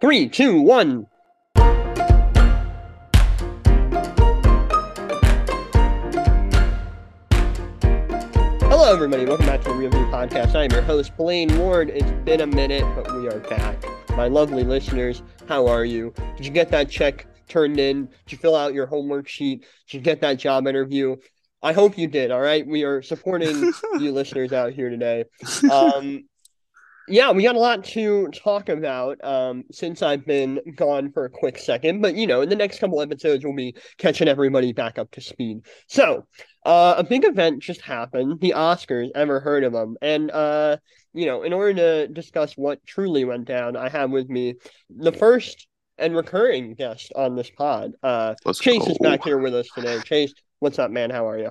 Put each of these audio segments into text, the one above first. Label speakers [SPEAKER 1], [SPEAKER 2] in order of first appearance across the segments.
[SPEAKER 1] Three, two, one. Hello, everybody. Welcome back to the Real View Podcast. I am your host, Blaine Ward. It's been a minute, but we are back. My lovely listeners, how are you? Did you get that check turned in? Did you fill out your homework sheet? Did you get that job interview? I hope you did. All right. We are supporting you listeners out here today. Um, yeah, we got a lot to talk about um, since I've been gone for a quick second. But, you know, in the next couple episodes, we'll be catching everybody back up to speed. So, uh, a big event just happened the Oscars. Ever heard of them? And, uh, you know, in order to discuss what truly went down, I have with me the first and recurring guest on this pod. Uh,
[SPEAKER 2] Let's
[SPEAKER 1] Chase
[SPEAKER 2] go.
[SPEAKER 1] is back here with us today. Chase, what's up, man? How are you?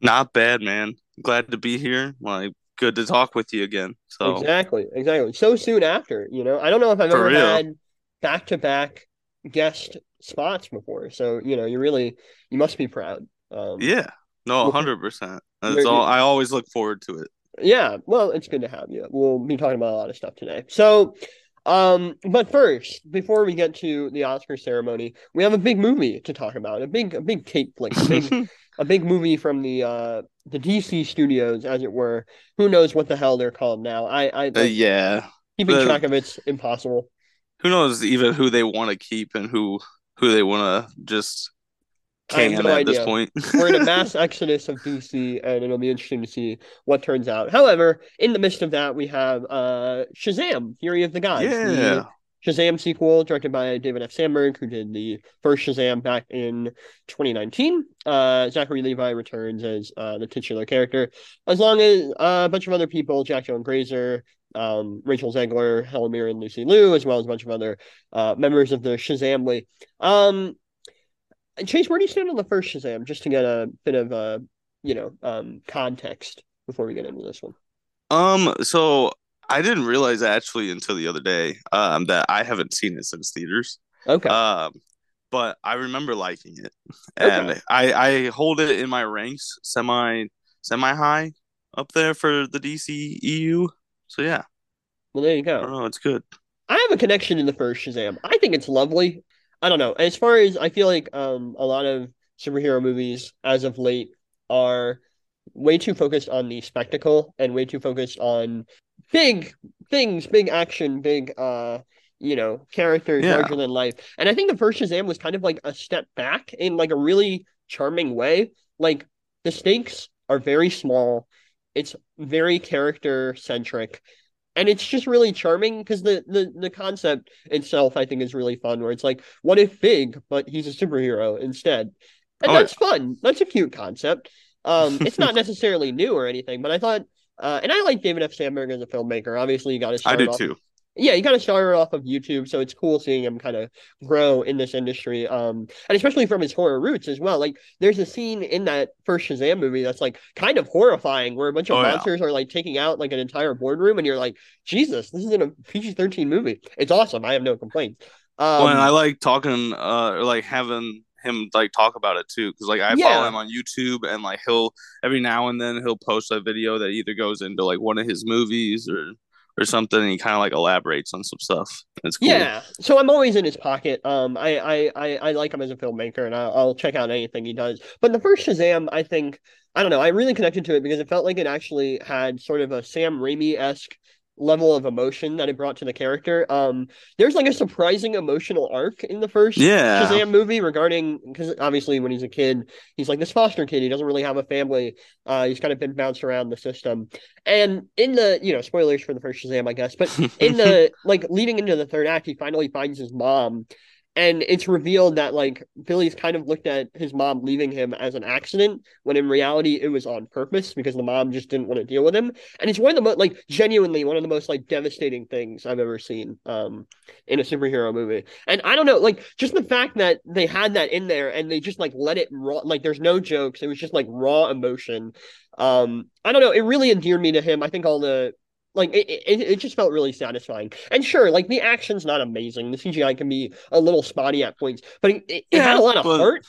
[SPEAKER 2] Not bad, man. Glad to be here. Like, good to talk with you again. So,
[SPEAKER 1] Exactly, exactly. So soon after, you know, I don't know if I've
[SPEAKER 2] For
[SPEAKER 1] ever
[SPEAKER 2] real.
[SPEAKER 1] had back to back guest spots before. So, you know, you really you must be proud. Um
[SPEAKER 2] yeah, no, hundred percent. That's all. I always look forward to it.
[SPEAKER 1] yeah, well, it's good to have you. We'll be talking about a lot of stuff today. So, um, but first, before we get to the Oscar ceremony, we have a big movie to talk about. A big a big cake flick, big a big movie from the uh the DC studios, as it were. Who knows what the hell they're called now? I I
[SPEAKER 2] Uh, yeah.
[SPEAKER 1] keeping
[SPEAKER 2] the-
[SPEAKER 1] track of it's impossible.
[SPEAKER 2] Who knows even who they want to keep and who who they want to just can
[SPEAKER 1] no
[SPEAKER 2] at this point.
[SPEAKER 1] We're in a mass exodus of DC, and it'll be interesting to see what turns out. However, in the midst of that, we have uh Shazam: Fury of the Gods,
[SPEAKER 2] yeah.
[SPEAKER 1] the Shazam sequel directed by David F. Sandberg, who did the first Shazam back in 2019. Uh, Zachary Levi returns as uh, the titular character, as long as uh, a bunch of other people, Jack Joan Grazer, um, Rachel Zegler, Helen Mirren, and Lucy Liu, as well as a bunch of other uh, members of the Shazamly. Um, Chase, where do you stand on the first Shazam, just to get a bit of uh, you know, um, context before we get into this one?
[SPEAKER 2] Um. So I didn't realize actually until the other day um that I haven't seen it since theaters.
[SPEAKER 1] Okay.
[SPEAKER 2] Um, but I remember liking it,
[SPEAKER 1] Okay.
[SPEAKER 2] and I I hold it in my ranks semi semi high up there for the DC EU. So yeah,
[SPEAKER 1] well, there you go.
[SPEAKER 2] don't it's good.
[SPEAKER 1] I have a connection in the first Shazam. I think it's lovely. I don't know. As far as I feel like um a lot of superhero movies as of late are way too focused on the spectacle and way too focused on big things, big action, big uh you know, characters
[SPEAKER 2] Yeah.
[SPEAKER 1] larger than life. And I think the first Shazam was kind of like a step back in like a really charming way. Like the stakes are very small. It's very character centric. And it's just really charming because the, the the concept itself I think is really fun where it's like, what if big, but he's a superhero instead? And
[SPEAKER 2] Oh,
[SPEAKER 1] that's fun. That's a cute concept. Um it's not necessarily new or anything, but I thought uh and I like David F. Sandberg as a filmmaker. Obviously you gotta
[SPEAKER 2] I
[SPEAKER 1] start
[SPEAKER 2] do
[SPEAKER 1] off
[SPEAKER 2] too.
[SPEAKER 1] yeah, you got to start off of YouTube, so it's cool seeing him kind of grow in this industry, um, and especially from his horror roots as well. Like, there's a scene in that first Shazam movie that's like kind of horrifying, where a bunch of
[SPEAKER 2] Oh, yeah.
[SPEAKER 1] monsters are like taking out like an entire boardroom, and you're like, Jesus, this isn't a PG-13 movie. It's awesome. I have no complaints. Um,
[SPEAKER 2] well, and I like talking, uh, or like having him like talk about it too, because like I
[SPEAKER 1] Yeah.
[SPEAKER 2] follow him on YouTube, and like he'll every now and then he'll post a video that either goes into like one of his movies or or something, and he kind of like elaborates on some stuff. It's cool.
[SPEAKER 1] Yeah, so I'm always in his pocket. Um, I I I, I like him as a filmmaker, and I'll, I'll check out anything he does. But the first Shazam, I think, I don't know, I really connected to it because it felt like it actually had sort of a Sam Raimi esque level of emotion that it brought to the character. Um, there's like a surprising emotional arc in the first
[SPEAKER 2] Yeah.
[SPEAKER 1] Shazam movie regarding because obviously when he's a kid, he's like this foster kid. He doesn't really have a family. Uh, he's kind of been bounced around the system. And in the you know spoilers for the first Shazam, I guess, but in the like leading into the third act, he finally finds his mom, and it's revealed that like Billy's kind of looked at his mom leaving him as an accident when in reality it was on purpose because the mom just didn't want to deal with him. And it's one of the like genuinely one of the most like devastating things I've ever seen um in a superhero movie. And I don't know, like just the fact that they had that in there and they just like let it raw like there's no jokes. It was just like raw emotion. Um I don't know, it really endeared me to him. I think all the like it, it, it just felt really satisfying. And sure, like the action's not amazing. The CGI can be a little spotty at points, but it, it, it had a lot of
[SPEAKER 2] but-
[SPEAKER 1] heart.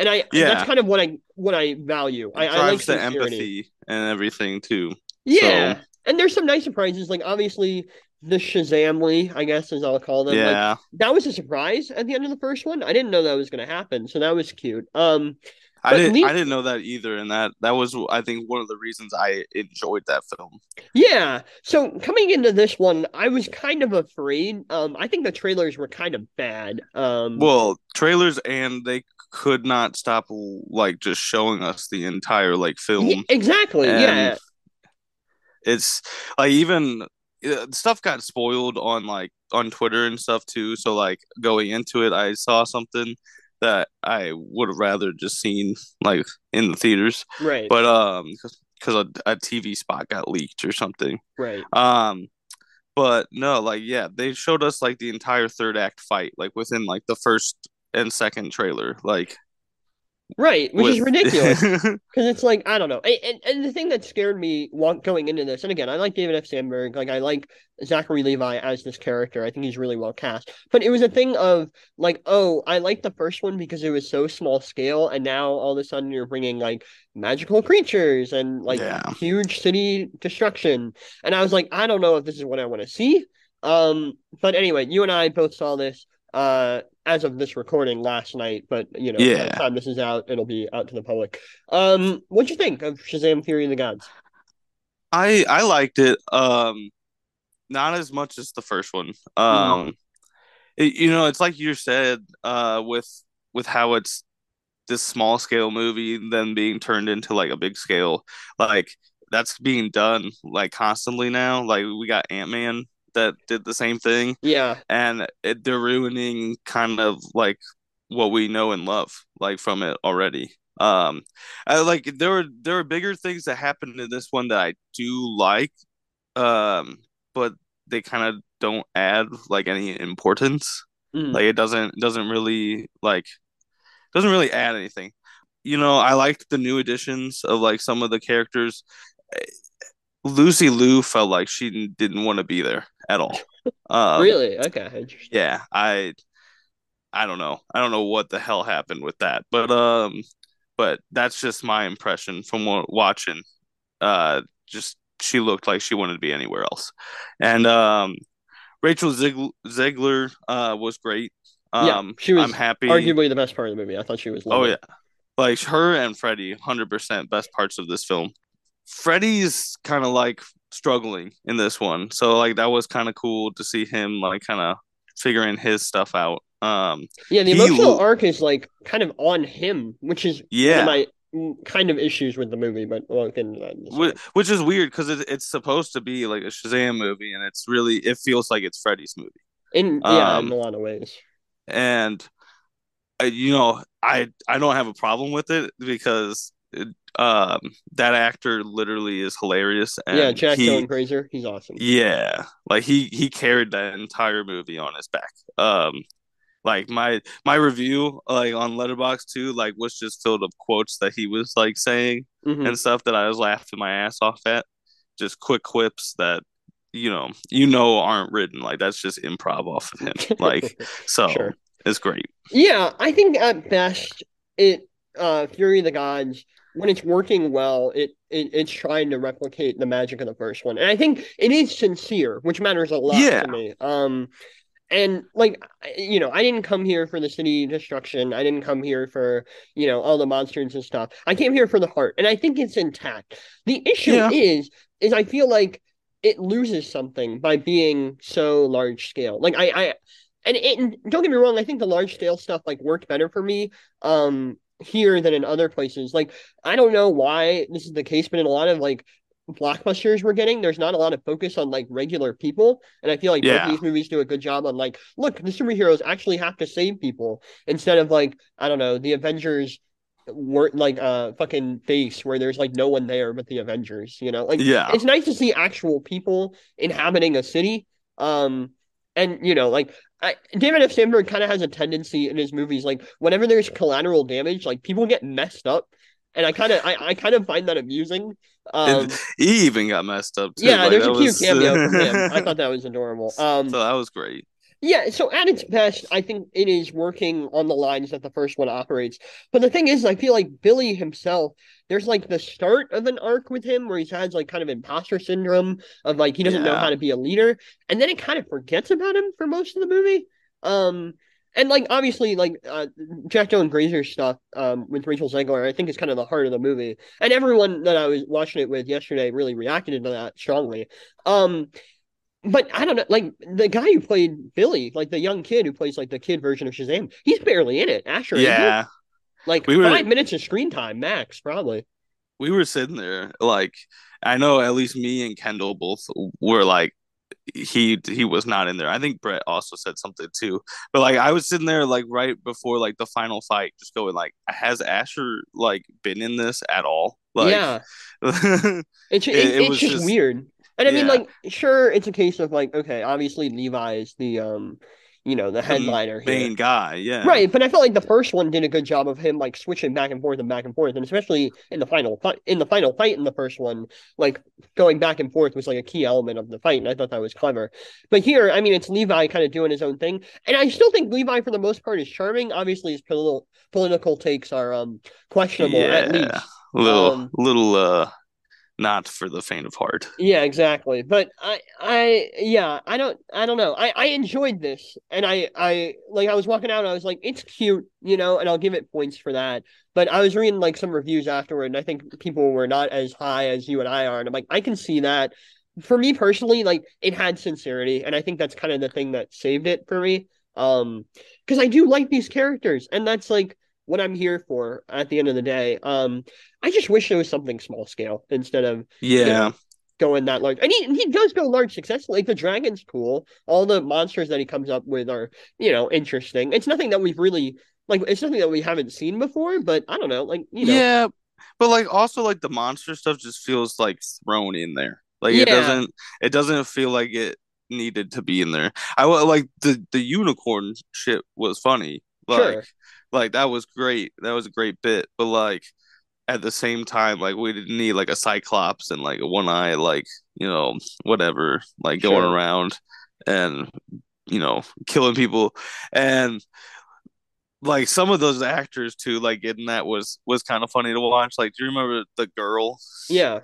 [SPEAKER 1] And I
[SPEAKER 2] Yeah.
[SPEAKER 1] that's kind of what I what I value. I,
[SPEAKER 2] It
[SPEAKER 1] I like
[SPEAKER 2] drives the empathy and everything too.
[SPEAKER 1] Yeah.
[SPEAKER 2] So-
[SPEAKER 1] And there's some nice surprises. Like obviously the Shazamly, I guess as I'll call them. Like,
[SPEAKER 2] Yeah.
[SPEAKER 1] that was a surprise at the end of the first one. I didn't know that was going to happen, so that was cute. Um,
[SPEAKER 2] I
[SPEAKER 1] But
[SPEAKER 2] didn't I didn't know that either, and that that was I think one of the reasons I enjoyed that film.
[SPEAKER 1] yeah. So coming into this one, I was kind of afraid. Um, I think the trailers were kind of bad. Um,
[SPEAKER 2] Well, trailers and they could not stop like just showing us the entire like film.
[SPEAKER 1] yeah, exactly.
[SPEAKER 2] and
[SPEAKER 1] yeah.
[SPEAKER 2] It's like even uh, stuff got spoiled on like on Twitter and stuff too. So like going into it, I saw something that I would have rather just seen like in the theaters,
[SPEAKER 1] Right.
[SPEAKER 2] but um, because a, a TV spot got leaked or something.
[SPEAKER 1] right.
[SPEAKER 2] Um, but no, like yeah, they showed us like the entire third act fight, like within like the first and second trailer, like
[SPEAKER 1] Right. Which is ridiculous. Because it's like I don't know, and, and and the thing that scared me going into this, and again, I like David F. Sandberg, like I like Zachary Levi as this character. I think he's really well cast. But it was a thing of like, oh, I like the first one because it was so small scale, and now all of a sudden you're bringing like magical creatures and like
[SPEAKER 2] Yeah.
[SPEAKER 1] huge city destruction, and I was like, I don't know if this is what I want to see. Um, but anyway, you and I both saw this uh as of this recording last night, but you know, by the time this is out, it'll be out to the public. Um, what'd you think of Shazam: Fury of the Gods?
[SPEAKER 2] I I liked it. Um, not as much as the first one. Um, it- you know, it's like you said. Uh, with with how it's this small scale movie, then being turned into like a big scale, like that's being done like constantly now. Like we got Ant Man that did the same thing,
[SPEAKER 1] Yeah,
[SPEAKER 2] and it, they're ruining kind of like what we know and love like from it already. Um, I, like there were there were bigger things that happened in this one that I do like, um, but they kind of don't add like any importance.
[SPEAKER 1] Mm.
[SPEAKER 2] Like it doesn't doesn't really like doesn't really add anything. You know, I liked the new additions of like some of the characters. Lucy Liu felt like she didn't want to be there at all. Um,
[SPEAKER 1] really? Okay,
[SPEAKER 2] yeah i i don't know i don't know what the hell happened with that but um but that's just my impression from watching uh just she looked like she wanted to be anywhere else and um rachel Ziegler, Ziegler uh was great
[SPEAKER 1] Yeah,
[SPEAKER 2] um
[SPEAKER 1] she was
[SPEAKER 2] i'm happy
[SPEAKER 1] Arguably the best part of the movie. I thought she was.
[SPEAKER 2] oh yeah like her and freddie 100% best parts of this film freddie's kind of like struggling in this one so like that was kind of cool to see him like kind of figuring his stuff out um
[SPEAKER 1] yeah. The emotional
[SPEAKER 2] lo-
[SPEAKER 1] arc is like kind of on him, which is
[SPEAKER 2] Yeah.
[SPEAKER 1] my kind of issues with the movie. But we'll get into that. In a
[SPEAKER 2] Wh-
[SPEAKER 1] second.
[SPEAKER 2] which is weird because it, it's supposed to be like a Shazam movie, and it's really it feels like it's Freddy's movie.
[SPEAKER 1] In yeah,
[SPEAKER 2] um,
[SPEAKER 1] in a lot of ways.
[SPEAKER 2] And uh, you know, I I don't have a problem with it because um that actor literally is hilarious. And
[SPEAKER 1] yeah, Jack
[SPEAKER 2] he,
[SPEAKER 1] he's awesome.
[SPEAKER 2] yeah, like he he carried that entire movie on his back. Um, like my my review like on Letterboxd too, like was just filled of quotes that he was like saying.
[SPEAKER 1] Mhm.
[SPEAKER 2] and stuff that I was laughing my ass off at. Just quick quips that you know you know aren't written. Like that's just improv off of him. Like so
[SPEAKER 1] Sure.
[SPEAKER 2] it's great.
[SPEAKER 1] Yeah, I think at best it uh Fury of the Gods when it's working well, it, it it's trying to replicate the magic of the first one. And I think it is sincere, which matters a lot
[SPEAKER 2] Yeah.
[SPEAKER 1] to me. Um and like you know, I didn't come here for the city destruction. I didn't come here for, you know, all the monsters and stuff. I came here for the heart, and I think it's intact. The issue
[SPEAKER 2] Yeah.
[SPEAKER 1] is is I feel like it loses something by being so large scale. Like I I and, it, and don't get me wrong, I think the large scale stuff like worked better for me um here than in other places. Like I don't know why this is the case, but in a lot of like blockbusters we're getting, there's not a lot of focus on like regular people, and I feel like
[SPEAKER 2] Yeah.
[SPEAKER 1] these movies do a good job on like, look, the superheroes actually have to save people instead of like I don't know the Avengers weren't like uh fucking face where there's like no one there but the Avengers, you know, like
[SPEAKER 2] Yeah.
[SPEAKER 1] it's nice to see actual people inhabiting a city. Um, and you know, like I, David F. Sandberg kind of has a tendency in his movies, like whenever there's collateral damage, like people get messed up, and I kind of, I, I kind of find that amusing. Um,
[SPEAKER 2] he even got messed up too.
[SPEAKER 1] yeah,
[SPEAKER 2] Like,
[SPEAKER 1] there's a cute
[SPEAKER 2] was-
[SPEAKER 1] cameo from him. I thought that was adorable. Um,
[SPEAKER 2] so that was great.
[SPEAKER 1] Yeah, so at its best, I think it is working on the lines that the first one operates. But the thing is, I feel like Billy himself, there's like the start of an arc with him where he has like kind of imposter syndrome of like he doesn't know how to be a leader, and then it kind of forgets about him for most of the movie. Um, and like obviously, like uh, Jack Joe and Grazer's stuff um with Rachel Zegler, I think is kind of the heart of the movie, and everyone that I was watching it with yesterday really reacted to that strongly. Um, but I don't know, like the guy who played Billy, like the young kid who plays like the kid version of Shazam, he's barely in it. Asher?
[SPEAKER 2] Yeah.
[SPEAKER 1] like
[SPEAKER 2] We were-
[SPEAKER 1] five minutes of screen time max, probably.
[SPEAKER 2] we were sitting there like I know at least me and Kendall both were like he he was not in there. I think Brett also said something too. But like I was sitting there like right before like the final fight just going like has Asher like been in this at all? Like
[SPEAKER 1] yeah, it,
[SPEAKER 2] it- it was
[SPEAKER 1] just,
[SPEAKER 2] just-
[SPEAKER 1] weird. And I mean, like, sure, it's a case of like, okay, obviously Levi is the um, you know, the headliner here.
[SPEAKER 2] main guy, yeah.
[SPEAKER 1] Right, but I felt like the first one did a good job of him like switching back and forth and back and forth, and especially in the final fight. In the final fight in the first one, like going back and forth was like a key element of the fight, and I thought that was clever. But here, I mean, it's Levi kind of doing his own thing, and I still think Levi for the most part is charming. Obviously, his political political takes are um questionable at
[SPEAKER 2] Yeah.
[SPEAKER 1] least.
[SPEAKER 2] Little
[SPEAKER 1] Um,
[SPEAKER 2] little uh not for the faint of heart.
[SPEAKER 1] Yeah, exactly. But I, I, yeah, I don't, I don't know. I, I enjoyed this, and I, I, like, I was walking out, and I was like, it's cute, you know, and I'll give it points for that. But I was reading like some reviews afterward, and I think people were not as high as you and I are, and I'm like, I can see that. For me personally, like, it had sincerity, and I think that's kind of the thing that saved it for me. Um, because I do like these characters, and that's like what I'm here for at the end of the day. Um, I just wish there was something small scale instead of
[SPEAKER 2] Yeah.
[SPEAKER 1] know, going that large. And he, he does go large successfully. Like the dragon's cool. All the monsters that he comes up with are, you know, interesting. It's nothing that we've really like it's nothing that we haven't seen before, but I don't know, like, you know.
[SPEAKER 2] Yeah, but like also like the monster stuff just feels like thrown in there. Like it doesn't it doesn't feel like it needed to be in there. I like the the unicorn shit was funny. Like
[SPEAKER 1] Sure.
[SPEAKER 2] like that was great. That was a great bit. But like at the same time, like we didn't need like a cyclops and like a one eye, like, you know, whatever, like going around and you know, killing people. And like some of those actors too, like getting that was was kind of funny to watch. Like, do you remember the girl?
[SPEAKER 1] Yeah.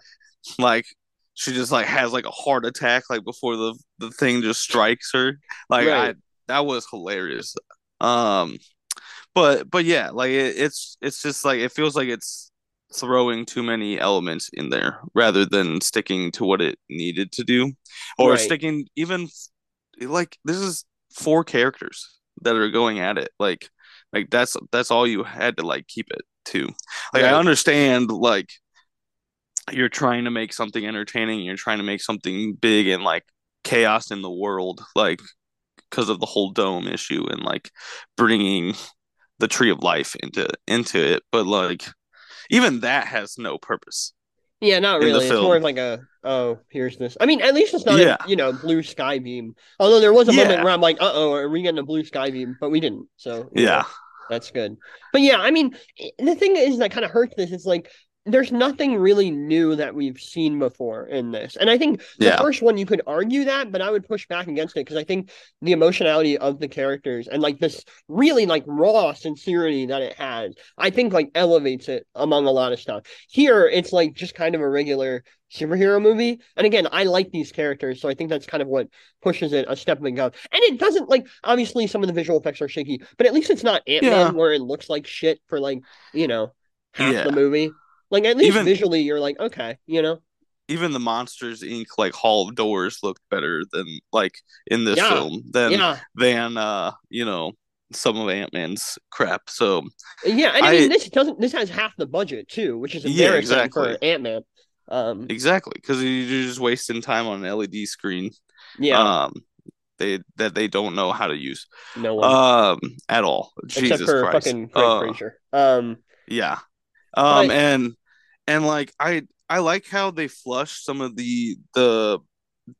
[SPEAKER 2] Like she just like has like a heart attack like before the the thing just strikes her. Like I that was hilarious. Um but but yeah, like it, it's it's just like it feels like it's throwing too many elements in there rather than sticking to what it needed to do or
[SPEAKER 1] Right.
[SPEAKER 2] sticking even like this is four characters that are going at it like like that's that's all you had to like keep it to like i understand like you're trying to make something entertaining you're trying to make something big and like chaos in the world like because of the whole dome issue and like bringing the tree of life into into it but like even that has no purpose
[SPEAKER 1] Yeah, not really. It's more
[SPEAKER 2] film.
[SPEAKER 1] of like a oh, here's this. I mean, at least it's not
[SPEAKER 2] Yeah.
[SPEAKER 1] a you know, blue sky beam. Although there was a moment
[SPEAKER 2] Yeah.
[SPEAKER 1] where I'm like, uh oh, are we getting a blue sky beam? But we didn't. So you know.
[SPEAKER 2] yeah
[SPEAKER 1] That's good. But yeah, I mean, the thing is that kind of hurts this is like there's nothing really new that we've seen before in this. And I think the
[SPEAKER 2] Yeah.
[SPEAKER 1] first one you could argue that, but I would push back against it because I think the emotionality of the characters and like this really like raw sincerity that it has, I think like elevates it among a lot of stuff. Here it's like just kind of a regular superhero movie. And again, I like these characters, so I think that's kind of what pushes it a step above. And it doesn't like obviously some of the visual effects are shaky, but at least it's not Ant Man
[SPEAKER 2] Yeah.
[SPEAKER 1] where it looks like shit for like you know half
[SPEAKER 2] Yeah.
[SPEAKER 1] the movie. Like at least
[SPEAKER 2] Even-
[SPEAKER 1] visually, you're like okay, you know.
[SPEAKER 2] even the monsters inc like hall of doors looked better than like in this
[SPEAKER 1] Yeah.
[SPEAKER 2] film than
[SPEAKER 1] yeah,
[SPEAKER 2] than uh you know some of ant-man's crap so
[SPEAKER 1] yeah, and I,
[SPEAKER 2] I-
[SPEAKER 1] mean this doesn't this has half the budget too, which is
[SPEAKER 2] Yeah,
[SPEAKER 1] embarrassing
[SPEAKER 2] exactly.
[SPEAKER 1] for Ant Man. Um,
[SPEAKER 2] exactly because you're just wasting time on an led screen
[SPEAKER 1] yeah,
[SPEAKER 2] um they that they don't know how to use
[SPEAKER 1] no one
[SPEAKER 2] um at all
[SPEAKER 1] except
[SPEAKER 2] jesus
[SPEAKER 1] for
[SPEAKER 2] christ
[SPEAKER 1] fucking Frank
[SPEAKER 2] Uh.
[SPEAKER 1] Um,
[SPEAKER 2] Yeah. Um and and like I I like how they flush some of the the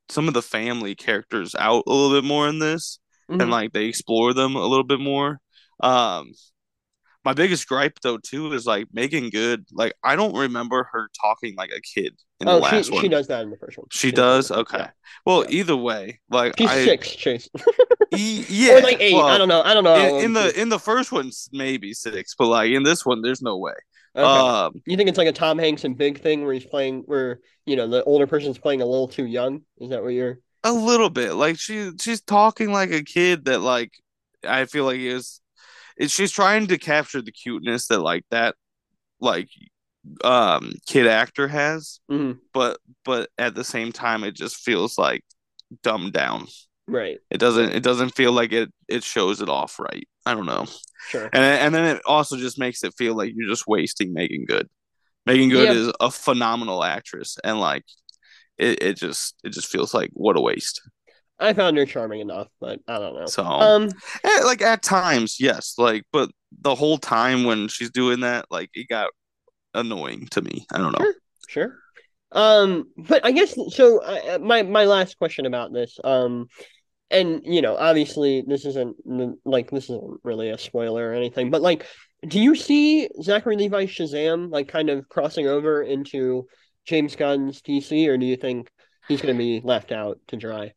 [SPEAKER 2] some of the family characters out a little bit more in this
[SPEAKER 1] mhm.
[SPEAKER 2] and like they explore them a little bit more. Um my biggest gripe though too is like Meagan Good. Like I don't remember her talking like a kid in
[SPEAKER 1] oh,
[SPEAKER 2] the last
[SPEAKER 1] she,
[SPEAKER 2] one.
[SPEAKER 1] she does that in the first one.
[SPEAKER 2] She does.
[SPEAKER 1] that.
[SPEAKER 2] Okay.
[SPEAKER 1] Yeah.
[SPEAKER 2] Well,
[SPEAKER 1] Yeah.
[SPEAKER 2] either way, like
[SPEAKER 1] She's
[SPEAKER 2] I,
[SPEAKER 1] six, Chase.
[SPEAKER 2] e- yeah,
[SPEAKER 1] or like eight.
[SPEAKER 2] well,
[SPEAKER 1] I don't know. I don't know.
[SPEAKER 2] In, in the in the first one, maybe six, but like in this one, there's no way.
[SPEAKER 1] Okay.
[SPEAKER 2] Um,
[SPEAKER 1] you think it's like a Tom Hanks and Big thing where he's playing, where you know the older person's playing a little too young? Is that what you're?
[SPEAKER 2] a little bit. Like she she's talking like a kid that like I feel like is is she's trying to capture the cuteness that like that like um kid actor has,
[SPEAKER 1] Mhm.
[SPEAKER 2] but but at the same time it just feels like dumbed down.
[SPEAKER 1] Right.
[SPEAKER 2] It doesn't it doesn't feel like it it shows it off right. I don't know.
[SPEAKER 1] Sure.
[SPEAKER 2] And and then it also just makes it feel like you're just wasting Meagan Good. Meagan Good
[SPEAKER 1] Yeah.
[SPEAKER 2] is a phenomenal actress and like it, it just it just feels like what a waste.
[SPEAKER 1] I found her charming enough, but I don't know.
[SPEAKER 2] So
[SPEAKER 1] Um.
[SPEAKER 2] eh, like at times, yes, like but the whole time when she's doing that, like it got annoying to me. I don't know.
[SPEAKER 1] Sure. Sure. Um, but I guess so. Uh, my my last question about this, um, and you know, obviously this isn't like this isn't really a spoiler or anything, but like, do you see Zachary Levi Shazam like kind of crossing over into James Gunn's DC, or do you think he's going to be left out to dry?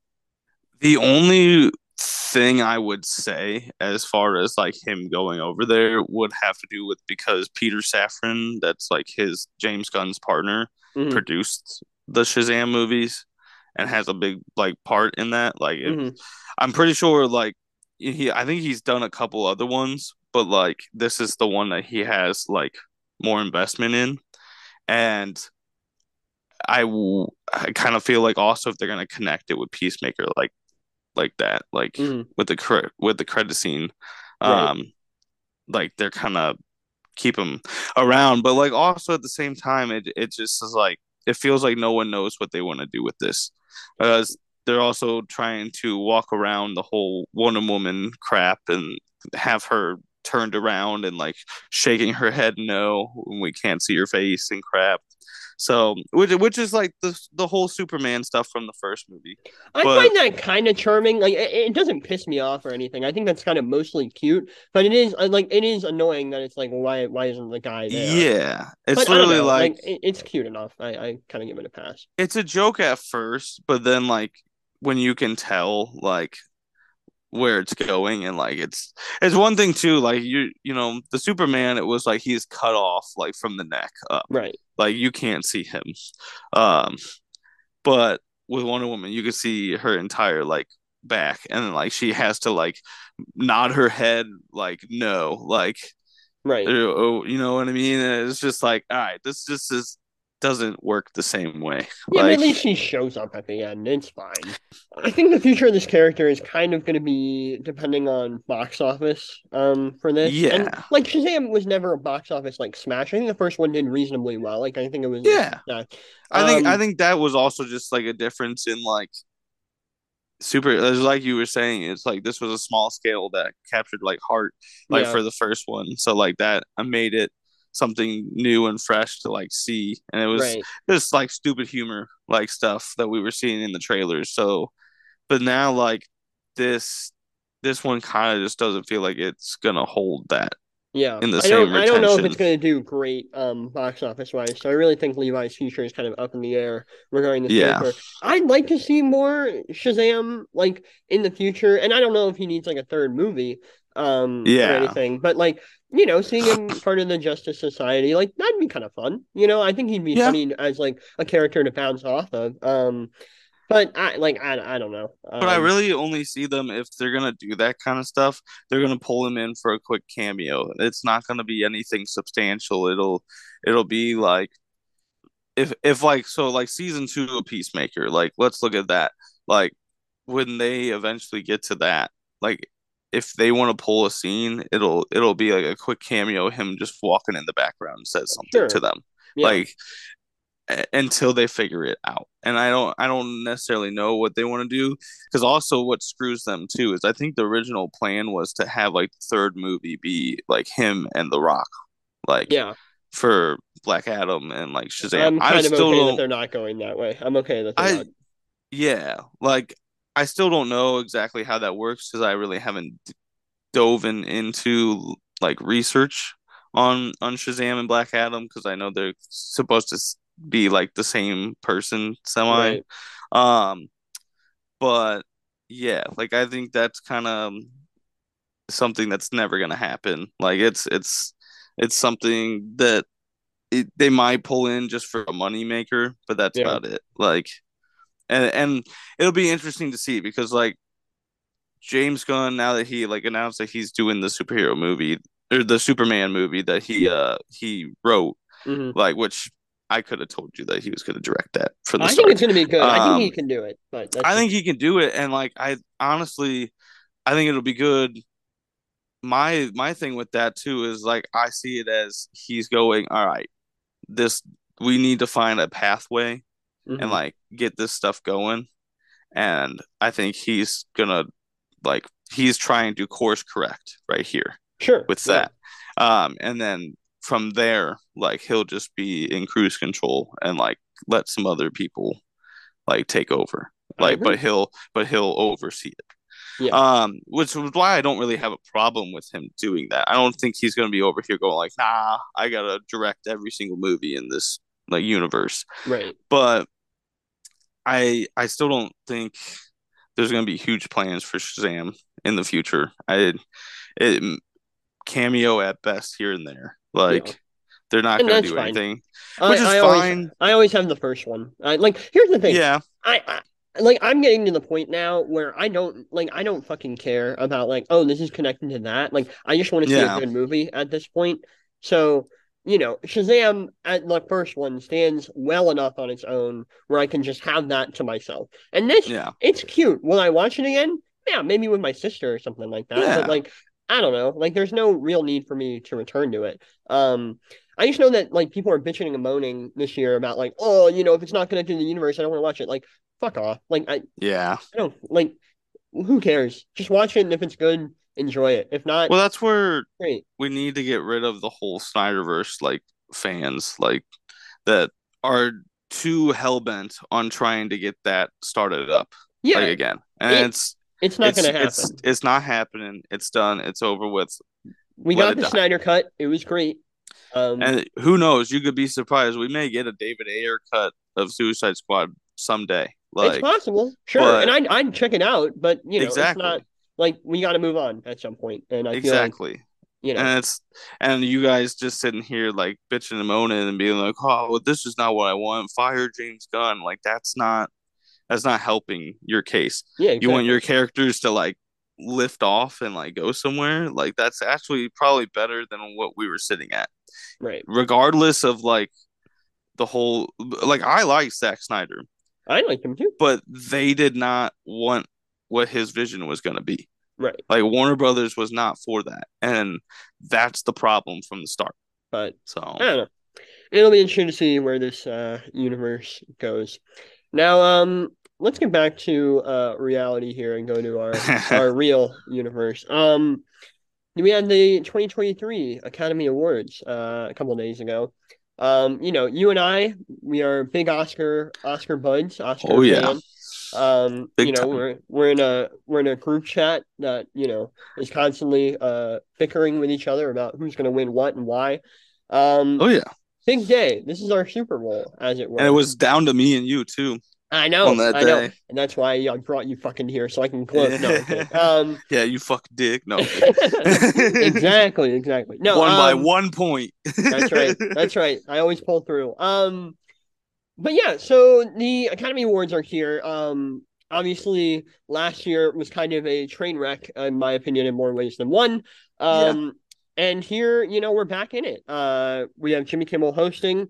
[SPEAKER 2] The only thing I would say as far as like him going over there would have to do with because Peter Safran, that's like his James Gunn's partner,
[SPEAKER 1] Mhm,
[SPEAKER 2] produced the Shazam movies and has a big like part in that. Like it,
[SPEAKER 1] mhm.
[SPEAKER 2] I'm pretty sure like he I think he's done a couple other ones, but like this is the one that he has like more investment in. And I, w- I kind of feel like also if they're gonna connect it with Peacemaker like like that, like
[SPEAKER 1] Mhm.
[SPEAKER 2] with the cre- with the credit scene,
[SPEAKER 1] Right.
[SPEAKER 2] um, like they're kind of keep him around, but like also at the same time, it it just is like it feels like no one knows what they want to do with this, because they're also trying to walk around the whole Wonder Woman crap and have her turned around and like shaking her head no we can't see her face and crap. So, which which is like the the whole Superman stuff from the first movie.
[SPEAKER 1] I
[SPEAKER 2] But-
[SPEAKER 1] find that kind of charming. Like it, it doesn't piss me off or anything. I think that's kind of mostly cute, but it is uh, like it is annoying that it's like why why isn't the guy there?
[SPEAKER 2] Yeah, it's
[SPEAKER 1] But
[SPEAKER 2] literally
[SPEAKER 1] know,
[SPEAKER 2] like
[SPEAKER 1] it, it's cute enough. I, I kind of give it a pass.
[SPEAKER 2] it's a joke at first, but then like when you can tell like where it's going and like it's it's one thing too like you you know the Superman it was like he's cut off like from the neck up
[SPEAKER 1] Right.
[SPEAKER 2] like you can't see him um but with Wonder Woman you can see her entire like back and then like she has to like nod her head like no like
[SPEAKER 1] Right.
[SPEAKER 2] oh, you know what I mean and it's just like all right this just is doesn't work the same way
[SPEAKER 1] Yeah,
[SPEAKER 2] like
[SPEAKER 1] at least she shows up at the end. It's fine. I think the future of this character is kind of going to be depending on box office. Um, for this, and
[SPEAKER 2] Yeah.
[SPEAKER 1] like Shazam was never a box office like smash. I think the first one did reasonably well. Like I think it was.
[SPEAKER 2] Yeah.
[SPEAKER 1] Yeah.
[SPEAKER 2] I think I
[SPEAKER 1] Um,
[SPEAKER 2] think that was also just like a difference in like super it's like you were saying it's like this was a small scale that captured like heart like
[SPEAKER 1] Yeah.
[SPEAKER 2] for the first one so like that I made it something new and fresh to like see and it was
[SPEAKER 1] Right.
[SPEAKER 2] just like stupid humor like stuff that we were seeing in the trailers so but now like this this one kind of just doesn't feel like it's gonna hold that
[SPEAKER 1] Yeah,
[SPEAKER 2] in the
[SPEAKER 1] I don't.
[SPEAKER 2] same
[SPEAKER 1] I don't know if it's going to do great um box office wise. So I really think Levi's future is kind of up in the air regarding the
[SPEAKER 2] Yeah.
[SPEAKER 1] character. I'd like to see more Shazam like in the future, and I don't know if he needs like a third movie um
[SPEAKER 2] Yeah.
[SPEAKER 1] or anything, but like you know, seeing him part of the Justice Society, like that'd be kind of fun. You know, I think he'd be
[SPEAKER 2] Yeah.
[SPEAKER 1] funny as like a character to bounce off of. Um, but I like I I don't know.
[SPEAKER 2] But I
[SPEAKER 1] Um,
[SPEAKER 2] really only see them if they're gonna do that kind of stuff. They're gonna pull him in for a quick cameo. It's not gonna be anything substantial. It'll it'll be like if if like so like season two of Peacemaker. Like let's look at that. Like when they eventually get to that, like if they want to pull a scene, it'll it'll be like a quick cameo. Him just walking in the background says something
[SPEAKER 1] Sure.
[SPEAKER 2] to them.
[SPEAKER 1] yeah.
[SPEAKER 2] Like until they figure it out. And I don't I don't necessarily know what they want to do because also what screws them too is I think the original plan was to have like the third movie be like him and The Rock, like
[SPEAKER 1] yeah,
[SPEAKER 2] for Black Adam and like Shazam.
[SPEAKER 1] I'm
[SPEAKER 2] I
[SPEAKER 1] kind of
[SPEAKER 2] still
[SPEAKER 1] okay that they're not going that way. I'm okay with that they're
[SPEAKER 2] I
[SPEAKER 1] not.
[SPEAKER 2] yeah, like I still don't know exactly how that works because I really haven't d- dove in, into like research on on Shazam and Black Adam because I know they're supposed to be like the same person semi. Right. Um, but yeah, like I think that's kind of something that's never gonna happen. Like it's it's it's something that it, they might pull in just for a money maker, but that's yeah. about it. Like, and and it'll be interesting to see because like James Gunn now that he like announced that he's doing the superhero movie or the Superman movie that he uh he wrote, mm-hmm. like which I could have told you that he was going to direct that for the. I
[SPEAKER 1] start. think it's going to be good. Um, I think he um, can do it, but
[SPEAKER 2] I think he can do it, and like I honestly, I think it'll be good. My my thing with that too is like I see it as he's going. All right, this we need to find a pathway mm-hmm. and like get this stuff going, and I think he's gonna like he's trying to course correct right here.
[SPEAKER 1] Sure.
[SPEAKER 2] With that, yeah. um, and then from there, like he'll just be in cruise control and like let some other people like take over. Like, but he'll but he'll oversee it. Yeah. Um, which is why I don't really have a problem with him doing that. I don't think he's gonna be over here going like, nah, I gotta direct every single movie in this like universe.
[SPEAKER 1] Right.
[SPEAKER 2] But I I still don't think there's gonna be huge plans for Shazam in the future. I it cameo at best here and there. Like yeah. they're not going to do fine. anything, which I, is
[SPEAKER 1] I
[SPEAKER 2] fine.
[SPEAKER 1] Always, I always have the first one. I, like here's the thing.
[SPEAKER 2] Yeah.
[SPEAKER 1] I, I like I'm getting to the point now where I don't like I don't fucking care about like oh this is connected to that. Like I just want to see yeah. a good movie at this point. So you know, Shazam at the first one stands well enough on its own where I can just have that to myself. And this, yeah. it's cute. Will I watch it again? Yeah, maybe with my sister or something like that. Yeah. But like, I don't know. Like, there's no real need for me to return to it. Um, I just know that like people are bitching and moaning this year about like, oh, you know, if it's not connected to the universe, I don't want to watch it. Like, fuck off. Like, I
[SPEAKER 2] yeah,
[SPEAKER 1] I don't like. Who cares? Just watch it, and if it's good, enjoy it. If not,
[SPEAKER 2] well, that's where great. we need to get rid of the whole Snyderverse like fans like that are too hell bent on trying to get that started up. Yeah, like, again, and it, it's
[SPEAKER 1] it's not going to happen.
[SPEAKER 2] It's, it's not happening. It's done. It's over with.
[SPEAKER 1] We Let got the die. Snyder cut. It was great.
[SPEAKER 2] Um, and who knows? You could be surprised. We may get a David Ayer cut of Suicide Squad someday. Like,
[SPEAKER 1] it's possible, sure. But, and I'd, I'd check it out, but you know, exactly. it's not like we got to move on at some point. And I exactly. Like, you know,
[SPEAKER 2] and it's and you guys just sitting here like bitching and moaning and being like, "Oh, well, this is not what I want. Fire James Gunn." Like that's not that's not helping your case.
[SPEAKER 1] Yeah, exactly.
[SPEAKER 2] you want your characters to like lift off and like go somewhere. Like that's actually probably better than what we were sitting at.
[SPEAKER 1] Right.
[SPEAKER 2] Regardless of like the whole like I like Zack Snyder.
[SPEAKER 1] I like him too.
[SPEAKER 2] But they did not want what his vision was going to be.
[SPEAKER 1] Right.
[SPEAKER 2] Like Warner Brothers was not for that. And that's the problem from the start.
[SPEAKER 1] But
[SPEAKER 2] so
[SPEAKER 1] I don't know. It'll be interesting to see where this uh universe goes. Now, um, let's get back to uh reality here and go to our our real universe. Um, we had the 2023 Academy Awards uh, a couple of days ago. Um, you know, you and I, we are big Oscar Oscar buds. Oscar
[SPEAKER 2] oh yeah.
[SPEAKER 1] Um, big you know, time. we're we're in a we're in a group chat that you know is constantly uh bickering with each other about who's going to win what and why. Um,
[SPEAKER 2] oh yeah
[SPEAKER 1] big day. This is our Super Bowl, as it were.
[SPEAKER 2] And it was down to me and you too.
[SPEAKER 1] I know, I day. know, and that's why I brought you fucking here so I can close. No, um,
[SPEAKER 2] yeah, you fuck dick. No,
[SPEAKER 1] exactly, exactly. No,
[SPEAKER 2] one um, by one point.
[SPEAKER 1] that's right. That's right. I always pull through. Um, but yeah, so the Academy Awards are here. Um, obviously, last year was kind of a train wreck, in my opinion, in more ways than one. Um, and here, you know, we're back in it. Uh, we have Jimmy Kimmel hosting.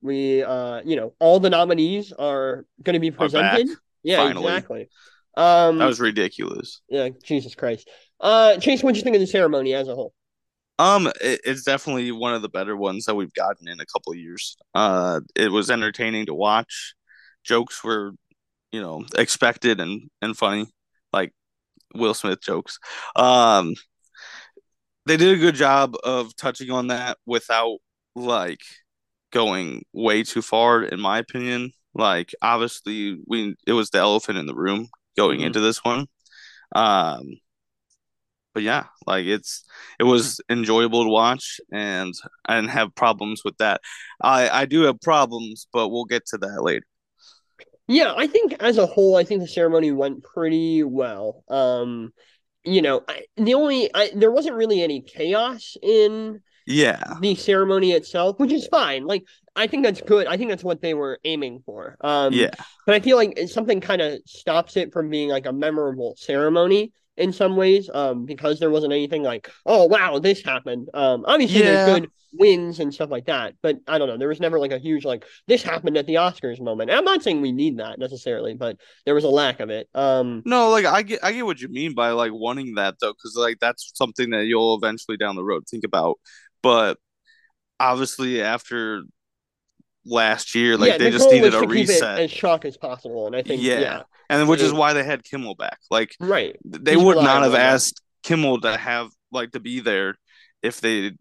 [SPEAKER 1] We, uh, you know, all the nominees are going to be presented. Yeah, Finally. exactly. Um,
[SPEAKER 2] that was ridiculous.
[SPEAKER 1] Yeah, Jesus Christ. Uh, Chase, what do you think of the ceremony as a whole?
[SPEAKER 2] Um, it, it's definitely one of the better ones that we've gotten in a couple years. Uh, it was entertaining to watch. Jokes were, you know, expected and and funny, like Will Smith jokes. Um, they did a good job of touching on that without like going way too far in my opinion like obviously we it was the elephant in the room going mm-hmm. into this one um but yeah, like it's it was enjoyable to watch, and I didn't have problems with that. I I do have problems, but we'll get to that later.
[SPEAKER 1] Yeah, I think as a whole, I think the ceremony went pretty well. Um, you know, I, the only I, there wasn't really any chaos in
[SPEAKER 2] Yeah,
[SPEAKER 1] the ceremony itself, which is fine. Like I think that's good. I think that's what they were aiming for. Um,
[SPEAKER 2] yeah,
[SPEAKER 1] but I feel like something kind of stops it from being like a memorable ceremony in some ways. Um, because there wasn't anything like, oh wow, this happened. Um, obviously
[SPEAKER 2] Yeah.
[SPEAKER 1] there's good wins and stuff like that, but I don't know. There was never like a huge like this happened at the Oscars moment. And I'm not saying we need that necessarily, but there was a lack of it. Um,
[SPEAKER 2] No, like I get I get what you mean by like wanting that though, because like that's something that you'll eventually down the road think about. But obviously after last year, like
[SPEAKER 1] yeah,
[SPEAKER 2] they
[SPEAKER 1] the
[SPEAKER 2] just needed a
[SPEAKER 1] to keep it
[SPEAKER 2] reset.
[SPEAKER 1] as shock as possible, and I think yeah,
[SPEAKER 2] Yeah. And which is why they had Kimmel back. Like
[SPEAKER 1] right.
[SPEAKER 2] they
[SPEAKER 1] He's
[SPEAKER 2] would not have asked Kimmel to have like to be there if they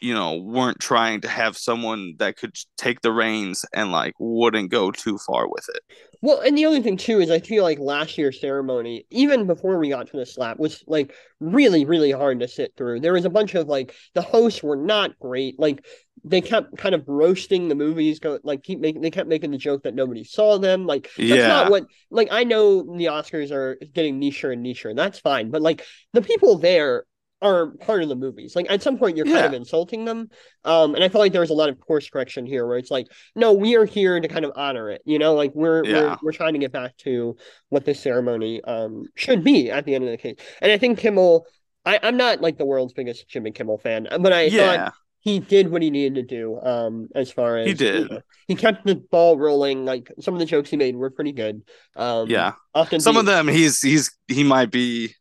[SPEAKER 2] you know weren't trying to have someone that could take the reins and like wouldn't go too far with it.
[SPEAKER 1] Well, and the other thing too is I feel like last year's ceremony, even before we got to the slap, was like really, really hard to sit through. There was a bunch of like the hosts were not great. Like they kept kind of roasting the movies, go like keep making they kept making the joke that nobody saw them. Like that's
[SPEAKER 2] Yeah.
[SPEAKER 1] not what like I know the Oscars are getting nicher and nicher, and that's fine. But like the people there are part of the movies. Like at some point you're kind of insulting them. Um and I felt like there was a lot of course correction here where it's like, no, we are here to kind of honor it, you know, like we're we're we're trying to get back to what this ceremony um should be at the end of the case. And I think Kimmel I, I'm not like the world's biggest Jimmy Kimmel fan, but I thought he did what he needed to do. Um, as far as
[SPEAKER 2] He did.
[SPEAKER 1] you know, he kept the ball rolling. Like some of the jokes he made were pretty good. Um,
[SPEAKER 2] Yeah. Some of them he's he's he might be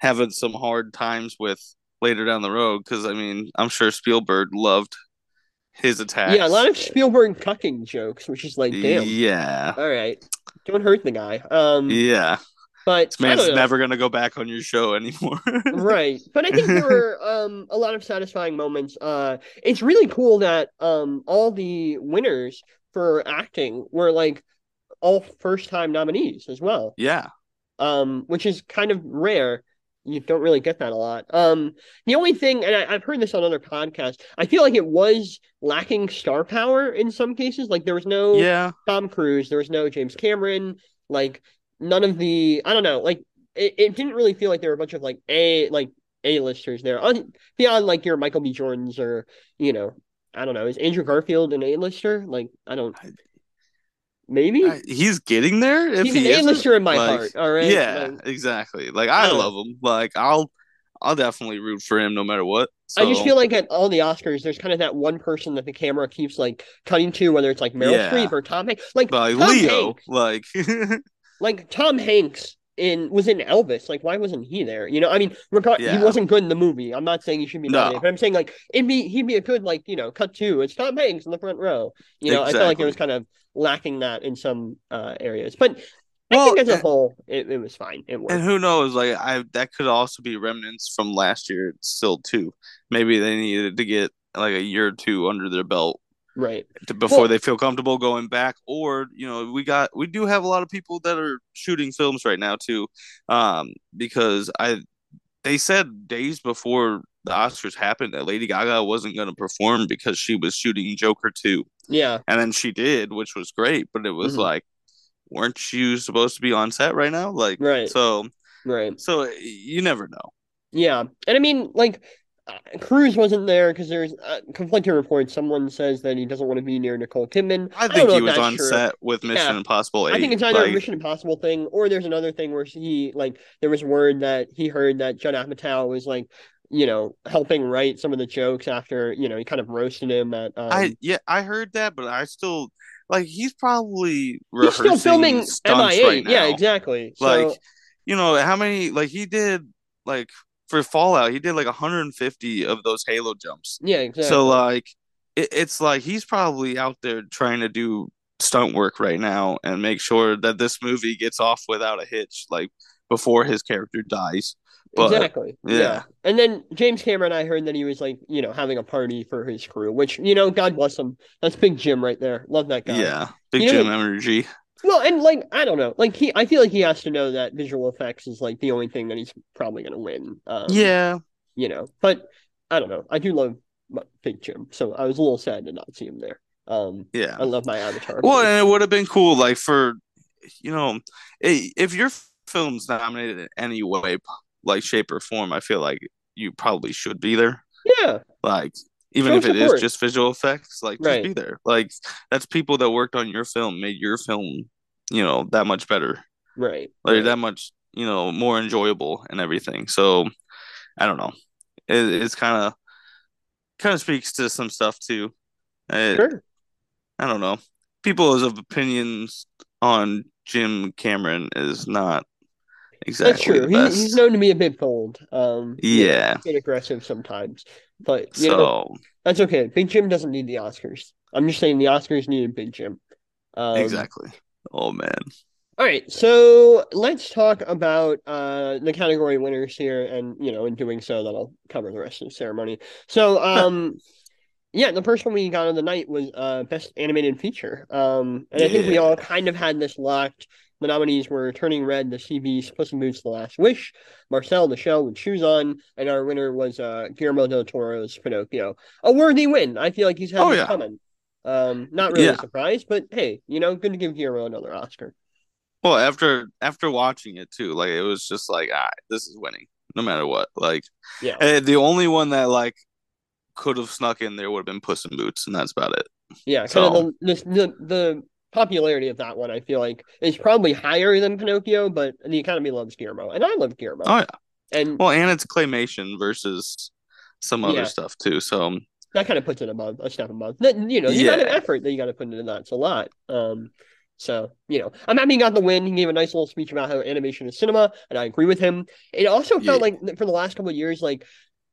[SPEAKER 2] having some hard times with later down the road because I mean I'm sure Spielberg loved his attacks.
[SPEAKER 1] yeah, a lot of Spielberg cucking jokes, which is like, damn,
[SPEAKER 2] Yeah.
[SPEAKER 1] all right, don't hurt the guy. Um,
[SPEAKER 2] Yeah.
[SPEAKER 1] but
[SPEAKER 2] This man's never gonna go back on your show anymore.
[SPEAKER 1] right but i think there were um a lot of satisfying moments uh it's really cool that um all the winners for acting were like all first time nominees as well
[SPEAKER 2] yeah.
[SPEAKER 1] um which is kind of rare you don't really get that a lot um the only thing and I, i've heard this on other podcasts i feel like it was lacking star power in some cases like there was no
[SPEAKER 2] Yeah.
[SPEAKER 1] Tom Cruise, there was no James Cameron, like none of the I don't know, like it, it didn't really feel like there were a bunch of like A like A-listers there. On, beyond like your Michael B. Jordans or, you know, I don't know, is Andrew Garfield an A-lister? Like I don't maybe
[SPEAKER 2] I- He's getting there. If
[SPEAKER 1] he's an
[SPEAKER 2] he isn't,
[SPEAKER 1] A-lister in my
[SPEAKER 2] like,
[SPEAKER 1] heart, all right?
[SPEAKER 2] Yeah,
[SPEAKER 1] Like,
[SPEAKER 2] exactly. Like
[SPEAKER 1] I
[SPEAKER 2] I love him. Like I'll I'll definitely root for him no matter what.
[SPEAKER 1] I just feel like at all the Oscars, there's kind of that one person that the camera keeps like cutting to, whether it's like Meryl
[SPEAKER 2] Yeah.
[SPEAKER 1] Streep or Tom Hanks. Like
[SPEAKER 2] like
[SPEAKER 1] Tom
[SPEAKER 2] Leo,
[SPEAKER 1] Hanks,
[SPEAKER 2] like
[SPEAKER 1] like Tom Hanks in was in Elvis. Like, why wasn't he there? You know, I mean, regard
[SPEAKER 2] Yeah.
[SPEAKER 1] he wasn't good in the movie. I'm not saying he should be
[SPEAKER 2] No.
[SPEAKER 1] nominated, but I'm saying like it'd be he'd be a good like you know cut two. it's Tom Hanks in the front row. You know, I felt like it was kind of lacking that in some uh, areas, but I
[SPEAKER 2] Well,
[SPEAKER 1] think as a
[SPEAKER 2] and-
[SPEAKER 1] whole, it, it was fine. It worked.
[SPEAKER 2] and who knows? Like I that could also be remnants from last year still too. Maybe they needed to get like a year or two under their belt
[SPEAKER 1] right.
[SPEAKER 2] to, before
[SPEAKER 1] Well-
[SPEAKER 2] they feel comfortable going back or you know we got we do have a lot of people that are shooting films right now too um because i they said days before the oscars happened that lady gaga wasn't going to perform because she was shooting joker 2
[SPEAKER 1] Yeah.
[SPEAKER 2] and then she did which was great but it was
[SPEAKER 1] Mhm.
[SPEAKER 2] like weren't you supposed to be on set right now like
[SPEAKER 1] Right.
[SPEAKER 2] so
[SPEAKER 1] Right.
[SPEAKER 2] so you never know
[SPEAKER 1] Yeah, and I mean, like, Cruise wasn't there because there's uh, conflicting reports. Someone says that he doesn't want to be near Nicole Kidman.
[SPEAKER 2] i think
[SPEAKER 1] know
[SPEAKER 2] he was on set with mission
[SPEAKER 1] Yeah.
[SPEAKER 2] impossible 8
[SPEAKER 1] I think it's either a Mission Impossible thing or there's another thing where he like there was word that he heard that Judd Apatow was like you know helping write some of the jokes after you know he kind of roasted him at um,
[SPEAKER 2] I yeah, I heard that, but I still like he's probably
[SPEAKER 1] he's still filming MIA.
[SPEAKER 2] right
[SPEAKER 1] yeah, exactly. So
[SPEAKER 2] Like you know how many like he did like for Fallout, he did like 150 of those Halo jumps.
[SPEAKER 1] yeah, exactly.
[SPEAKER 2] So like it, it's like he's probably out there trying to do stunt work right now and make sure that this movie gets off without a hitch, like before his character dies. But
[SPEAKER 1] exactly. Yeah.
[SPEAKER 2] yeah.
[SPEAKER 1] And then James Cameron, I heard that he was like, you know, having a party for his crew, which, you know, God bless him. That's Big Jim right there. Love that guy.
[SPEAKER 2] yeah, big
[SPEAKER 1] You know-
[SPEAKER 2] Jim energy.
[SPEAKER 1] Well, and like I don't know, like he, I feel like he has to know that visual effects is like the only thing that he's probably gonna win. Um,
[SPEAKER 2] yeah,
[SPEAKER 1] you know, but I don't know. I do love Big Jim, so I was a little sad to not see him there. Um,
[SPEAKER 2] yeah,
[SPEAKER 1] I love my Avatar.
[SPEAKER 2] Well, and it would have been cool, like for you know, if your film's nominated in any way, like shape or form, I feel like you probably should be there.
[SPEAKER 1] Yeah,
[SPEAKER 2] like even Show if it support. is just visual effects, like right. just be there. Like that's people that worked on your film, made your film, you know, that much better.
[SPEAKER 1] Right.
[SPEAKER 2] Like
[SPEAKER 1] right.
[SPEAKER 2] that much, you know, more enjoyable and everything. So I don't know. It, it's kind of kind of speaks to some stuff too. It, sure. I don't know. People's of opinions on Jim Cameron is not exactly. That's true. He,
[SPEAKER 1] he's known to be a bit bold. Um,
[SPEAKER 2] yeah,
[SPEAKER 1] a bit aggressive sometimes, but you so know, that's okay. Big Jim doesn't need the Oscars. I'm just saying the Oscars needed Big Jim.
[SPEAKER 2] Um, exactly. Oh man.
[SPEAKER 1] All right, so let's talk about uh, the category winners here, and you know, in doing so, that'll cover the rest of the ceremony. So, um, yeah, the first one we got of the night was uh, best animated feature, um, and yeah. I think we all kind of had this locked. The nominees were Turning Red, The Beast, Puss in Boots, The Last Wish, Marcel, The Shell with Shoes On, and our winner was uh, Guillermo del Toro's Pinocchio. A worthy win. I feel like he's had oh, yeah. coming. Um, not really yeah. surprised, but hey, you know, good to give Guillermo another Oscar.
[SPEAKER 2] Well, after after watching it too, like it was just like, all right, this is winning, no matter what. Like,
[SPEAKER 1] yeah,
[SPEAKER 2] eh, the only one that like could have snuck in there would have been Puss in Boots, and that's about it.
[SPEAKER 1] Yeah, so, kind of the, the the popularity of that one, I feel like, is probably higher than Pinocchio, but the Academy loves Guillermo, and I love Guillermo.
[SPEAKER 2] Oh yeah,
[SPEAKER 1] and
[SPEAKER 2] well, and it's claymation versus some other yeah. stuff too. So
[SPEAKER 1] that kind of puts it above a step above. Then you know, the yeah. amount of effort that you got to put into that, it's a lot. Um, so, you know, I'm happy he got the win. He gave a nice little speech about how animation is cinema, and I agree with him. It also felt yeah. like for the last couple of years, like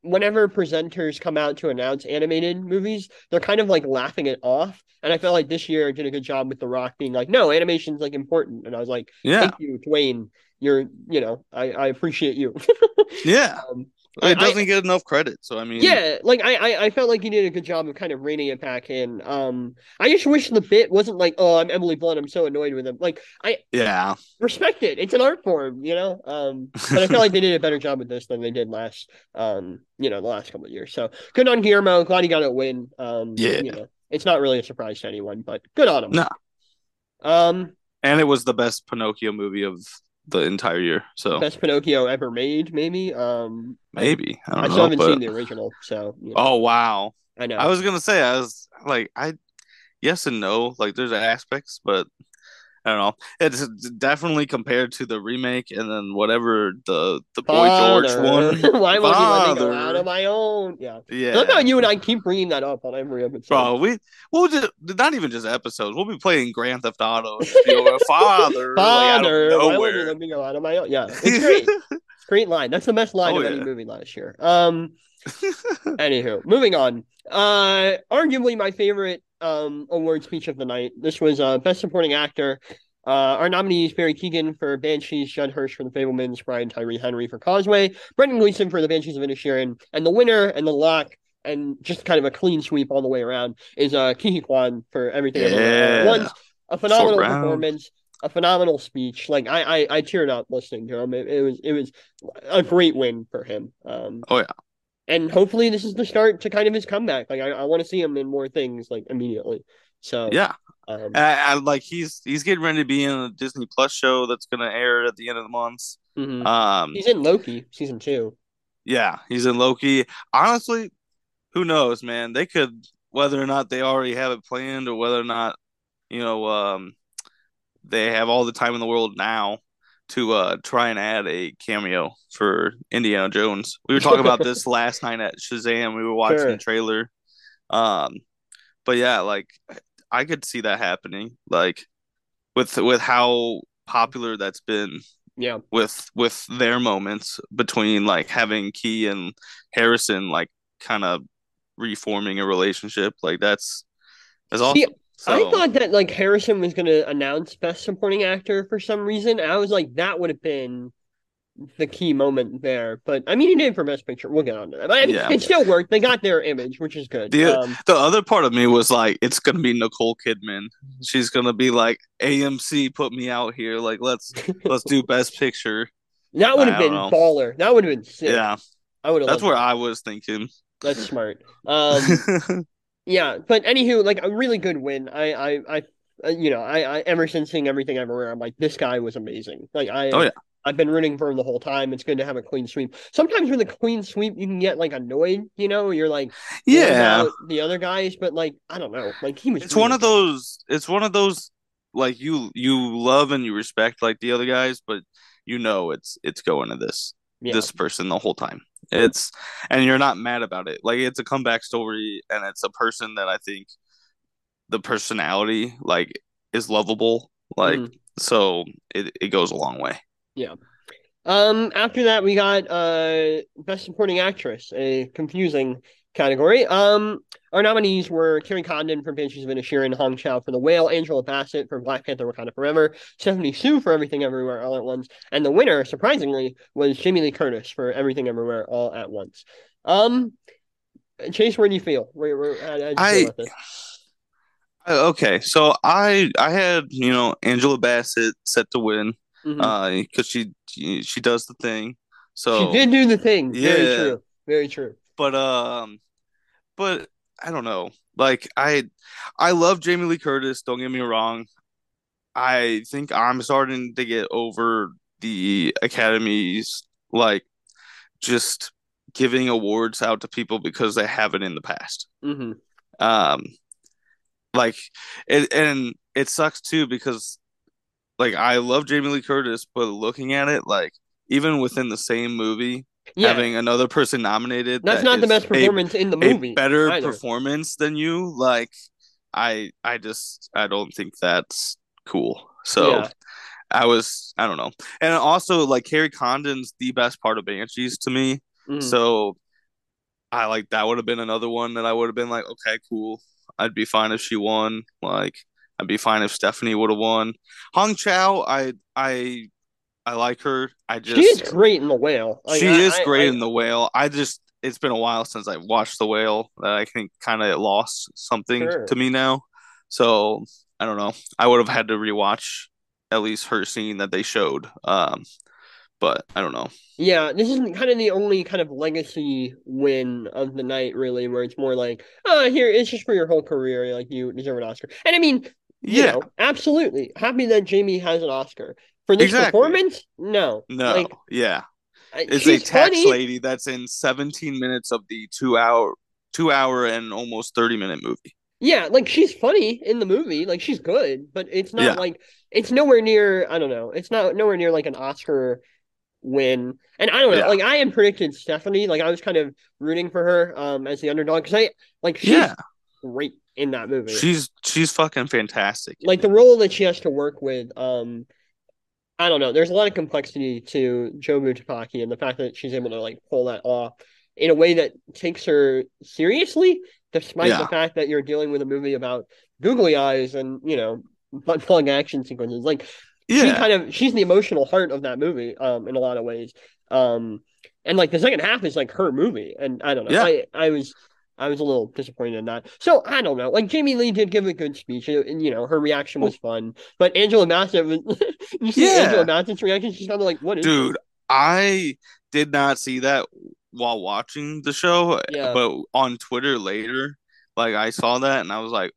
[SPEAKER 1] whenever presenters come out to announce animated movies, they're kind of like laughing it off. And I felt like this year did a good job with The Rock being like, no, animation's like important. And I was like, yeah. thank you, Dwayne. You're, you know, I, I appreciate you.
[SPEAKER 2] yeah. Um, it doesn't I, get enough credit. So I mean,
[SPEAKER 1] yeah, like I, I, I felt like he did a good job of kind of reining it back in. Um, I just wish the bit wasn't like, oh, I'm Emily Blunt. I'm so annoyed with him. Like I,
[SPEAKER 2] yeah,
[SPEAKER 1] respect it. It's an art form, you know. Um, but I felt like they did a better job with this than they did last. Um, you know, the last couple of years. So good on Guillermo. Glad he got a win. Um, yeah, you know, it's not really a surprise to anyone, but good on him.
[SPEAKER 2] No.
[SPEAKER 1] Um,
[SPEAKER 2] and it was the best Pinocchio movie of the entire year. So
[SPEAKER 1] best Pinocchio ever made, maybe. Um,
[SPEAKER 2] maybe I,
[SPEAKER 1] I,
[SPEAKER 2] I
[SPEAKER 1] still
[SPEAKER 2] know,
[SPEAKER 1] haven't
[SPEAKER 2] but...
[SPEAKER 1] seen the original. So
[SPEAKER 2] you know. oh wow,
[SPEAKER 1] I know.
[SPEAKER 2] I was gonna say I was like I yes and no. Like there's aspects, but I don't know. It's definitely compared to the remake and then whatever the the Boy Father. George one.
[SPEAKER 1] Why won't you let me go out on my own? Yeah,
[SPEAKER 2] yeah.
[SPEAKER 1] Look how you and I keep bringing that up on every episode.
[SPEAKER 2] Bro, we we'll just not even just episodes. We'll be playing Grand Theft Auto. Father,
[SPEAKER 1] Father,
[SPEAKER 2] like
[SPEAKER 1] why won't you let me go out on my own? Yeah, it's great. it's great line. That's the best line oh, of yeah. any movie last year. Um. anywho, moving on. Uh, arguably my favorite um award speech of the night. This was uh best supporting actor. Uh, our nominees Barry Keoghan for Banshees, Judd Hirsch for The Fabelmans, Brian Tyree Henry for Causeway, Brendan Gleeson for The Banshees of Inisherin, and the winner and the lock and just kind of a clean sweep all the way around is uh Huy Quan for everything.
[SPEAKER 2] Yeah.
[SPEAKER 1] Once a phenomenal performance, a phenomenal speech. Like I, I, I teared up listening to him. It, it was, it was a great win for him. Um,
[SPEAKER 2] oh yeah,
[SPEAKER 1] and hopefully this is the start to kind of his comeback. Like I, I want to see him in more things like immediately. So
[SPEAKER 2] yeah, um, I, I, like he's he's getting ready to be in a Disney Plus show that's gonna air at the end of the month.
[SPEAKER 1] Mm-hmm. Um, he's in Loki season two.
[SPEAKER 2] Yeah, he's in Loki. Honestly, who knows, man? They could whether or not they already have it planned or whether or not you know um, they have all the time in the world now to uh, try and add a cameo for Indiana Jones. We were talking about this last night at Shazam. We were watching sure. the trailer. Um, but yeah, like I could see that happening. Like with with how popular that's been.
[SPEAKER 1] Yeah.
[SPEAKER 2] With with their moments between like having Ke and Harrison like kind of reforming a relationship. Like that's that's awesome.
[SPEAKER 1] So, I thought that like Harrison was gonna announce best supporting actor for some reason. I was like, that would have been the key moment there. But I mean, he did for Best Picture. We'll get on to that. But I mean,
[SPEAKER 2] Yeah.
[SPEAKER 1] it still worked. They got their image, which is good.
[SPEAKER 2] The-
[SPEAKER 1] um,
[SPEAKER 2] The other part of me was like, it's gonna be Nicole Kidman. She's gonna be like, AMC put me out here. Like, let's let's do Best Picture.
[SPEAKER 1] that would have been
[SPEAKER 2] know.
[SPEAKER 1] baller. That would have been sick.
[SPEAKER 2] Yeah,
[SPEAKER 1] I would have.
[SPEAKER 2] that's where I was thinking.
[SPEAKER 1] That's smart. Um, yeah, but anywho, like a really good win. I, I, I, uh, you know, I, I ever since seeing everything everywhere, I'm like, this guy was amazing. Like I,
[SPEAKER 2] Oh, yeah.
[SPEAKER 1] I've been rooting for him the whole time. It's good to have a clean sweep. Sometimes with a clean sweep, you can get like annoyed. You know, you're like,
[SPEAKER 2] yeah,
[SPEAKER 1] the other guys, but like I don't know, like he was.
[SPEAKER 2] it's one of those. It's one of those like you you love and you respect like the other guys, but you know it's it's going to this
[SPEAKER 1] Yeah.
[SPEAKER 2] this person the whole time. It's and you're not mad about it. Like it's a comeback story, and it's a person that I think the personality like is lovable. Like
[SPEAKER 1] Mhm.
[SPEAKER 2] so, it it goes a long way. Yeah.
[SPEAKER 1] Um, after that, we got uh best supporting actress, a confusing category. Um, our nominees were Kerry Condon for Banshees of Inisherin, Hong Chau for The Whale, Angela Bassett for Black Panther: Wakanda Forever, Stephanie Hsu for Everything Everywhere All at Once, and the winner, surprisingly, was Jamie Lee Curtis for Everything Everywhere All at Once. Um, Chase, where do you feel? Where, where how, how'd you feel
[SPEAKER 2] I-
[SPEAKER 1] this?
[SPEAKER 2] Uh, Okay, so I I had you know Angela Bassett set to win,
[SPEAKER 1] Mhm.
[SPEAKER 2] uh, because she she does the thing. So
[SPEAKER 1] she did do the thing. Very
[SPEAKER 2] Yeah.
[SPEAKER 1] true. Very true.
[SPEAKER 2] but um but i don't know. Like i i love jamie lee curtis don't get me wrong. I think i'm starting to get over the academy's like just giving awards out to people because they haven't in the past.
[SPEAKER 1] Hmm
[SPEAKER 2] um like it and it sucks too because like i love jamie lee curtis but looking at it like even within the same movie
[SPEAKER 1] Yeah,
[SPEAKER 2] having another person nominated
[SPEAKER 1] that's
[SPEAKER 2] that
[SPEAKER 1] not the best
[SPEAKER 2] a
[SPEAKER 1] performance in the movie.
[SPEAKER 2] a better
[SPEAKER 1] either.
[SPEAKER 2] performance than you like i i just i don't think that's cool so
[SPEAKER 1] Yeah.
[SPEAKER 2] i was i don't know and also like kerry condon's the best part of banshees to me
[SPEAKER 1] Mhm.
[SPEAKER 2] so i like that would have been another one that i would have been like okay cool i'd be fine if she won like i'd be fine if stephanie would have won hong chau i i i like her i just
[SPEAKER 1] she is great in the whale. Like,
[SPEAKER 2] she
[SPEAKER 1] I-
[SPEAKER 2] is
[SPEAKER 1] I-
[SPEAKER 2] great
[SPEAKER 1] I-
[SPEAKER 2] in the whale. I just it's been a while since I watched the whale that I think kind of lost something
[SPEAKER 1] Sure.
[SPEAKER 2] to me now. So I don't know. I would have had to rewatch at least her scene that they showed. Um, but I don't know.
[SPEAKER 1] Yeah, this is kind of the only kind of legacy win of the night, really, where it's more like, oh, here it's just for your whole career, like you deserve an Oscar. And I mean, you
[SPEAKER 2] Yeah.
[SPEAKER 1] know, absolutely happy that Jamie has an Oscar for this
[SPEAKER 2] Exactly.
[SPEAKER 1] performance. No,
[SPEAKER 2] No,
[SPEAKER 1] like
[SPEAKER 2] yeah, it's a tax
[SPEAKER 1] funny.
[SPEAKER 2] lady that's in 17 minutes of the two hour, two hour and almost 30 minute movie.
[SPEAKER 1] Yeah, like she's funny in the movie, like she's good, but it's not
[SPEAKER 2] Yeah.
[SPEAKER 1] like it's nowhere near. I don't know. It's not nowhere near like an Oscar win. And I don't know.
[SPEAKER 2] Yeah.
[SPEAKER 1] Like I am predicted Stephanie. Like I was kind of rooting for her um as the underdog because I like she's
[SPEAKER 2] Yeah,
[SPEAKER 1] great in that movie.
[SPEAKER 2] she's she's fucking fantastic.
[SPEAKER 1] like the role that she has to work with. Um, I don't know. There's a lot of complexity to Jobu Tupaki and the fact that she's able to like pull that off in a way that takes her seriously, despite the fact that you're dealing with a movie about googly eyes and you know butt plug action sequences. Like she kind of she's the emotional heart of that movie um in a lot of ways um and like the second half is like her movie and i don't know
[SPEAKER 2] Yeah.
[SPEAKER 1] i i was i was a little disappointed in that so i don't know like jamie lee did give a good speech and, you know her reaction was fun but angela bassett was you see
[SPEAKER 2] Yeah.
[SPEAKER 1] angela bassett's reaction she's kind of like what is
[SPEAKER 2] dude
[SPEAKER 1] this?
[SPEAKER 2] i did not see that while watching the show
[SPEAKER 1] Yeah.
[SPEAKER 2] but on twitter later like i saw that and i was like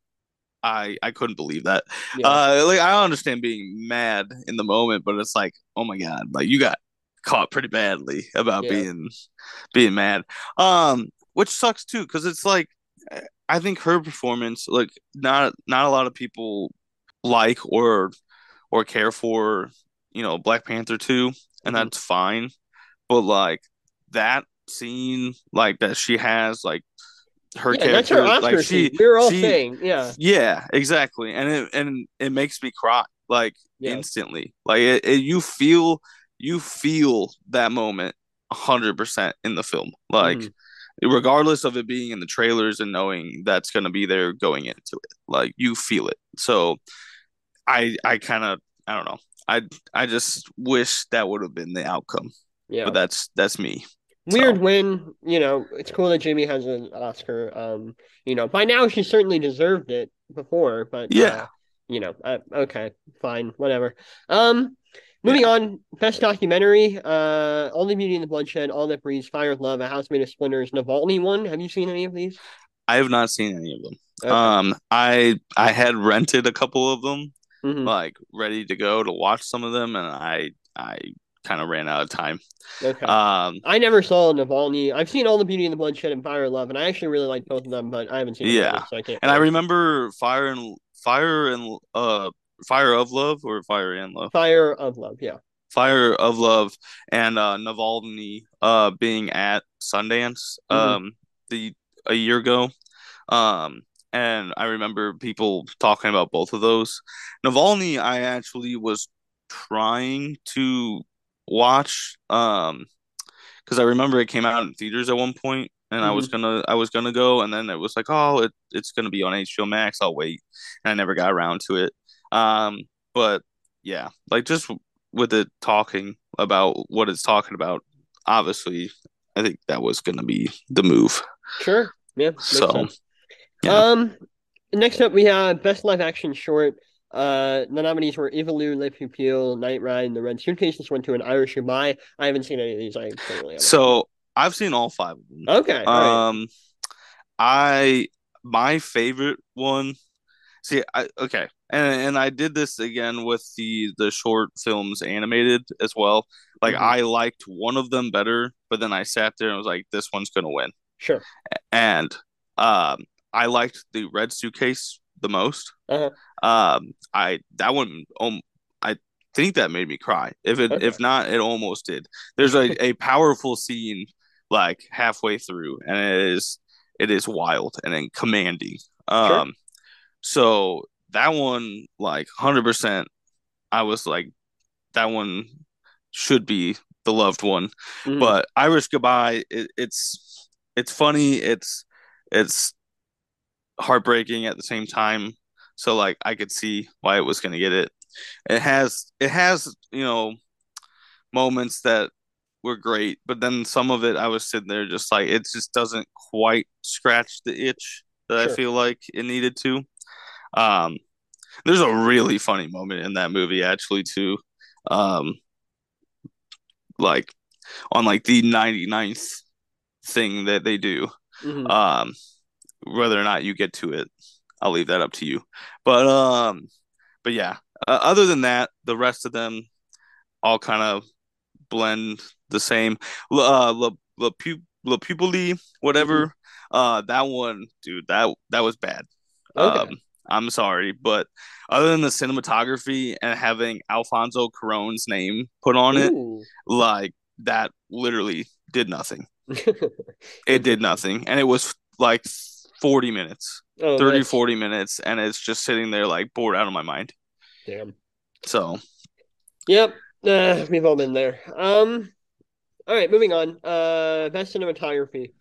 [SPEAKER 2] i i couldn't believe that
[SPEAKER 1] yeah.
[SPEAKER 2] uh like i understand being mad in the moment but it's like oh my god like you got caught pretty badly about
[SPEAKER 1] Yeah.
[SPEAKER 2] being being mad um which sucks too because it's like i think her performance like not not a lot of people like or or care for you know black panther 2 and
[SPEAKER 1] Mhm.
[SPEAKER 2] that's fine but like that scene like that she has like her
[SPEAKER 1] yeah, that's
[SPEAKER 2] character
[SPEAKER 1] her
[SPEAKER 2] like she
[SPEAKER 1] we were all
[SPEAKER 2] she-
[SPEAKER 1] saying yeah
[SPEAKER 2] yeah exactly and it and it makes me cry like
[SPEAKER 1] Yeah.
[SPEAKER 2] instantly like it, it, you feel you feel that moment 100% in the film like
[SPEAKER 1] Mhm.
[SPEAKER 2] Regardless of it being in the trailers and knowing that's going to be there going into it like you feel it so i i kind of i don't know i i just wish that would have been the outcome
[SPEAKER 1] Yeah.
[SPEAKER 2] but that's that's me.
[SPEAKER 1] Weird
[SPEAKER 2] So-
[SPEAKER 1] win. You know, it's cool that Jamie has an Oscar. Um, you know, by now she certainly deserved it before, but
[SPEAKER 2] Yeah.
[SPEAKER 1] uh, you know, uh, okay, fine, whatever. Um, moving on, best documentary. Uh, All the Beauty and the Bloodshed, All That Breathes, Fire of Love, A House Made of Splinters, Navalny one. Have you seen any of these?
[SPEAKER 2] I have not seen any of them.
[SPEAKER 1] Okay.
[SPEAKER 2] Um, I I had rented a couple of them,
[SPEAKER 1] Mhm.
[SPEAKER 2] like ready to go to watch some of them, and I I kind of ran out of time.
[SPEAKER 1] Okay.
[SPEAKER 2] Um,
[SPEAKER 1] I never saw Navalny. I've seen All the Beauty and the Bloodshed and Fire of Love, and I actually really like both of them, but I haven't seen
[SPEAKER 2] Yeah.
[SPEAKER 1] Navalny, so I can't.
[SPEAKER 2] and I remember Fire and Fire and uh Fire of Love or Fire and Love.
[SPEAKER 1] Fire of Love. Yeah.
[SPEAKER 2] Fire of Love and uh Navalny uh being at Sundance
[SPEAKER 1] Mhm.
[SPEAKER 2] um the a year ago. Um and I remember people talking about both of those. Navalny I actually was trying to watch um because I remember it came out in theaters at one point and I was gonna I was gonna go and then it was like oh it, it's gonna be on HBO Max I'll wait and I never got around to it um but yeah like just with it talking about what it's talking about obviously I think that was gonna be the move
[SPEAKER 1] Sure. Yeah.
[SPEAKER 2] So, yeah.
[SPEAKER 1] Um, next up we have best live action short. Uh, the nominees were Ivalu, Le Pupille, Night Ride, and The Red Suitcase. This went to an Irish Goodbye. I haven't seen any of these. I totally
[SPEAKER 2] so I've seen all five of them
[SPEAKER 1] okay. all right.
[SPEAKER 2] Um, I my favorite one. See, I okay, and and I did this again with the the short films animated as well. Like
[SPEAKER 1] Mhm.
[SPEAKER 2] I liked one of them better, but then I sat there and was like, this one's gonna win.
[SPEAKER 1] Sure.
[SPEAKER 2] And um, I liked the red suitcase the most.
[SPEAKER 1] Uh-huh.
[SPEAKER 2] Um, I that one um, I think that made me cry. If it
[SPEAKER 1] Okay.
[SPEAKER 2] if not, it almost did. There's a, a powerful scene like halfway through, and it is it is wild and then commanding. Um, so that one like hundred percent, I was like, that one should be the loved one.
[SPEAKER 1] Mhm.
[SPEAKER 2] But Irish Goodbye, it, it's it's funny. It's it's heartbreaking at the same time. So like I could see why it was gonna get it. It has it has you know moments that were great, but then some of it I was sitting there just like it just doesn't quite scratch the itch that I feel like it needed to. Um, there's a really funny moment in that movie actually too. Um, like on like the 99th thing that they do.
[SPEAKER 1] Mhm.
[SPEAKER 2] Um, whether or not you get to it, I'll leave that up to you. But um, but yeah. Uh, other than that, the rest of them all kind of blend the same. Uh, La La Pu- La whatever. Uh, that one, dude, that that was bad.
[SPEAKER 1] Okay.
[SPEAKER 2] Um, I'm sorry, but other than the cinematography and having Alfonso Cuarón's name put on it,
[SPEAKER 1] Ooh.
[SPEAKER 2] like that literally did nothing. It did nothing, and it was like 40 minutes,
[SPEAKER 1] oh,
[SPEAKER 2] 30,
[SPEAKER 1] that's-
[SPEAKER 2] 40 minutes, and it's just sitting there like bored out of my mind.
[SPEAKER 1] Damn.
[SPEAKER 2] So
[SPEAKER 1] Yep. Uh, we've all been there. Um. All right, moving on. Uh, best cinematography.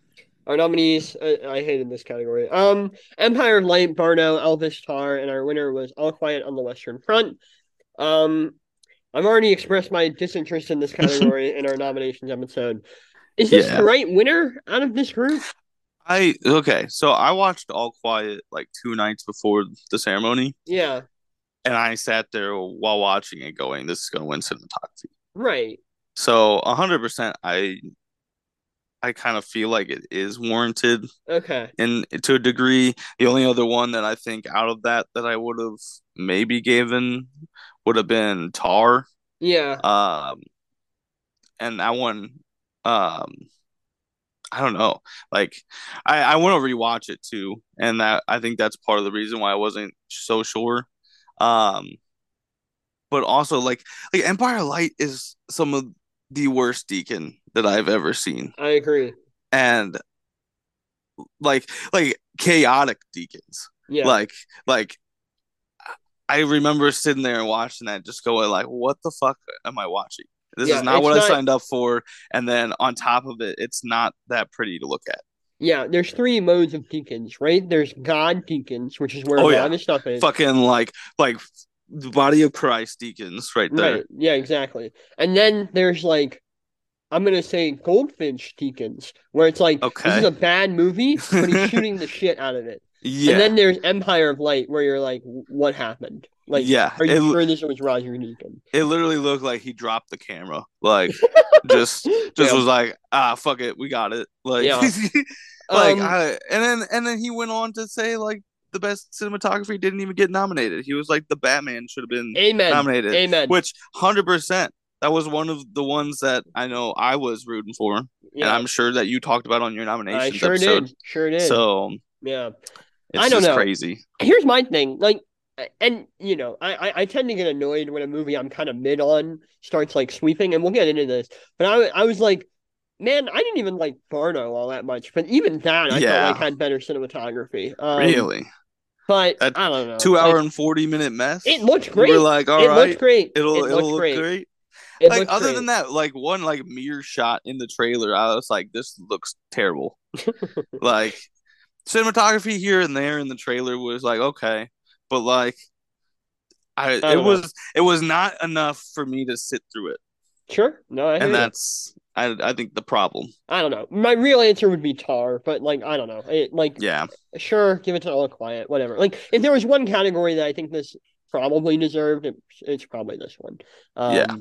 [SPEAKER 1] Our nominees. Uh, I hated this category. Um, Empire of Light, Bardo, Elvis Tar, and our winner was All Quiet on the Western Front. Um, I've already expressed my disinterest in this category in our nominations episode. Is this
[SPEAKER 2] Yeah.
[SPEAKER 1] the right winner out of this group?
[SPEAKER 2] I okay, so I watched All Quiet like two nights before the ceremony,
[SPEAKER 1] Yeah.
[SPEAKER 2] and I sat there while watching it, going, "This is going to win cinematography."
[SPEAKER 1] Right.
[SPEAKER 2] So hundred percent, I I kind of feel like it is warranted
[SPEAKER 1] Okay.
[SPEAKER 2] And to a degree. The only other one that I think out of that that I would have maybe given would have been Tar.
[SPEAKER 1] Yeah.
[SPEAKER 2] Um, and that one, um, I don't know. Like, I I want to rewatch it too, and that I think that's part of the reason why I wasn't so sure. Um, but also like like Empire Light is some of the worst Deacon that I've ever seen,
[SPEAKER 1] I agree.
[SPEAKER 2] and like like chaotic Deakins.
[SPEAKER 1] Yeah.
[SPEAKER 2] Like like I remember sitting there and watching that, just going like, "What the fuck am I watching? This
[SPEAKER 1] Yeah,
[SPEAKER 2] is not what I signed up for." And then on top of it, it's not that pretty to look at.
[SPEAKER 1] Yeah, there's three modes of Deakins, right? There's God Deakins, which is where
[SPEAKER 2] Oh,
[SPEAKER 1] a lot
[SPEAKER 2] yeah.
[SPEAKER 1] of stuff is.
[SPEAKER 2] Fucking like like the body of Christ Deakins right there.
[SPEAKER 1] Right. Yeah, exactly. And then there's like I'm gonna say Goldfinch Deakins, where it's like okay. this is a bad movie, but he's shooting the shit out of it.
[SPEAKER 2] Yeah.
[SPEAKER 1] And then there's Empire of Light, where you're like, what happened? Like,
[SPEAKER 2] yeah.
[SPEAKER 1] are you
[SPEAKER 2] It,
[SPEAKER 1] sure this was Roger Deacon?
[SPEAKER 2] it literally looked like he dropped the camera. Like just just
[SPEAKER 1] Yeah.
[SPEAKER 2] was like, ah, fuck it, we got it. Like,
[SPEAKER 1] Yeah.
[SPEAKER 2] like
[SPEAKER 1] Um,
[SPEAKER 2] I, and then and then he went on to say like the best cinematography didn't even get nominated. He was like the Batman should have been
[SPEAKER 1] Amen.
[SPEAKER 2] nominated,
[SPEAKER 1] Amen.
[SPEAKER 2] which hundred percent that was one of the ones that I know I was rooting for, and I'm sure that you talked about on your nominations
[SPEAKER 1] I sure
[SPEAKER 2] episode.
[SPEAKER 1] did. Sure did.
[SPEAKER 2] So
[SPEAKER 1] yeah.
[SPEAKER 2] it's
[SPEAKER 1] I don't know.
[SPEAKER 2] crazy.
[SPEAKER 1] here's my thing like and you know I, I i tend to get annoyed when a movie i'm kind of mid on starts like sweeping and we'll get into this but i, I was like man i didn't even like bardo all that much but even that i
[SPEAKER 2] Yeah.
[SPEAKER 1] felt like had better cinematography um,
[SPEAKER 2] really,
[SPEAKER 1] but i don't know
[SPEAKER 2] two
[SPEAKER 1] Like,
[SPEAKER 2] hour and forty minute mess.
[SPEAKER 1] it looked
[SPEAKER 2] You
[SPEAKER 1] great
[SPEAKER 2] We're like, all
[SPEAKER 1] it
[SPEAKER 2] right,
[SPEAKER 1] looked great
[SPEAKER 2] it'll
[SPEAKER 1] it
[SPEAKER 2] it'll look
[SPEAKER 1] great,
[SPEAKER 2] great.
[SPEAKER 1] It
[SPEAKER 2] like other
[SPEAKER 1] great.
[SPEAKER 2] than that, like one like mirror shot in the trailer, I was like, this looks terrible. like cinematography here and there in the trailer was like okay, but like I, it
[SPEAKER 1] don't know.
[SPEAKER 2] was it was not enough for me to sit through it,
[SPEAKER 1] sure no I,
[SPEAKER 2] and that's I I think the problem.
[SPEAKER 1] I don't know my real answer would be tar but like i don't know it, like
[SPEAKER 2] Yeah,
[SPEAKER 1] sure, give it to all quiet, whatever. Like if there was one category that I think this probably deserved, it, it's probably this one. Um,
[SPEAKER 2] Yeah.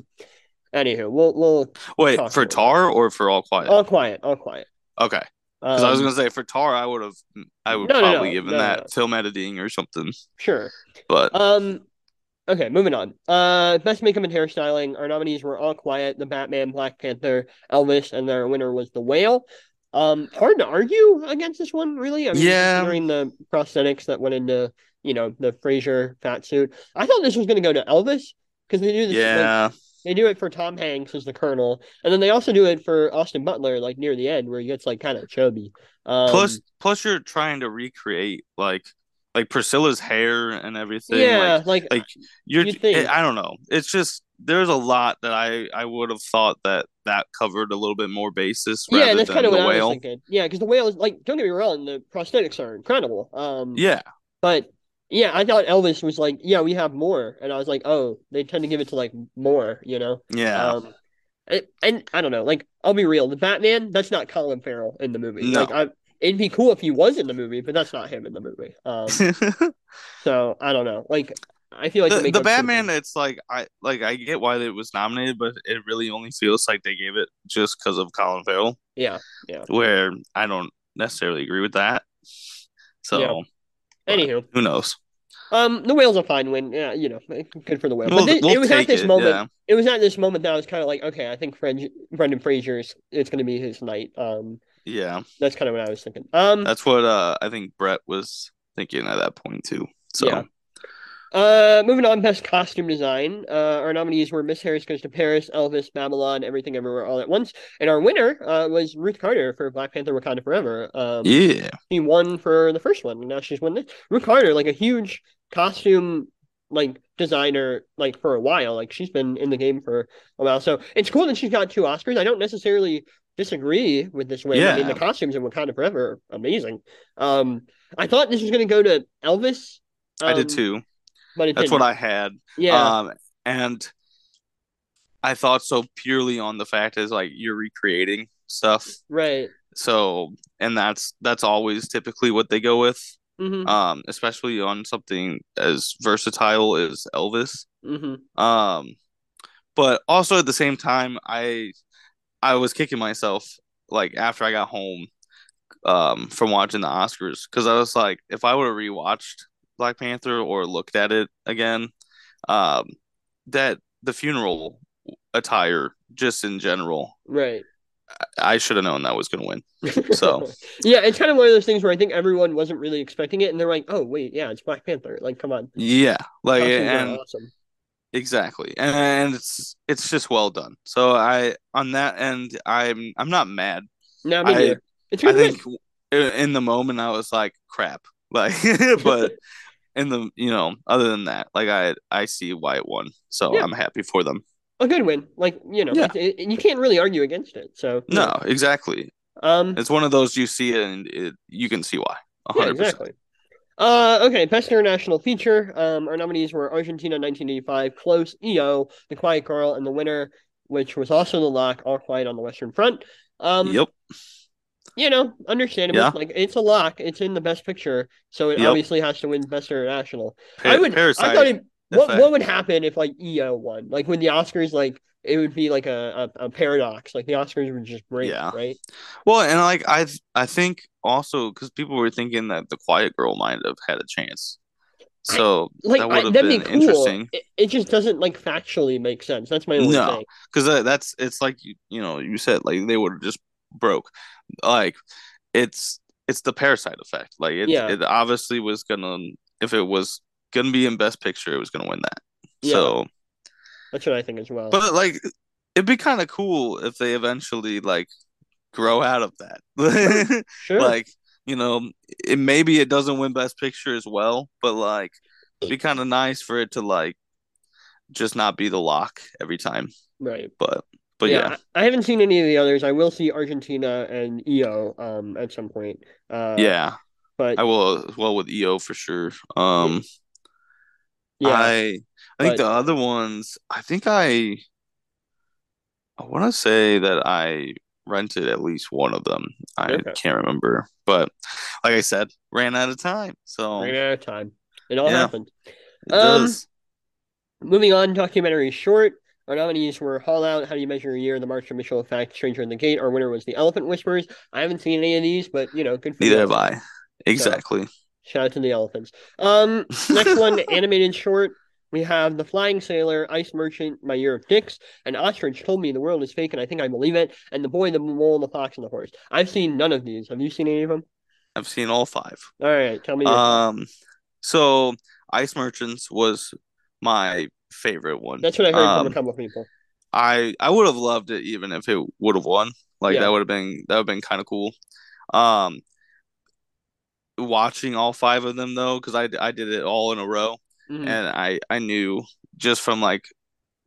[SPEAKER 1] Anywho, we'll we'll
[SPEAKER 2] wait for. Tar or for All Quiet?
[SPEAKER 1] all quiet, all quiet.
[SPEAKER 2] okay, because I was
[SPEAKER 1] Um,
[SPEAKER 2] gonna say for Tar, I would have I would
[SPEAKER 1] No,
[SPEAKER 2] probably
[SPEAKER 1] no,
[SPEAKER 2] given
[SPEAKER 1] no, no,
[SPEAKER 2] that film editing or something,
[SPEAKER 1] sure.
[SPEAKER 2] but
[SPEAKER 1] Um. Okay, moving on. Uh, best makeup and hairstyling. Our nominees were All Quiet, The Batman, Black Panther, Elvis, and their winner was The Whale. Um, hard to argue against this one, really. I mean,
[SPEAKER 2] Yeah.
[SPEAKER 1] considering the prosthetics that went into, you know, the Fraser fat suit. I thought this was going to go to Elvis because they do this. like,
[SPEAKER 2] yeah,
[SPEAKER 1] they do it for Tom Hanks as the Colonel, and then they also do it for Austin Butler, like near the end, where he gets like kind of chubby. Um,
[SPEAKER 2] plus plus you're trying to recreate like like Priscilla's hair and everything.
[SPEAKER 1] yeah,
[SPEAKER 2] like,
[SPEAKER 1] like,
[SPEAKER 2] like you're
[SPEAKER 1] think.
[SPEAKER 2] I don't know. It's just there's a lot that I I would have thought that that covered a little bit more basis
[SPEAKER 1] yeah,
[SPEAKER 2] rather
[SPEAKER 1] that's kind of what I was
[SPEAKER 2] whale.
[SPEAKER 1] thinking. Yeah, because the whale is like, don't get me wrong, the prosthetics are incredible. Um,
[SPEAKER 2] Yeah,
[SPEAKER 1] but yeah, I thought Elvis was like, yeah, we have more, and I was like, oh, they tend to give it to like more, you know.
[SPEAKER 2] yeah.
[SPEAKER 1] Um, and, and I don't know, like I'll be real, the Batman, that's not Colin Farrell in the movie.
[SPEAKER 2] No.
[SPEAKER 1] Like, I, it'd be cool if he was in the movie, but that's not him in the movie. Um, so I don't know, like I feel like
[SPEAKER 2] the, the Batman, it's like I like I get why it was nominated, but it really only feels like they gave it just because of Colin Farrell,
[SPEAKER 1] yeah. Yeah.
[SPEAKER 2] Where I don't necessarily agree with that. So
[SPEAKER 1] Yeah. Anywho,
[SPEAKER 2] who knows?
[SPEAKER 1] um, the whale's a fine win. Yeah, you know, good for the whale.
[SPEAKER 2] We'll,
[SPEAKER 1] but
[SPEAKER 2] we'll
[SPEAKER 1] it was at this
[SPEAKER 2] it,
[SPEAKER 1] moment.
[SPEAKER 2] yeah.
[SPEAKER 1] It was at this moment that I was kind of like, okay, I think Fred, Brendan Fraser's it's going to be his night. Um,
[SPEAKER 2] Yeah,
[SPEAKER 1] that's kind of what I was thinking. Um,
[SPEAKER 2] that's what uh I think Brett was thinking at that point too. So
[SPEAKER 1] Yeah. Uh, moving on, best costume design. Uh, our nominees were Miss Harris Goes to Paris, Elvis, Babylon, Everything Everywhere All at Once, and our winner uh was Ruth Carter for Black Panther: Wakanda Forever. Um,
[SPEAKER 2] yeah,
[SPEAKER 1] she won for the first one, and now she's won this. Ruth Carter, like a huge costume like designer, like for a while. Like she's been in the game for a while, so it's cool that she's got two Oscars. I don't necessarily disagree with this win. I mean, the costumes in Wakanda Forever are amazing. Um, I thought this was going to go to Elvis.
[SPEAKER 2] I did
[SPEAKER 1] um,
[SPEAKER 2] too.
[SPEAKER 1] but it
[SPEAKER 2] That's
[SPEAKER 1] didn't.
[SPEAKER 2] what I had.
[SPEAKER 1] Yeah,
[SPEAKER 2] Um, and I thought so purely on the fact is like you're recreating stuff.
[SPEAKER 1] right.
[SPEAKER 2] So, and that's that's always typically what they go with.
[SPEAKER 1] hmm
[SPEAKER 2] Um, especially on something as versatile as Elvis.
[SPEAKER 1] hmm
[SPEAKER 2] Um, but also at the same time, I I was kicking myself like after I got home um from watching the Oscars because I was like, if I would have rewatched Black Panther or looked at it again, um, that the funeral attire just in general,
[SPEAKER 1] Right.
[SPEAKER 2] I should have known that was gonna win. So.
[SPEAKER 1] yeah, it's kind of one of those things where I think everyone wasn't really expecting it, and they're like, "Oh, wait, yeah, it's Black Panther." Like, come on,
[SPEAKER 2] Yeah, like and
[SPEAKER 1] awesome.
[SPEAKER 2] Exactly, and it's it's just well done. So I on that end, I'm I'm not mad.
[SPEAKER 1] No, me
[SPEAKER 2] I-
[SPEAKER 1] neither. It's
[SPEAKER 2] I think i- in the moment I was like, crap. Like, but in the you know, other than that, like I I see why it won, so
[SPEAKER 1] Yeah.
[SPEAKER 2] I'm happy for them.
[SPEAKER 1] a good win. Like, you know,
[SPEAKER 2] Yeah.
[SPEAKER 1] it, it- you can't really argue against it. So,
[SPEAKER 2] No,
[SPEAKER 1] know.
[SPEAKER 2] exactly.
[SPEAKER 1] um,
[SPEAKER 2] It's one of those you see it and it, you can see why.
[SPEAKER 1] Yeah,
[SPEAKER 2] hundred percent.
[SPEAKER 1] exactly. Uh, okay, best international feature. Um, our nominees were Argentina 1985, Close, EO, The Quiet Girl, and the winner which was also the lock, All Quiet on the Western Front. Um,
[SPEAKER 2] Yep.
[SPEAKER 1] you know, understandable.
[SPEAKER 2] Yeah.
[SPEAKER 1] Like it's a lock. It's in the Best Picture, so it
[SPEAKER 2] Yep.
[SPEAKER 1] obviously has to win Best International.
[SPEAKER 2] Pa-
[SPEAKER 1] I would.
[SPEAKER 2] Parasite.
[SPEAKER 1] I thought it. What what would happen if like EO won? Like when the Oscars, like it would be like a, a, a paradox. Like the Oscars would just break,
[SPEAKER 2] Yeah.
[SPEAKER 1] right?
[SPEAKER 2] Well, and like I, I think also because people were thinking that the Quiet Girl might have had a chance, so
[SPEAKER 1] Like
[SPEAKER 2] that would have
[SPEAKER 1] that'd
[SPEAKER 2] been
[SPEAKER 1] be cool.
[SPEAKER 2] interesting.
[SPEAKER 1] It, it just doesn't like factually make sense. That's my only
[SPEAKER 2] No.
[SPEAKER 1] thing.
[SPEAKER 2] Because that's it's like you, you know you said like they would have just broke, like it's it's the Parasite effect. Like it,
[SPEAKER 1] Yeah.
[SPEAKER 2] it obviously was gonna if it was gonna be in Best Picture, it was gonna win that.
[SPEAKER 1] Yeah.
[SPEAKER 2] So,
[SPEAKER 1] That's what I think as well.
[SPEAKER 2] but like it'd be kind of cool if they eventually like grow out of that.
[SPEAKER 1] sure.
[SPEAKER 2] like you know it maybe it doesn't win best picture as well but like it'd be kind of nice for it to like just not be the lock every time
[SPEAKER 1] right.
[SPEAKER 2] but but yeah,
[SPEAKER 1] I, I haven't seen any of the others. I will see Argentina and EO um at some point. Uh,
[SPEAKER 2] yeah,
[SPEAKER 1] But
[SPEAKER 2] i will as well with eo for sure um
[SPEAKER 1] yeah,
[SPEAKER 2] i i think
[SPEAKER 1] but-
[SPEAKER 2] the other ones i think i i want to say that i rented at least one of them i
[SPEAKER 1] Okay.
[SPEAKER 2] can't remember but like i said ran out of time so
[SPEAKER 1] ran out of time. It all
[SPEAKER 2] Yeah.
[SPEAKER 1] happened.
[SPEAKER 2] it
[SPEAKER 1] Um,
[SPEAKER 2] does.
[SPEAKER 1] Moving on, documentary short. Our nominees were Haul Out, How Do You Measure a Year, The Martha Mitchell Effect, Stranger in the Gate. Our winner was The Elephant Whisperers. I haven't seen any of these, but you know, good for
[SPEAKER 2] neither
[SPEAKER 1] you.
[SPEAKER 2] have i exactly
[SPEAKER 1] Shout out to the elephants. Um, next one, animated short. We have The Flying Sailor, Ice Merchant, My Year of Dicks, and Ostrich Told Me the World is Fake and I Think I Believe It, and The Boy, the Mole, the Fox, and the Horse. I've seen none of these. Have you seen any of them?
[SPEAKER 2] i've seen all five
[SPEAKER 1] All right, tell me.
[SPEAKER 2] Um, so Ice Merchants was my favorite one.
[SPEAKER 1] That's what I heard from
[SPEAKER 2] um,
[SPEAKER 1] a couple of people.
[SPEAKER 2] I I would have loved it even if it would have won. Like
[SPEAKER 1] Yeah.
[SPEAKER 2] that would have been that would have been kind of cool. Um, watching all five of them though, because I I did it all in a row,
[SPEAKER 1] Mhm.
[SPEAKER 2] and I I knew just from like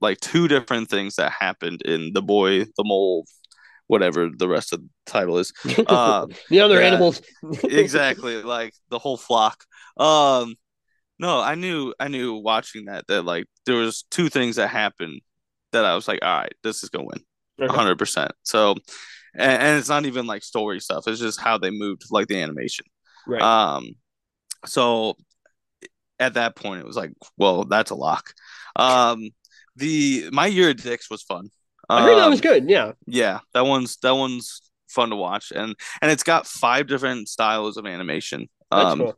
[SPEAKER 2] like two different things that happened in the boy, the mole, whatever the rest of the title is. uh,
[SPEAKER 1] the other
[SPEAKER 2] yeah.
[SPEAKER 1] animals.
[SPEAKER 2] exactly like the whole flock um no i knew i knew watching that that like there was two things that happened that i was like all right this is gonna win
[SPEAKER 1] Okay.
[SPEAKER 2] 100% so and, and it's not even like story stuff it's just how they moved like the animation
[SPEAKER 1] Right.
[SPEAKER 2] um so at that point it was like well that's a lock um the my year of dicks was fun
[SPEAKER 1] I heard that
[SPEAKER 2] Um,
[SPEAKER 1] was good. Yeah.
[SPEAKER 2] yeah, that one's that one's fun to watch, and and it's got five different styles of animation, um,
[SPEAKER 1] cool.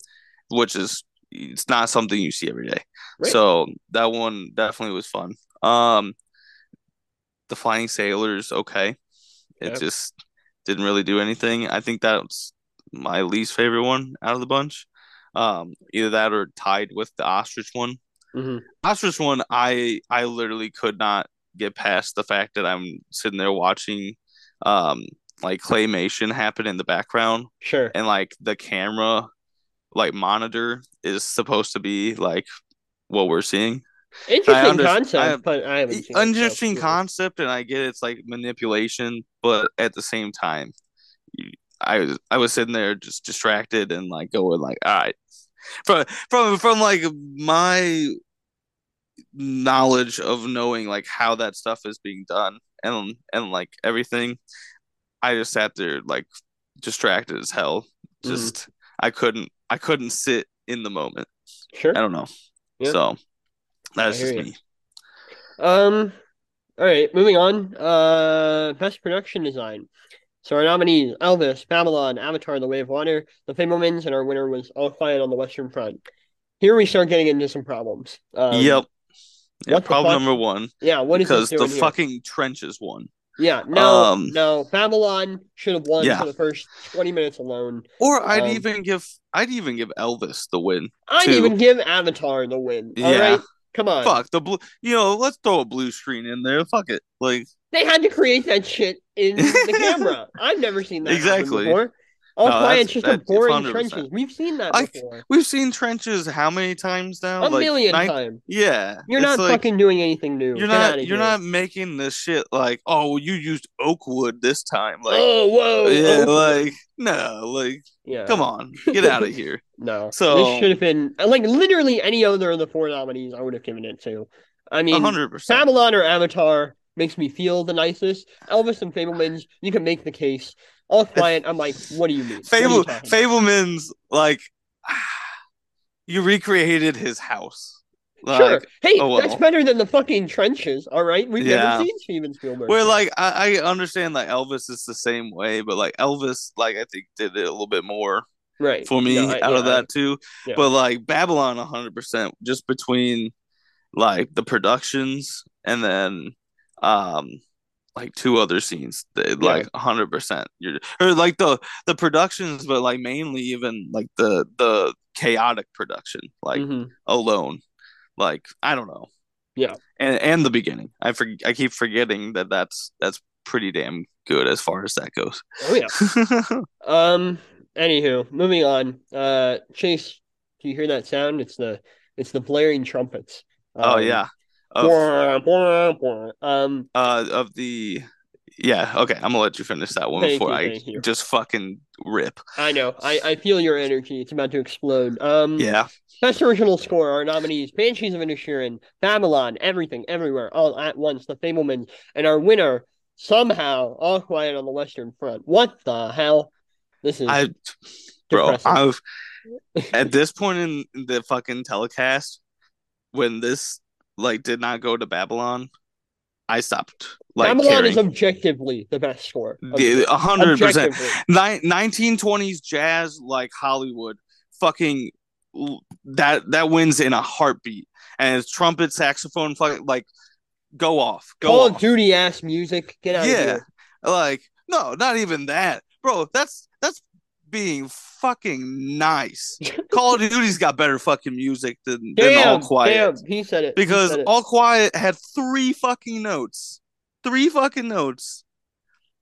[SPEAKER 2] which is it's not something you see every day.
[SPEAKER 1] Right.
[SPEAKER 2] So that one definitely was fun. Um, the Flying Sailors, okay, it
[SPEAKER 1] Yep.
[SPEAKER 2] just didn't really do anything. I think that's my least favorite one out of the bunch. Um, either that or tied with the ostrich one.
[SPEAKER 1] hmm
[SPEAKER 2] Ostrich one, I I literally could not get past the fact that I'm sitting there watching um like claymation happen in the background
[SPEAKER 1] Sure.
[SPEAKER 2] and like the camera like monitor is supposed to be like what we're seeing.
[SPEAKER 1] Interesting
[SPEAKER 2] under-
[SPEAKER 1] concept,
[SPEAKER 2] I-
[SPEAKER 1] but I haven't
[SPEAKER 2] Interesting concept and I get it's like manipulation, but at the same time you, I was I was sitting there just distracted and like going like all right from from from like my knowledge of knowing like how that stuff is being done and and like everything i just sat there like distracted as hell
[SPEAKER 1] Mhm.
[SPEAKER 2] just i couldn't i couldn't sit in the moment
[SPEAKER 1] Sure.
[SPEAKER 2] i don't know
[SPEAKER 1] Yeah.
[SPEAKER 2] so that's just
[SPEAKER 1] you.
[SPEAKER 2] me
[SPEAKER 1] Um, all right, moving on. Uh, best production design. So our nominees: Elvis, Babylon, Avatar: The Way of Water, The Fabelmans, and our winner was All Quiet on the Western Front. Here we start getting into some problems. Um,
[SPEAKER 2] yep yeah, problem number one
[SPEAKER 1] Yeah. What is
[SPEAKER 2] because the
[SPEAKER 1] here?
[SPEAKER 2] fucking trenches won
[SPEAKER 1] Yeah. No.
[SPEAKER 2] um,
[SPEAKER 1] no. Babylon should have won
[SPEAKER 2] Yeah.
[SPEAKER 1] for the first twenty minutes alone.
[SPEAKER 2] or i'd
[SPEAKER 1] Um,
[SPEAKER 2] even give i'd even give elvis the win
[SPEAKER 1] I'd
[SPEAKER 2] Two.
[SPEAKER 1] even give Avatar the win. All
[SPEAKER 2] Yeah.
[SPEAKER 1] right. Come on.
[SPEAKER 2] fuck the blue you know let's throw a blue screen in there fuck it like
[SPEAKER 1] They had to create that shit in the camera. I've never seen that
[SPEAKER 2] Exactly.
[SPEAKER 1] before. All
[SPEAKER 2] No,
[SPEAKER 1] quiet,
[SPEAKER 2] that's-
[SPEAKER 1] just a boring
[SPEAKER 2] 100%.
[SPEAKER 1] trenches. We've seen that
[SPEAKER 2] I-
[SPEAKER 1] before.
[SPEAKER 2] We've seen trenches how many times now?
[SPEAKER 1] A
[SPEAKER 2] Like,
[SPEAKER 1] million
[SPEAKER 2] nine-
[SPEAKER 1] times.
[SPEAKER 2] Yeah.
[SPEAKER 1] You're not
[SPEAKER 2] like,
[SPEAKER 1] fucking doing anything new.
[SPEAKER 2] You're
[SPEAKER 1] Get
[SPEAKER 2] not. You're not making this shit like, oh, well, you used oak wood this time. Like,
[SPEAKER 1] oh, whoa.
[SPEAKER 2] yeah,
[SPEAKER 1] oh,
[SPEAKER 2] like no, like,
[SPEAKER 1] yeah.
[SPEAKER 2] come on, get out of here.
[SPEAKER 1] No.
[SPEAKER 2] So-
[SPEAKER 1] this should have been like literally any other of the four nominees I would have given it to. I mean,
[SPEAKER 2] hundred percent.
[SPEAKER 1] Babylon or Avatar makes me feel the nicest. Elvis and Fabelmans, you can make the case. All quiet, I'm like, what do you mean?
[SPEAKER 2] Fable Fabelman's like you recreated his house.
[SPEAKER 1] Like, sure. Hey, oh well. that's better than the fucking trenches. All right, we've yeah. never seen Steven Spielberg.
[SPEAKER 2] We're like I, I understand that Elvis is the same way, but like Elvis, like I think did it a little bit more
[SPEAKER 1] right
[SPEAKER 2] for me out yeah, of that too. Yeah. But like Babylon, hundred percent, just between like the productions and then um like two other scenes that like 100% you're or like the the productions but like mainly even like the the chaotic production like mm-hmm. alone like I don't know.
[SPEAKER 1] Yeah.
[SPEAKER 2] And and the beginning. I for, I keep forgetting that that's that's pretty damn good as far as that goes.
[SPEAKER 1] Oh yeah. um anywho, moving on. Uh Chase, do you hear that sound? It's the it's the blaring trumpets.
[SPEAKER 2] Oh, um, oh yeah.
[SPEAKER 1] Of, um
[SPEAKER 2] uh of the yeah, okay. I'm gonna let you finish that one before you, I you. just fucking rip.
[SPEAKER 1] I know. I, I feel your energy. It's about to explode. Um
[SPEAKER 2] Yeah.
[SPEAKER 1] Best original score, our nominees, Banshees of Inisherin, Babylon, Everything, Everywhere, All at Once, The Fabelmans, and our winner, somehow, All Quiet on the Western Front. What the hell? This is
[SPEAKER 2] I bro, I've at this point in the fucking telecast, when this like did not go to Babylon, I stopped. Like
[SPEAKER 1] Babylon caring. is objectively the best score.
[SPEAKER 2] A hundred percent. Nineteen twenties jazz like Hollywood. Fucking that that wins in a heartbeat. And it's trumpet, saxophone, fucking like go off. Go
[SPEAKER 1] Call
[SPEAKER 2] off.
[SPEAKER 1] of Duty ass music. Get out yeah. of here.
[SPEAKER 2] Like no, not even that, bro. That's that's being fucking nice. Call of Duty's got better fucking music than, damn, than All Quiet.
[SPEAKER 1] Damn, he said it.
[SPEAKER 2] Because
[SPEAKER 1] said it.
[SPEAKER 2] All Quiet had three fucking notes. Three fucking notes.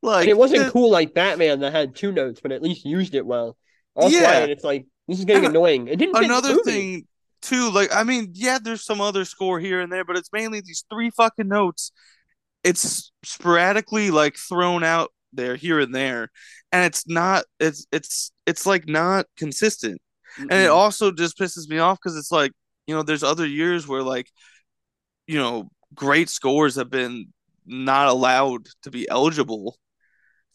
[SPEAKER 2] Like
[SPEAKER 1] and it wasn't it, cool like Batman that had two notes, but at least used it well. All yeah. Quiet, it's like this is getting and annoying. It didn't.
[SPEAKER 2] Another thing too, like I mean, yeah, there's some other score here and there, but it's mainly these three fucking notes. It's sporadically like thrown out there here and there. And it's not it's it's it's like not consistent. Mm and it also just pisses me off because it's like you know there's other years where like you know great scores have been not allowed to be eligible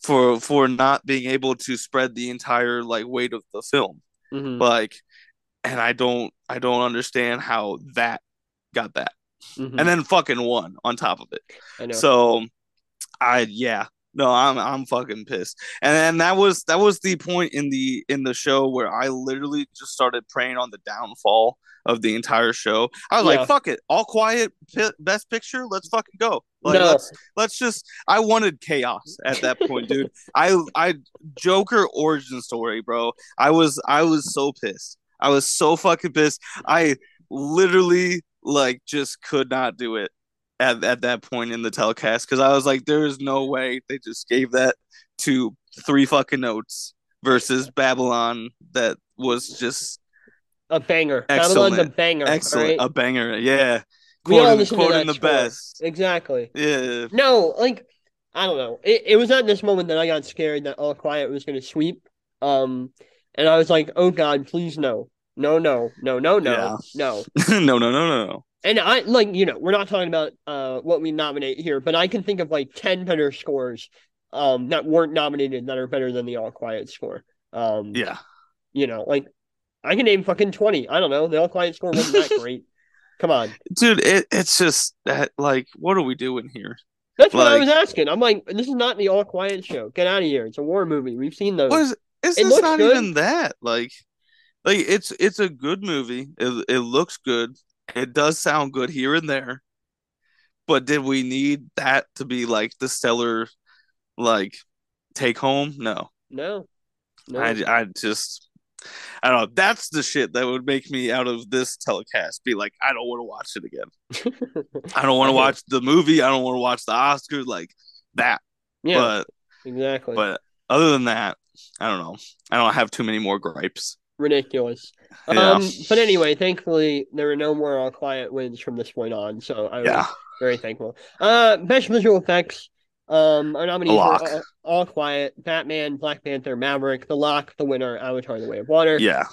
[SPEAKER 2] for for not being able to spread the entire like weight of the film. Mm-hmm. like and i don't i don't understand how that got that. Mm-hmm. and then fucking won on top of it. So i yeah no, I'm I'm fucking pissed. And then that was that was the point in the in the show where I literally just started praying on the downfall of the entire show. I was yeah. like, "Fuck it, all quiet, p- best picture. Let's fucking go." Like, no. let's let's just. I wanted chaos at that point, dude. I I Joker origin story, bro. I was I was so pissed. I was so fucking pissed. I literally like just could not do it at, at that point in the telecast because I was like, there is no way they just gave that to three fucking notes versus Babylon that was just
[SPEAKER 1] a banger. Excellent. Babylon's a banger.
[SPEAKER 2] Excellent.
[SPEAKER 1] Right?
[SPEAKER 2] A banger. Yeah. Quoting, quoting the score. best.
[SPEAKER 1] Exactly.
[SPEAKER 2] Yeah.
[SPEAKER 1] No, like I don't know. It, it was at this moment that I got scared that All Quiet was going to sweep. Um, and I was like, oh God, please no. No, no, no, no, no, yeah. no.
[SPEAKER 2] no, no, no, no, no
[SPEAKER 1] and I like you know we're not talking about uh what we nominate here, but I can think of like ten better scores um that weren't nominated that are better than the All Quiet score. Um,
[SPEAKER 2] yeah,
[SPEAKER 1] you know, like I can name fucking twenty. I don't know. The All Quiet score wasn't that great. Come on,
[SPEAKER 2] dude. It, it's just that like, what are we doing here?
[SPEAKER 1] That's like, what I was asking. I'm like, this is not the All Quiet show. Get out of here. It's a war movie. We've seen those.
[SPEAKER 2] What is, is it this not good. even that? Like, like it's it's a good movie. It it looks good. It does sound good here and there, but did we need that to be like the stellar, like take home? No,
[SPEAKER 1] no, no.
[SPEAKER 2] I I just I don't know. That's the shit that would make me out of this telecast be like, I don't want to watch it again. I don't want to watch the movie. I don't want to watch the Oscars like that.
[SPEAKER 1] Yeah, but exactly.
[SPEAKER 2] But other than that, I don't know. I don't have too many more gripes
[SPEAKER 1] ridiculous. Yeah. Um, but anyway, thankfully there were no more all quiet wins from this point on, so I was yeah. very thankful. Uh, best visual effects. Um, our nominees were all, all, Quiet, Batman, Black Panther, Maverick, The Lock, The Winner, Avatar: The Way of Water.
[SPEAKER 2] Yeah.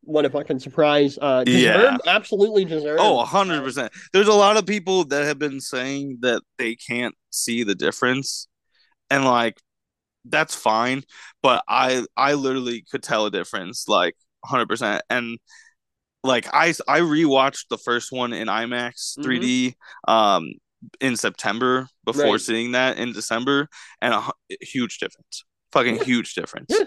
[SPEAKER 1] what a fucking surprise. Uh, deserved,
[SPEAKER 2] Yeah.
[SPEAKER 1] absolutely deserved.
[SPEAKER 2] Oh, hundred percent. There's a lot of people that have been saying that they can't see the difference, and like that's fine. But I I literally could tell a difference, like hundred percent. And like I I rewatched the first one in IMAX
[SPEAKER 1] Mhm.
[SPEAKER 2] 3D um in September before
[SPEAKER 1] Right.
[SPEAKER 2] seeing that in December, and a hu- huge difference, fucking
[SPEAKER 1] Yeah.
[SPEAKER 2] huge difference.
[SPEAKER 1] Yeah.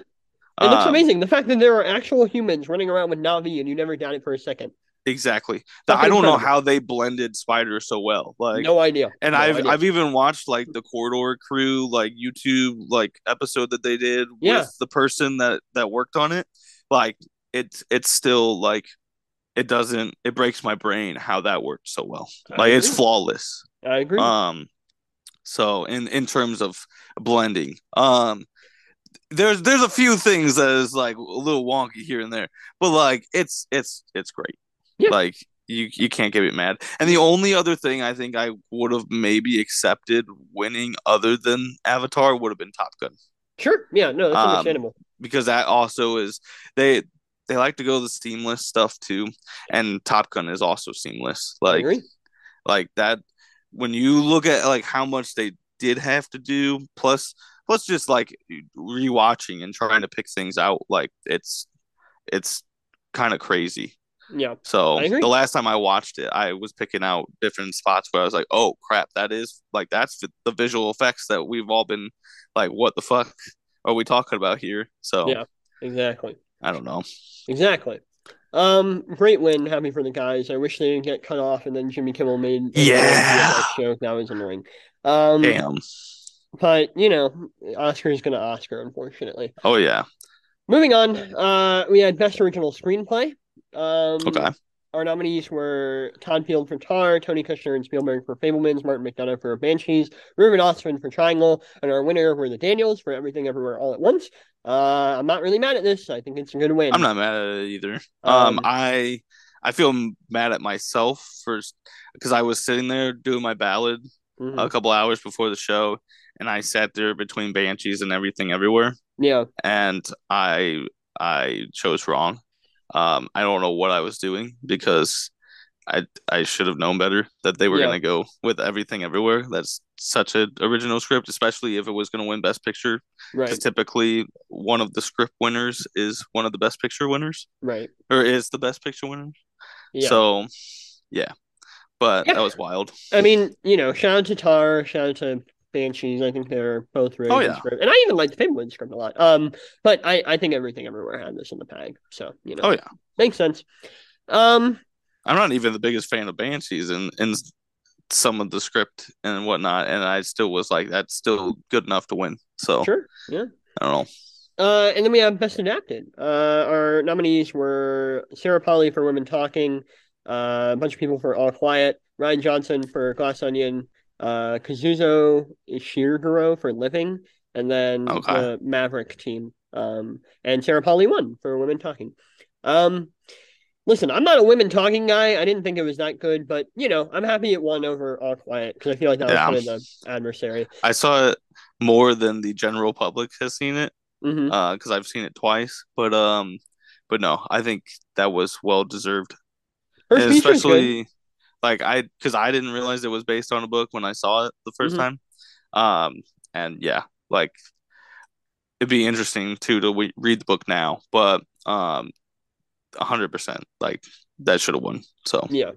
[SPEAKER 1] It looks
[SPEAKER 2] Um,
[SPEAKER 1] amazing. The fact that there are actual humans running around with Na'vi and you never doubt it for a second.
[SPEAKER 2] Exactly. The- I don't know how they blended Spider so well. Like
[SPEAKER 1] no idea.
[SPEAKER 2] And
[SPEAKER 1] No
[SPEAKER 2] I've
[SPEAKER 1] idea.
[SPEAKER 2] I've even watched like the Corridor Crew like YouTube like episode that they did
[SPEAKER 1] Yeah.
[SPEAKER 2] with the person that that worked on it. Like it's it's still like it doesn't it breaks my brain how that worked so well.
[SPEAKER 1] I
[SPEAKER 2] Like it's flawless.
[SPEAKER 1] I agree.
[SPEAKER 2] Um so in in terms of blending, um there's there's a few things that is like a little wonky here and there, but like it's it's it's great.
[SPEAKER 1] Yeah.
[SPEAKER 2] Like you you can't get it mad. And the only other thing I think I would have maybe accepted winning other than Avatar would have been Top Gun
[SPEAKER 1] sure. Yeah. No, that's
[SPEAKER 2] um,
[SPEAKER 1] understandable.
[SPEAKER 2] because that also is they they like to go the seamless stuff too, and Top Gun is also seamless. Like like that when you look at like how much they did have to do plus plus just like rewatching and trying to pick things out like it's it's kind of crazy
[SPEAKER 1] Yeah.
[SPEAKER 2] so the last time i watched it i was picking out different spots where i was like oh crap that is like that's the, visual effects that we've all been like what the fuck are we talking about here so
[SPEAKER 1] Yeah. Exactly.
[SPEAKER 2] i don't know
[SPEAKER 1] Exactly. Um, great win. Happy for the guys. I wish they didn't get cut off and then Jimmy Kimmel made
[SPEAKER 2] Yeah.
[SPEAKER 1] Joke. That was annoying. Um,
[SPEAKER 2] damn
[SPEAKER 1] but you know, Oscar's gonna Oscar, unfortunately.
[SPEAKER 2] oh yeah
[SPEAKER 1] Moving on, uh, we had Best Original Screenplay. Um,
[SPEAKER 2] okay
[SPEAKER 1] Our nominees were Todd Field for Tar, Tony Kushner and Spielberg for Fabelmans, Martin McDonagh for Banshees, Ruben Ostlund for Triangle, and our winner were the Daniels for Everything Everywhere All at Once. Uh, I'm not really mad at this. I think it's a good win.
[SPEAKER 2] I'm not mad at it either.
[SPEAKER 1] Um,
[SPEAKER 2] Um, I I feel mad at myself for because I was sitting there doing my ballad
[SPEAKER 1] Mhm.
[SPEAKER 2] a couple hours before the show, and I sat there between Banshees and everything everywhere,
[SPEAKER 1] Yeah,
[SPEAKER 2] and I I chose wrong. Um, I don't know what I was doing because I I should have known better that they were
[SPEAKER 1] Yeah.
[SPEAKER 2] gonna go with everything everywhere. That's such an original script, especially if it was gonna win Best Picture.
[SPEAKER 1] right,
[SPEAKER 2] typically one of the script winners is one of the Best Picture winners
[SPEAKER 1] right.
[SPEAKER 2] or is the best picture winner.
[SPEAKER 1] Yeah.
[SPEAKER 2] So, yeah, but
[SPEAKER 1] Yeah.
[SPEAKER 2] that was wild.
[SPEAKER 1] I mean, you know, shout out to Tar, shout out to Banshees. I think they're both really
[SPEAKER 2] Oh,
[SPEAKER 1] good
[SPEAKER 2] yeah.
[SPEAKER 1] script. And I even like the Fabelman script a lot. Um, but I, I think everything everywhere had this in the bag. So, you know,
[SPEAKER 2] Oh yeah,
[SPEAKER 1] makes sense. Um,
[SPEAKER 2] I'm not even the biggest fan of Banshees and and some of the script and whatnot, and I still was like, that's still good enough to win. So
[SPEAKER 1] sure. Yeah.
[SPEAKER 2] I don't know.
[SPEAKER 1] Uh, and then we have Best Adapted. Uh, our nominees were Sarah Polley for Women Talking, uh, a bunch of people for All Quiet, Rian Johnson for Glass Onion, uh, Kazuo Ishiguro for Living, and then
[SPEAKER 2] Okay.
[SPEAKER 1] the Maverick team. Um, and Sarah Polley won for Women Talking. Um, listen, I'm not a Women Talking guy. I didn't think it was that good, but you know, I'm happy it won over All Quiet because I feel like that
[SPEAKER 2] Yeah.
[SPEAKER 1] was kind of the adversary.
[SPEAKER 2] I saw it more than the general public has seen it,
[SPEAKER 1] hmm
[SPEAKER 2] uh, because I've seen it twice. But um, but no, I think that was well deserved. And
[SPEAKER 1] speech was
[SPEAKER 2] especially like I because I didn't realize it was based on a book when I saw it the 1st
[SPEAKER 1] Mhm.
[SPEAKER 2] time. Um, and yeah, like it'd be interesting too to we- read the book now, but um, hundred percent like that should have won. So
[SPEAKER 1] Yeah.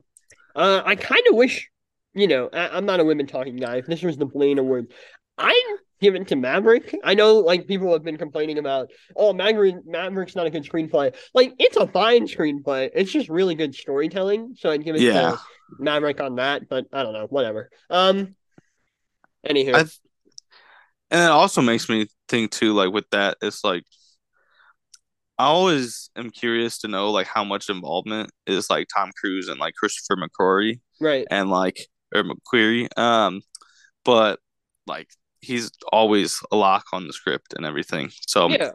[SPEAKER 1] Uh, I kind of wish, you know, I, I'm not a women talking guy. If this was the Blaine Award, I'd give it to Maverick. I know, like, people have been complaining about, oh, Maverick, Maverick's not a good screenplay. Like, it's a fine screenplay. It's just really good storytelling. So I'd give it
[SPEAKER 2] Yeah.
[SPEAKER 1] to Maverick on that, but I don't know, whatever. Um, anywho,
[SPEAKER 2] I, and it also makes me think too, like with that, it's like I always am curious to know like how much involvement is like Tom Cruise and like Christopher McQuarrie
[SPEAKER 1] right.
[SPEAKER 2] and like or McQuarrie. Um, but like he's always a lock on the script and everything. So
[SPEAKER 1] Yeah.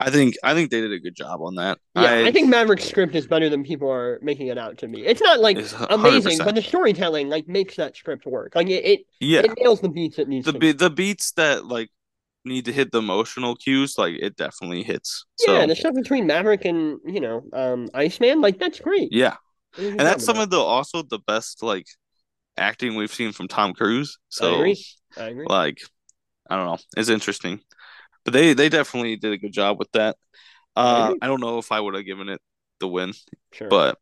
[SPEAKER 2] I think I think they did a good job on that.
[SPEAKER 1] Yeah, I, think Maverick's script is better than people are making it out to me. It's not like
[SPEAKER 2] It's
[SPEAKER 1] amazing, but the storytelling like makes that script work. Like it, it,
[SPEAKER 2] yeah.
[SPEAKER 1] it nails the beats it needs
[SPEAKER 2] the
[SPEAKER 1] to.
[SPEAKER 2] be- the beats that like need to hit the emotional cues, like it definitely hits.
[SPEAKER 1] Yeah,
[SPEAKER 2] So
[SPEAKER 1] the stuff between Maverick and you know, um, Iceman, like that's great.
[SPEAKER 2] yeah,
[SPEAKER 1] What are you
[SPEAKER 2] and that's some of the also the best like acting we've seen from Tom Cruise.
[SPEAKER 1] I
[SPEAKER 2] So
[SPEAKER 1] agree. I agree.
[SPEAKER 2] like I don't know, it's interesting, but they they definitely did a good job with that. Uh. I don't know if I would have given it the win,
[SPEAKER 1] Sure.
[SPEAKER 2] but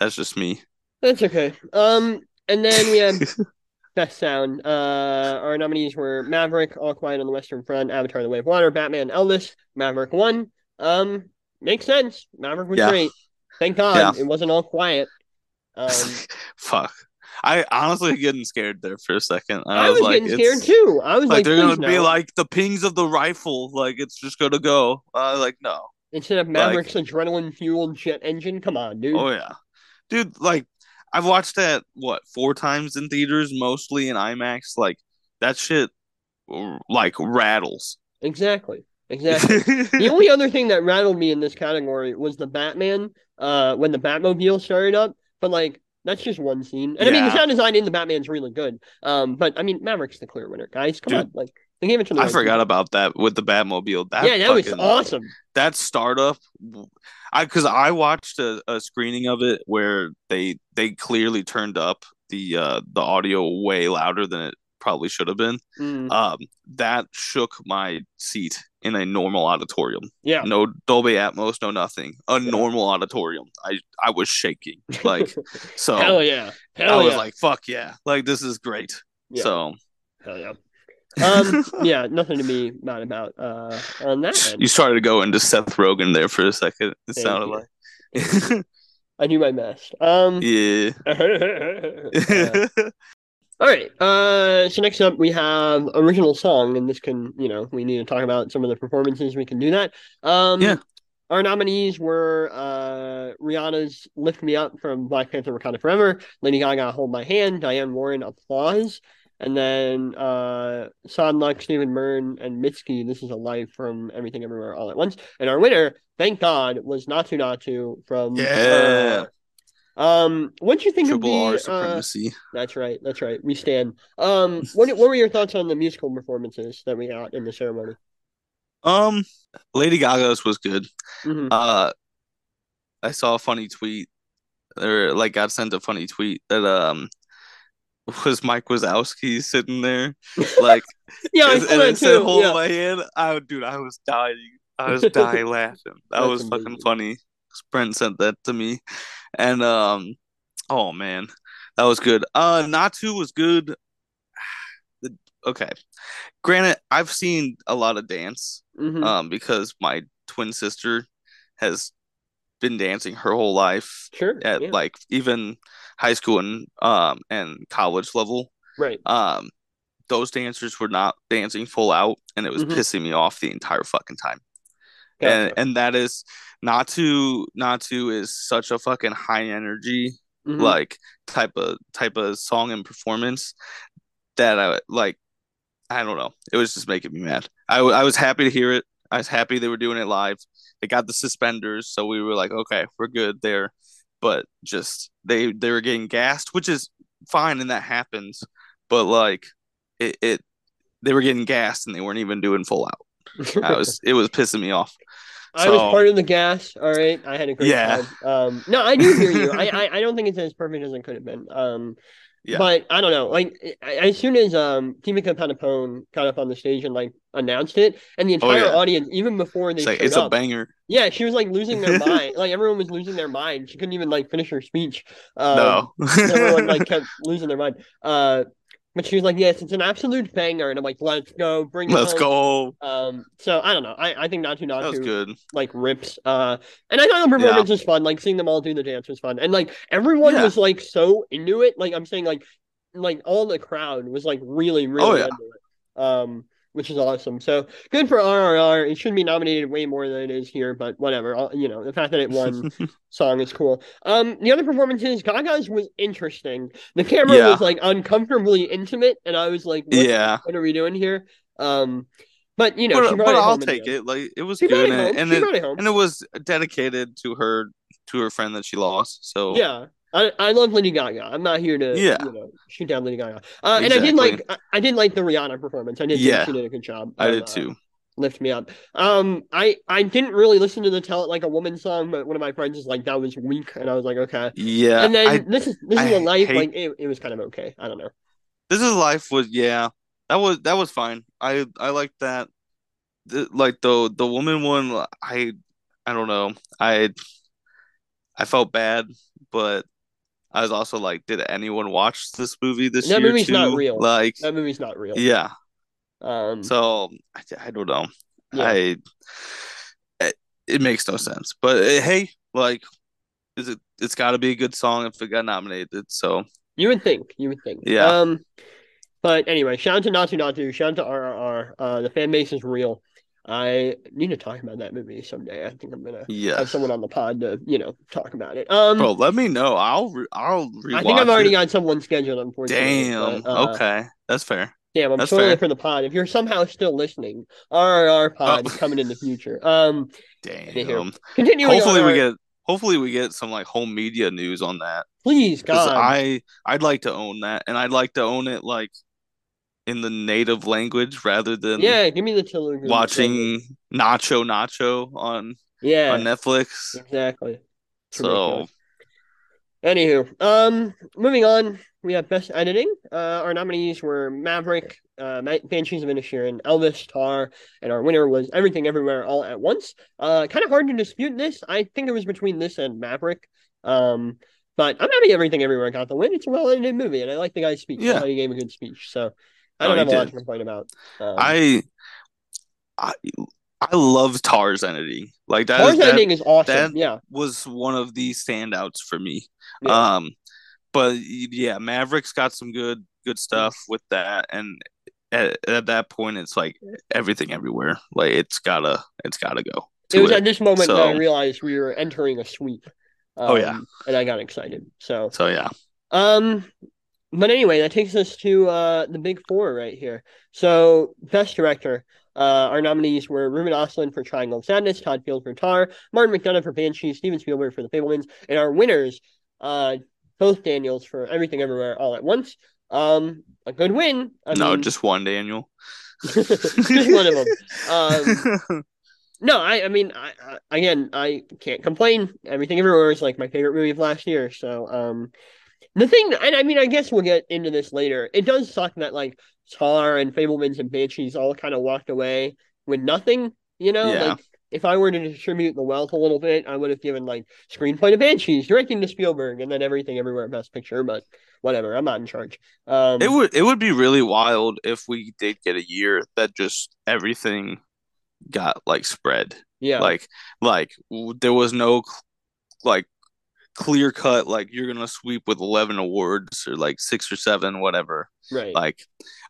[SPEAKER 2] that's just me.
[SPEAKER 1] That's okay. Um, and then we have best sound. Uh, our nominees were Maverick, All Quiet on the Western Front, Avatar: The Way of Water, Batman, Elvis. Maverick won. Um, makes sense. Maverick was
[SPEAKER 2] Yeah.
[SPEAKER 1] great. Thank God
[SPEAKER 2] Yeah.
[SPEAKER 1] it wasn't all quiet. Um,
[SPEAKER 2] Fuck. I honestly getting scared there for a second. I,
[SPEAKER 1] I was,
[SPEAKER 2] like,
[SPEAKER 1] getting scared too. I was
[SPEAKER 2] Like,
[SPEAKER 1] like,
[SPEAKER 2] they're gonna be like the pings of the rifle, like it's just gonna go. Uh, like no.
[SPEAKER 1] Instead of Maverick's adrenaline fueled jet engine. Come on, dude.
[SPEAKER 2] Oh yeah, dude. Like I've watched that what four times in theaters, mostly in IMAX. Like that shit, like rattles.
[SPEAKER 1] Exactly. Exactly. The only other thing that rattled me in this category was the Batman, uh, when the Batmobile started up. But like, that's just one scene. And I mean, the sound design in the Batman's really good. Um, but I mean, Maverick's the clear winner, guys. Come
[SPEAKER 2] Dude.
[SPEAKER 1] on, like they gave it to the
[SPEAKER 2] I
[SPEAKER 1] right
[SPEAKER 2] forgot
[SPEAKER 1] people.
[SPEAKER 2] about that with the Batmobile. That
[SPEAKER 1] yeah, that was
[SPEAKER 2] fucking-
[SPEAKER 1] awesome.
[SPEAKER 2] that startup i because i watched a, a screening of it where they they clearly turned up the uh the audio way louder than it probably should have been
[SPEAKER 1] Mm,
[SPEAKER 2] um that shook my seat in a normal auditorium
[SPEAKER 1] yeah.
[SPEAKER 2] no dolby atmos no nothing a normal auditorium i i was shaking like so
[SPEAKER 1] Hell yeah.
[SPEAKER 2] i was
[SPEAKER 1] yeah.
[SPEAKER 2] like fuck yeah like this is great
[SPEAKER 1] Yeah.
[SPEAKER 2] so
[SPEAKER 1] Hell yeah. Um, yeah, nothing to be mad about uh on that end.
[SPEAKER 2] you started to go into seth rogen there for a second it
[SPEAKER 1] Thank
[SPEAKER 2] sounded
[SPEAKER 1] you.
[SPEAKER 2] like
[SPEAKER 1] I do my best. Um
[SPEAKER 2] yeah
[SPEAKER 1] uh, All right. Uh, so next up we have original song, and this can, you know, we need to talk about some of the performances. We can do that. Um,
[SPEAKER 2] Yeah.
[SPEAKER 1] Our nominees were uh, Rihanna's "Lift Me Up" from Black Panther: Wakanda Forever, Lady Gaga "Hold My Hand," Diane Warren "Applause," and then uh, Son Lux, Stephen Mern, and Mitski "This Is a Life" from Everything Everywhere All at Once. And our winner, thank God, was Naatu Naatu from
[SPEAKER 2] Yeah.
[SPEAKER 1] uh, um, what do you think
[SPEAKER 2] Triple
[SPEAKER 1] of
[SPEAKER 2] R
[SPEAKER 1] the uh, that's right. That's right. We stand. Um, what what were your thoughts on the musical performances that we got in the ceremony?
[SPEAKER 2] Um, Lady Gaga's was good.
[SPEAKER 1] Mhm.
[SPEAKER 2] Uh, I saw a funny tweet, or like got sent a funny tweet that um was Mike Wazowski sitting there, like,
[SPEAKER 1] Yeah, I
[SPEAKER 2] and, and it said. "Hold
[SPEAKER 1] Yeah.
[SPEAKER 2] my hand." I dude, I was dying. I was dying laughing. That
[SPEAKER 1] That's
[SPEAKER 2] was fucking funny. Brent sent that to me, and um, oh man, that was good. Uh, Naatu was good. Okay, granted, I've seen a lot of dance
[SPEAKER 1] Mhm.
[SPEAKER 2] um, because my twin sister has been dancing her whole life
[SPEAKER 1] Sure.
[SPEAKER 2] at
[SPEAKER 1] yeah.
[SPEAKER 2] like even high school and um and college level.
[SPEAKER 1] right.
[SPEAKER 2] Um, those dancers were not dancing full out, and it was
[SPEAKER 1] Mhm.
[SPEAKER 2] pissing me off the entire fucking time. And and that is not to not to is such a fucking high energy
[SPEAKER 1] Mhm.
[SPEAKER 2] like type of type of song and performance that I like I don't know. It was just making me mad. I, w- I was happy to hear it. I was happy they were doing it live. They got the suspenders, so we were like, okay, we're good there. But just they they were getting gassed, which is fine, and that happens. But like it, it they were getting gassed, and they weren't even doing full out. I was it was pissing me off.
[SPEAKER 1] I was part of the gas. All right, I had a great
[SPEAKER 2] Yeah.
[SPEAKER 1] time. Um, no, I do hear you. I, I I don't think it's as perfect as it could have been. Um,
[SPEAKER 2] Yeah.
[SPEAKER 1] but I don't know. Like as soon as um Deepika Padukone got up on the stage and like announced it, and the
[SPEAKER 2] Oh,
[SPEAKER 1] entire
[SPEAKER 2] yeah.
[SPEAKER 1] audience, even before they
[SPEAKER 2] It's like it's a banger.
[SPEAKER 1] yeah, she was like losing their mind. Like everyone was losing their mind. She couldn't even like finish her speech. Um,
[SPEAKER 2] no.
[SPEAKER 1] everyone like kept losing their mind. Uh, but she was like, "Yes, it's an absolute banger," and I'm like, "Let's go, bring it
[SPEAKER 2] Let's
[SPEAKER 1] home."
[SPEAKER 2] go.
[SPEAKER 1] Um, so I don't know. I, I think Naatu
[SPEAKER 2] That was good.
[SPEAKER 1] like rips. Uh, and I thought the performance was fun. Like seeing them all do the dance was fun, and like everyone
[SPEAKER 2] Yeah.
[SPEAKER 1] was like so into it. Like I'm saying, like like all the crowd was like really really
[SPEAKER 2] Oh, yeah.
[SPEAKER 1] into it. Um, which is awesome. So good for RRR. It should be nominated way more than it is here, but whatever. I'll- you know, the fact that it won song is cool. Um, the other performances, Gaga's was interesting. The camera
[SPEAKER 2] Yeah.
[SPEAKER 1] was like uncomfortably intimate, and I was like, what,
[SPEAKER 2] yeah.
[SPEAKER 1] what are we doing here? Um, but you know,
[SPEAKER 2] but, but I'll
[SPEAKER 1] home in the
[SPEAKER 2] take it. Like it was
[SPEAKER 1] She
[SPEAKER 2] good, and, it
[SPEAKER 1] it
[SPEAKER 2] and it was dedicated to her to her friend that she lost. So
[SPEAKER 1] Yeah, I, I love Lady Gaga. I'm not here to
[SPEAKER 2] Yeah.
[SPEAKER 1] you know shoot down Lady Gaga. Uh, and I did
[SPEAKER 2] Exactly.
[SPEAKER 1] like I, I did like the Rihanna performance. I did
[SPEAKER 2] Yeah.
[SPEAKER 1] think she did a good job.
[SPEAKER 2] I did
[SPEAKER 1] uh,
[SPEAKER 2] too.
[SPEAKER 1] lift me up. Um, I I didn't really listen to the "Tell It Like a Woman" song, but one of my friends was like, "That was weak," and I was like, "Okay."
[SPEAKER 2] Yeah,
[SPEAKER 1] and then
[SPEAKER 2] I,
[SPEAKER 1] this is this is
[SPEAKER 2] I
[SPEAKER 1] a life
[SPEAKER 2] hate-
[SPEAKER 1] like it, it was kind of okay. I don't know.
[SPEAKER 2] this is life was yeah that was that was fine. I I like that. The, like the the woman one, I I don't know. I I felt bad, but I was also like, did anyone watch this movie this
[SPEAKER 1] That
[SPEAKER 2] year
[SPEAKER 1] movie's
[SPEAKER 2] too?
[SPEAKER 1] not real.
[SPEAKER 2] Like,
[SPEAKER 1] That movie's not real.
[SPEAKER 2] yeah.
[SPEAKER 1] Um.
[SPEAKER 2] So I, I don't know.
[SPEAKER 1] Yeah.
[SPEAKER 2] I it, it makes no sense. But uh, hey, like, is it? It's got to be a good song if it got nominated. So
[SPEAKER 1] You would think. You would think.
[SPEAKER 2] Yeah.
[SPEAKER 1] Um, but anyway, shout out to Naatu Naatu. Shout out to RRR. Uh, the fan base is real. I need to talk about that movie someday. I think I'm gonna
[SPEAKER 2] yeah,
[SPEAKER 1] have someone on the pod to you know talk about it. Um,
[SPEAKER 2] bro. Let me know. I'll re- I'll
[SPEAKER 1] I think I've already
[SPEAKER 2] it.
[SPEAKER 1] got someone scheduled. Unfortunately,
[SPEAKER 2] Damn.
[SPEAKER 1] but, uh,
[SPEAKER 2] okay, that's fair.
[SPEAKER 1] Damn, I'm
[SPEAKER 2] fair.
[SPEAKER 1] for the pod. If you're somehow still listening, RRR pod
[SPEAKER 2] Oh.
[SPEAKER 1] coming in the future. Um,
[SPEAKER 2] Damn.
[SPEAKER 1] continuing.
[SPEAKER 2] Hopefully we
[SPEAKER 1] our-
[SPEAKER 2] get. Hopefully we get some like home media news on that.
[SPEAKER 1] Please, God.
[SPEAKER 2] I I'd like to own that, and I'd like to own it like in the native language rather than
[SPEAKER 1] yeah, give me the Telugu.
[SPEAKER 2] watching Nacho Nacho on
[SPEAKER 1] Yeah,
[SPEAKER 2] on Netflix.
[SPEAKER 1] exactly.
[SPEAKER 2] So.
[SPEAKER 1] Anywho, um, moving on, we have best editing. Uh, our nominees were Maverick, uh, Banshees of Inisherin, Elvis, Tar, and our winner was Everything Everywhere All at Once. Uh, kind of hard to dispute this. I think it was between this and Maverick. Um, but I'm happy Everything Everywhere got the win. It's a well edited movie, and I like the guy's speech.
[SPEAKER 2] Yeah.
[SPEAKER 1] he gave a good speech, so I don't
[SPEAKER 2] he
[SPEAKER 1] have a lot to complain about. Um,
[SPEAKER 2] I I I love Tar's entity. Like that,
[SPEAKER 1] Tar's
[SPEAKER 2] that
[SPEAKER 1] ending is awesome.
[SPEAKER 2] that-
[SPEAKER 1] yeah,
[SPEAKER 2] was one of the standouts for me.
[SPEAKER 1] Yeah.
[SPEAKER 2] Um, but yeah, Mavericks got some good good stuff with that, and at, at that point, it's like everything everywhere. Like it's gotta it's gotta go.
[SPEAKER 1] it was at this moment that I realized we were entering a sweep. Um,
[SPEAKER 2] Oh, yeah.
[SPEAKER 1] and I got excited. So,
[SPEAKER 2] So yeah,
[SPEAKER 1] um, but anyway, that takes us to uh the big four right here. So, best director. Uh, our nominees were Ruben Ostlund for Triangle of Sadness, Todd Field for Tar, Martin McDonagh for Banshee, Steven Spielberg for The Fabelmans, and our winners, uh, both Daniels for Everything Everywhere All at Once. Um, a good win. I
[SPEAKER 2] no,
[SPEAKER 1] mean,
[SPEAKER 2] just one Daniel.
[SPEAKER 1] just one of them. Um, No, I, I mean, I, I, again, I can't complain. Everything Everywhere is like my favorite movie of last year. So, um, the thing, and I mean, I guess we'll get into this later. It does suck that like Tar and Fabelmans and Banshees all kind of walked away with nothing. You know,
[SPEAKER 2] Yeah.
[SPEAKER 1] like if I were to distribute the wealth a little bit, I would have given like screenplay to Banshees, directing to Spielberg, and then Everything Everywhere Best Picture. But whatever, I'm not in charge. Um,
[SPEAKER 2] it would it would be really wild if we did get a year that just everything got like spread.
[SPEAKER 1] yeah,
[SPEAKER 2] Like like there was no like clear cut like you're gonna sweep with 11 awards or like six or seven whatever
[SPEAKER 1] right.
[SPEAKER 2] like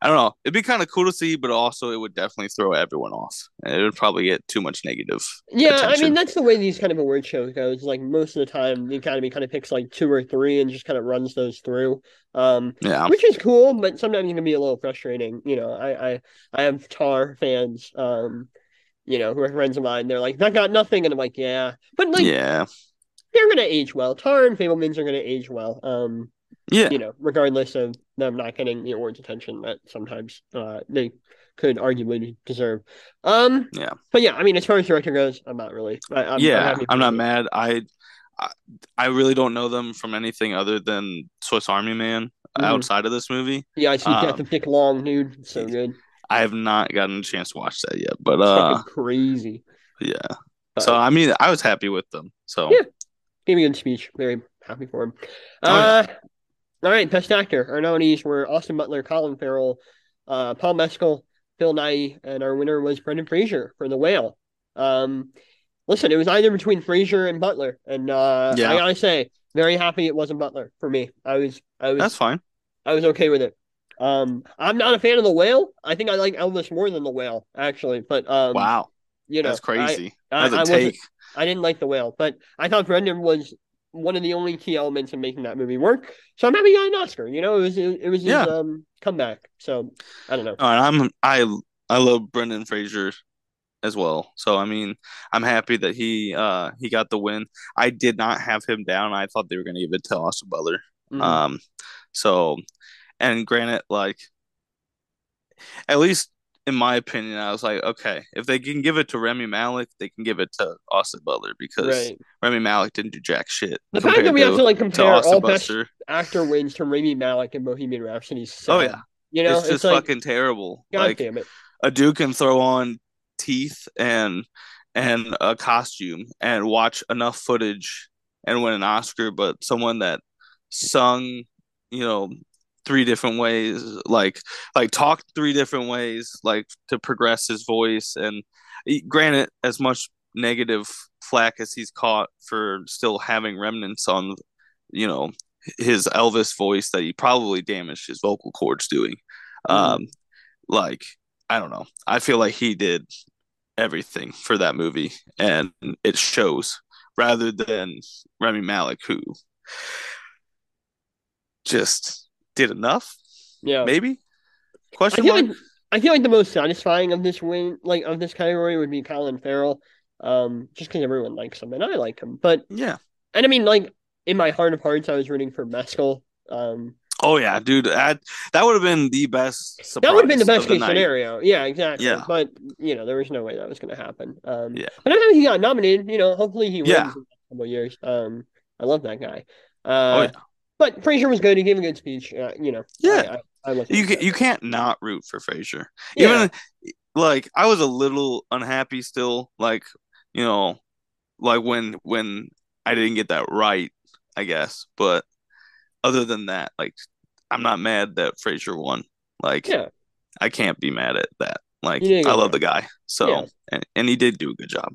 [SPEAKER 2] i don't know it'd be kind of cool to see but also it would definitely throw everyone off and it would probably get too much negative
[SPEAKER 1] Yeah, I mean that's the way these kind of award shows goes. Like most of the time, the Academy kind of picks like two or three and just kind of runs those through, um,
[SPEAKER 2] yeah
[SPEAKER 1] which is cool. But sometimes it can be a little frustrating. You know, I I, I have Tar fans, um, you know, who are friends of mine. They're like, that got nothing, and I'm like, yeah, but like
[SPEAKER 2] yeah
[SPEAKER 1] they're gonna age well. Tar and Fabelmans are gonna age well. Um,
[SPEAKER 2] yeah
[SPEAKER 1] you know, regardless of them not getting the awards attention that sometimes uh they could arguably deserve. Um,
[SPEAKER 2] Yeah.
[SPEAKER 1] but yeah, I mean, as far as director goes, I'm not really. I, I'm,
[SPEAKER 2] yeah
[SPEAKER 1] happy for
[SPEAKER 2] i'm not mad I, I i really don't know them from anything other than swiss army man
[SPEAKER 1] Mhm.
[SPEAKER 2] outside of this movie
[SPEAKER 1] Yeah, I see
[SPEAKER 2] Um,
[SPEAKER 1] Death of Dick Long, dude. It's so good.
[SPEAKER 2] i have not gotten a chance to watch that yet but
[SPEAKER 1] It's
[SPEAKER 2] uh
[SPEAKER 1] crazy.
[SPEAKER 2] yeah
[SPEAKER 1] But
[SPEAKER 2] so i mean i was happy with them so
[SPEAKER 1] Yeah. Gave me a good speech. Very happy for him.
[SPEAKER 2] Oh,
[SPEAKER 1] Uh, all right, best actor. Our nominees were Austin Butler, Colin Farrell, uh, Paul Mescal, Bill Nighy, and our winner was Brendan Fraser for The Whale. Um, listen, it was either between Fraser and Butler, and uh,
[SPEAKER 2] Yeah.
[SPEAKER 1] I gotta say, very happy it wasn't Butler for me. I was, I was,
[SPEAKER 2] that's fine
[SPEAKER 1] I was okay with it. Um, I'm not a fan of The Whale. I think I like Elvis more than The Whale, actually. But um,
[SPEAKER 2] wow
[SPEAKER 1] you know,
[SPEAKER 2] that's crazy
[SPEAKER 1] I,
[SPEAKER 2] that's a
[SPEAKER 1] I
[SPEAKER 2] take
[SPEAKER 1] I didn't like the whale, but I thought Brendan was one of the only key elements in making that movie work. So I'm happy he got an Oscar. You know, it was it, was his
[SPEAKER 2] Yeah.
[SPEAKER 1] um comeback. So I don't know.
[SPEAKER 2] All right, I'm I I love Brendan Fraser as well. So I mean, I'm happy that he uh he got the win. I did not have him down. I thought they were gonna give it to Austin Butler.
[SPEAKER 1] Mhm.
[SPEAKER 2] Um, so and granted, like at least in my opinion, I was like, okay, if they can give it to Rami Malek, they can give it to Austin Butler because
[SPEAKER 1] right.
[SPEAKER 2] Rami Malek didn't do jack shit.
[SPEAKER 1] The fact that we have to like
[SPEAKER 2] to
[SPEAKER 1] compare
[SPEAKER 2] Austin
[SPEAKER 1] all best actor wins to Rami Malek and Bohemian Rhapsody. is
[SPEAKER 2] Oh yeah,
[SPEAKER 1] you know
[SPEAKER 2] it's just
[SPEAKER 1] like
[SPEAKER 2] fucking terrible.
[SPEAKER 1] God
[SPEAKER 2] like
[SPEAKER 1] damn it.
[SPEAKER 2] a dude can throw on teeth and and a costume and watch enough footage and win an Oscar, but someone that sung, you know, three different ways, like like talk three different ways, like to progress his voice and granted as much negative flack as he's caught for still having remnants on you know his Elvis voice that he probably damaged his vocal cords doing. Um like I don't know. I feel like he did everything for that movie, and it shows rather than Rami Malek, who just did enough.
[SPEAKER 1] Yeah.
[SPEAKER 2] Maybe question
[SPEAKER 1] feel
[SPEAKER 2] mark.
[SPEAKER 1] like I feel like the most satisfying of this win, like of this category, would be Colin Farrell. Um, just because everyone likes him and I like him, but
[SPEAKER 2] Yeah.
[SPEAKER 1] and I mean, like in my heart of hearts, I was rooting for Mescal. Um,
[SPEAKER 2] Oh yeah, dude. That that would have been the best.
[SPEAKER 1] that would have been the best case
[SPEAKER 2] night.
[SPEAKER 1] scenario. Yeah, exactly.
[SPEAKER 2] Yeah.
[SPEAKER 1] But you know, there was no way that was going to happen. Um,
[SPEAKER 2] Yeah.
[SPEAKER 1] But I'm happy he got nominated. You know, hopefully he wins
[SPEAKER 2] Yeah.
[SPEAKER 1] in next couple years. Um, I love that guy.
[SPEAKER 2] Oh
[SPEAKER 1] Uh,
[SPEAKER 2] yeah.
[SPEAKER 1] But Fraser was good. He gave a good speech. Uh, you know.
[SPEAKER 2] Yeah.
[SPEAKER 1] I, I, I
[SPEAKER 2] You can, you can't not root for Fraser.
[SPEAKER 1] Yeah.
[SPEAKER 2] Even like I was a little unhappy still, like you know, like when when I didn't get that right, I guess. But other than that, like I'm not mad that Fraser won. Like
[SPEAKER 1] Yeah.
[SPEAKER 2] I can't be mad at that. Like I love
[SPEAKER 1] it
[SPEAKER 2] the guy. So
[SPEAKER 1] Yeah.
[SPEAKER 2] and, and he did do a good job.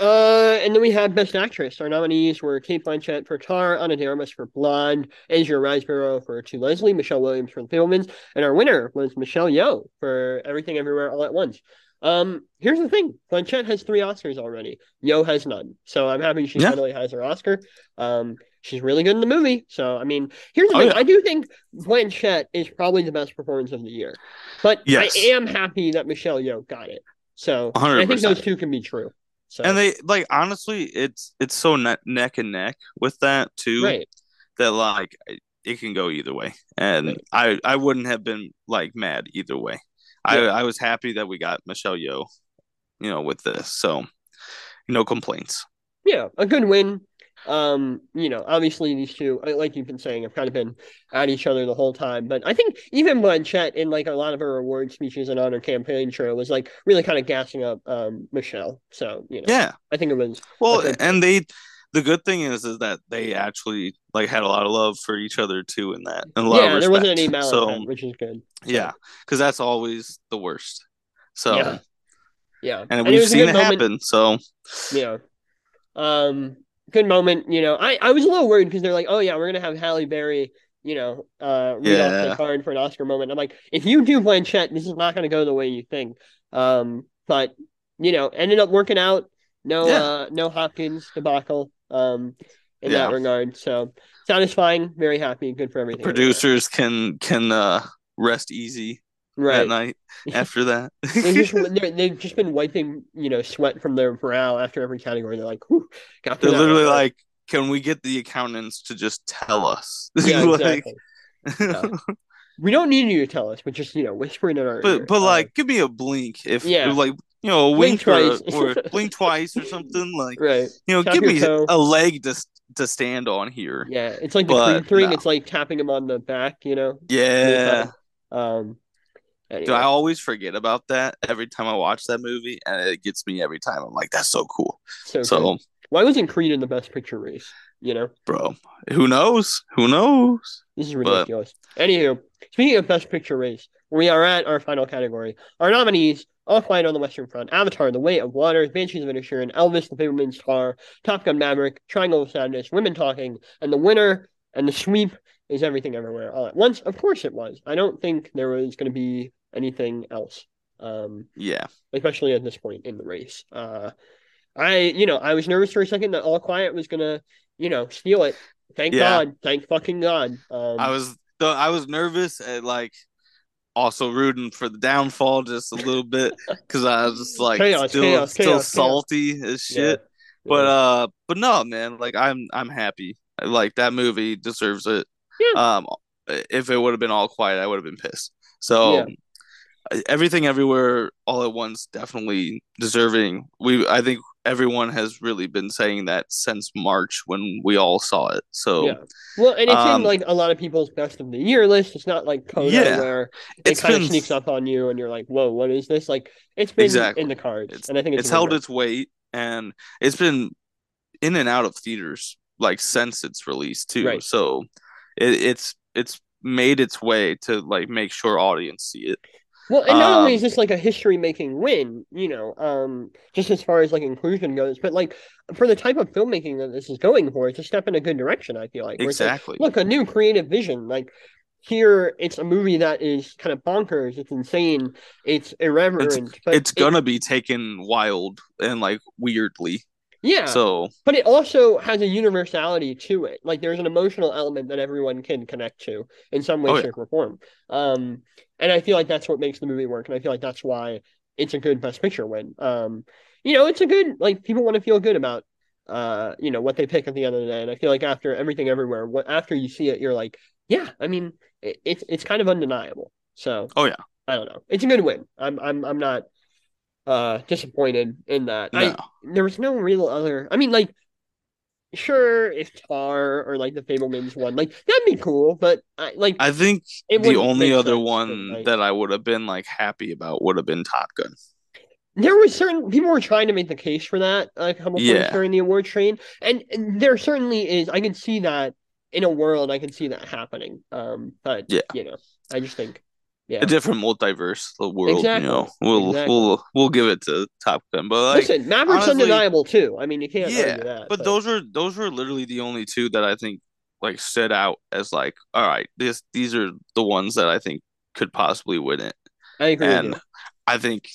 [SPEAKER 1] Uh, and then we had Best Actress. Our nominees were Cate Blanchett for Tar, Ana de Armas for Blonde, Asia Riseborough for To Leslie, Michelle Williams for The Fabelmans, and our winner was Michelle Yeoh for Everything Everywhere All at Once. Um, here's the thing: Blanchett has three Oscars already. Yeoh has none, so I'm happy she
[SPEAKER 2] Yeah.
[SPEAKER 1] finally has her Oscar. Um, she's really good in the movie. So I mean, here's the
[SPEAKER 2] Oh,
[SPEAKER 1] thing:
[SPEAKER 2] yeah.
[SPEAKER 1] I do think Blanchett is probably the best performance of the year, but
[SPEAKER 2] Yes.
[SPEAKER 1] I am happy that Michelle Yeoh got it. So and I think those two can be true. So
[SPEAKER 2] And they like honestly, it's it's so ne- neck and neck with that too.
[SPEAKER 1] right.
[SPEAKER 2] that like it can go either way and
[SPEAKER 1] Right.
[SPEAKER 2] i i wouldn't have been like mad either way
[SPEAKER 1] Yeah.
[SPEAKER 2] i i was happy that we got michelle yeoh you know with this so no complaints
[SPEAKER 1] Yeah, a good win. Um, you know, obviously these two, like you've been saying, have kind of been at each other the whole time. But I think even Blanchett, in like a lot of her award speeches and on her campaign trail, was like really kind of gassing up um Michelle. So you know,
[SPEAKER 2] yeah
[SPEAKER 1] I think it was
[SPEAKER 2] well and they the good thing is is that they actually like had a lot of love for each other too in that and a lot
[SPEAKER 1] yeah,
[SPEAKER 2] of
[SPEAKER 1] there wasn't any malice,
[SPEAKER 2] so
[SPEAKER 1] which is good.
[SPEAKER 2] yeah because that's always the worst so
[SPEAKER 1] Yeah. Yeah,
[SPEAKER 2] and, we've seen it
[SPEAKER 1] moment.
[SPEAKER 2] happen so
[SPEAKER 1] Yeah. Um, good moment. You know, I, I was a little worried because they're like, oh yeah, we're gonna have Halle Berry. You know, uh, read off the card for an Oscar moment. I'm like, if you do Blanchett, this is not gonna go the way you think. Um, but you know, ended up working out. No,
[SPEAKER 2] Yeah.
[SPEAKER 1] uh, no Hopkins debacle. Um, in
[SPEAKER 2] Yeah.
[SPEAKER 1] that regard. So satisfying. Very happy. Good for everything.
[SPEAKER 2] producers can can uh rest easy
[SPEAKER 1] right?
[SPEAKER 2] at night after that
[SPEAKER 1] They've just, they're, they've just been wiping, you know, sweat from their brow after every category. They're like,
[SPEAKER 2] They're literally
[SPEAKER 1] one."
[SPEAKER 2] like, can we get the accountants to just tell us?
[SPEAKER 1] yeah,
[SPEAKER 2] Like-
[SPEAKER 1] exactly. Yeah. We don't need you to tell us, but just you know, whispering in our ear.
[SPEAKER 2] but but
[SPEAKER 1] Uh,
[SPEAKER 2] like, give me a blink if
[SPEAKER 1] Yeah.
[SPEAKER 2] like you know a
[SPEAKER 1] Blink
[SPEAKER 2] wink or,
[SPEAKER 1] twice.
[SPEAKER 2] or blink twice or something like
[SPEAKER 1] right,
[SPEAKER 2] you know
[SPEAKER 1] Tap
[SPEAKER 2] give me
[SPEAKER 1] toe.
[SPEAKER 2] a leg to to stand on here.
[SPEAKER 1] yeah, it's like the
[SPEAKER 2] But,
[SPEAKER 1] creep
[SPEAKER 2] no.
[SPEAKER 1] It's like tapping him on the back, you know.
[SPEAKER 2] Yeah.
[SPEAKER 1] Um. Anyway.
[SPEAKER 2] Dude, I always forget about that every time I watch that movie, and it gets me every time. I'm like, that's so cool.
[SPEAKER 1] so,
[SPEAKER 2] So,
[SPEAKER 1] why wasn't Creed in the Best Picture race? You know,
[SPEAKER 2] bro, who knows? Who knows?
[SPEAKER 1] this is
[SPEAKER 2] But-
[SPEAKER 1] ridiculous. Anywho, speaking of Best Picture race, we are at our final category. Our nominees: All Quiet on the Western Front, Avatar: The Way of Water, Banshees of Inisherin, Elvis: The Fabelman's Tar, Top Gun: Maverick, Triangle of Sadness, Women Talking, and the winner and the sweep is Everything Everywhere All at Once. Of course, it was. I don't think there was going to be anything else. Um,
[SPEAKER 2] Yeah.
[SPEAKER 1] especially at this point in the race. Uh, I, you know, I was nervous for a second that All Quiet was gonna, you know, steal it. Thank
[SPEAKER 2] Yeah.
[SPEAKER 1] God, thank fucking God. Um,
[SPEAKER 2] I was I was nervous at like also rooting for the downfall just a little bit because I was just like
[SPEAKER 1] Chaos,
[SPEAKER 2] still
[SPEAKER 1] chaos,
[SPEAKER 2] still
[SPEAKER 1] chaos,
[SPEAKER 2] salty as shit.
[SPEAKER 1] Yeah.
[SPEAKER 2] But uh, but no, man, like I'm I'm happy. Like that movie deserves it.
[SPEAKER 1] Yeah.
[SPEAKER 2] Um, if it would have been all quiet, I would have been pissed. So
[SPEAKER 1] Yeah.
[SPEAKER 2] Everything everywhere all at once definitely deserving. We I think everyone has really been saying that since March when we all saw it. So
[SPEAKER 1] Yeah. Well, and it's
[SPEAKER 2] um,
[SPEAKER 1] in like a lot of people's best of the year list. It's not like Coda
[SPEAKER 2] Yeah.
[SPEAKER 1] where it kind of sneaks up on you and you're like, "Whoa, what is this?" Like it's been
[SPEAKER 2] Exactly.
[SPEAKER 1] in the cards,
[SPEAKER 2] It's-
[SPEAKER 1] and I think it's,
[SPEAKER 2] it's held its weight and it's been in and out of theaters like since its release too.
[SPEAKER 1] Right.
[SPEAKER 2] So it, it's it's made its way to like make sure audience see it.
[SPEAKER 1] Well, and not only
[SPEAKER 2] Um,
[SPEAKER 1] is this like a history making win, you know, um, just as far as like inclusion goes, but like for the type of filmmaking that this is going for, it's a step in a good direction, I feel like. it's like,
[SPEAKER 2] Exactly.
[SPEAKER 1] look, a new creative vision. Like here it's a movie that is kind of bonkers, it's insane, it's irreverent,
[SPEAKER 2] it's
[SPEAKER 1] it-
[SPEAKER 2] gonna be taken wild and like weirdly.
[SPEAKER 1] Yeah.
[SPEAKER 2] So
[SPEAKER 1] But it also has a universality to it. Like there's an emotional element that everyone can connect to in some way,
[SPEAKER 2] Oh, yeah.
[SPEAKER 1] shape, or form. Um, and I feel like that's what makes the movie work, and I feel like that's why it's a good Best Picture win. Um, you know, it's a good like people want to feel good about uh, you know, what they pick at the end of the day, and I feel like after everything everywhere, what after you see it, you're like, yeah, I mean, it, it's it's kind of undeniable. So,
[SPEAKER 2] Oh, yeah.
[SPEAKER 1] I don't know, it's a good win. I'm I'm I'm not uh disappointed in that. I there was no real other. I mean, like, sure, if Tar or like the Fabelmans won, like that'd be cool. But I like
[SPEAKER 2] I think
[SPEAKER 1] it
[SPEAKER 2] the only other one
[SPEAKER 1] like-
[SPEAKER 2] that I would have been like happy about would have been Top Gun.
[SPEAKER 1] there was certain people were trying to make the case for that like a couple
[SPEAKER 2] Yeah.
[SPEAKER 1] during the award train, and, and there certainly is. I can see that in a world. I can see that happening. Um, but
[SPEAKER 2] Yeah.
[SPEAKER 1] you know, I just think, yeah.
[SPEAKER 2] A different multiverse the world,
[SPEAKER 1] Exactly.
[SPEAKER 2] you know. We'll
[SPEAKER 1] Exactly.
[SPEAKER 2] we'll we'll give it to Top Gun. But like
[SPEAKER 1] Listen, Maverick's
[SPEAKER 2] honestly-
[SPEAKER 1] undeniable too. I mean, you can't
[SPEAKER 2] Yeah,
[SPEAKER 1] argue that.
[SPEAKER 2] but those were those were literally the only two that I think like set out as like, all right, this these are the ones that I think could possibly win it.
[SPEAKER 1] I agree
[SPEAKER 2] And. I think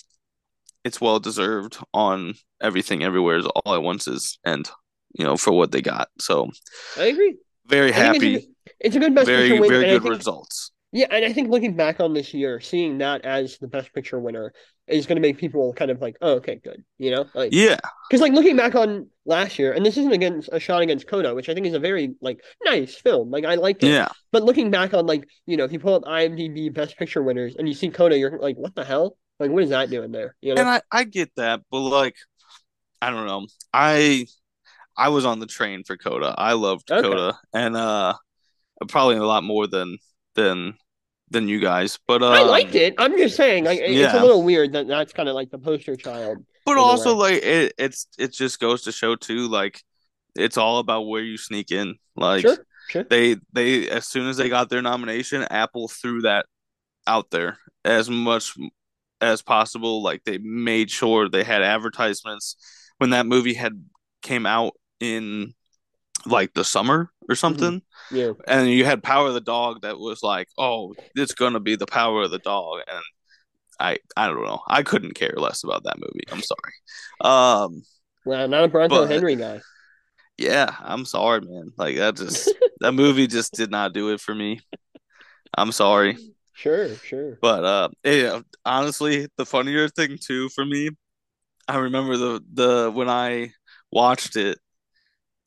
[SPEAKER 2] it's well deserved on everything everywhere is all at once is and you know, for what they got. So
[SPEAKER 1] I agree.
[SPEAKER 2] very
[SPEAKER 1] I
[SPEAKER 2] happy,
[SPEAKER 1] It's a, good- it's a good best
[SPEAKER 2] very very good
[SPEAKER 1] think
[SPEAKER 2] results.
[SPEAKER 1] Yeah, and I think looking back on this year, seeing that as the best picture winner is going to make people kind of like, oh, okay, good, you know, like
[SPEAKER 2] Yeah,
[SPEAKER 1] because like looking back on last year, and this isn't against a shot against Coda, which I think is a very like nice film, like I liked it.
[SPEAKER 2] yeah.
[SPEAKER 1] But looking back on like you know, if you pull up IMDb best picture winners and you see Coda, you're like, what the hell? Like, what is that doing there? You know?
[SPEAKER 2] And I I get that, but like I don't know. I I was on the train for Coda. I loved
[SPEAKER 1] Okay.
[SPEAKER 2] Coda and uh probably a lot more than than than you guys. But um,
[SPEAKER 1] I liked it. I'm just saying, like, it- it's a little weird that that's kind of like the poster child.
[SPEAKER 2] But also like it it's it just goes to show too like it's all about where you sneak in. Like
[SPEAKER 1] Sure, sure.
[SPEAKER 2] they they as soon as they got their nomination, Apple threw that out there as much as possible. Like they made sure they had advertisements when that movie had came out in like the summer or something.
[SPEAKER 1] Yeah.
[SPEAKER 2] And you had Power of the Dog that was like, oh, it's gonna be the Power of the Dog, and I I don't know. I couldn't care less about that movie. I'm sorry. Um,
[SPEAKER 1] Well, not a Bronco
[SPEAKER 2] But-
[SPEAKER 1] Henry guy.
[SPEAKER 2] yeah, I'm sorry, man. Like that just that movie just did not do it for me. I'm sorry.
[SPEAKER 1] Sure, sure.
[SPEAKER 2] But uh yeah, honestly, the funnier thing too for me, I remember the the when I watched it,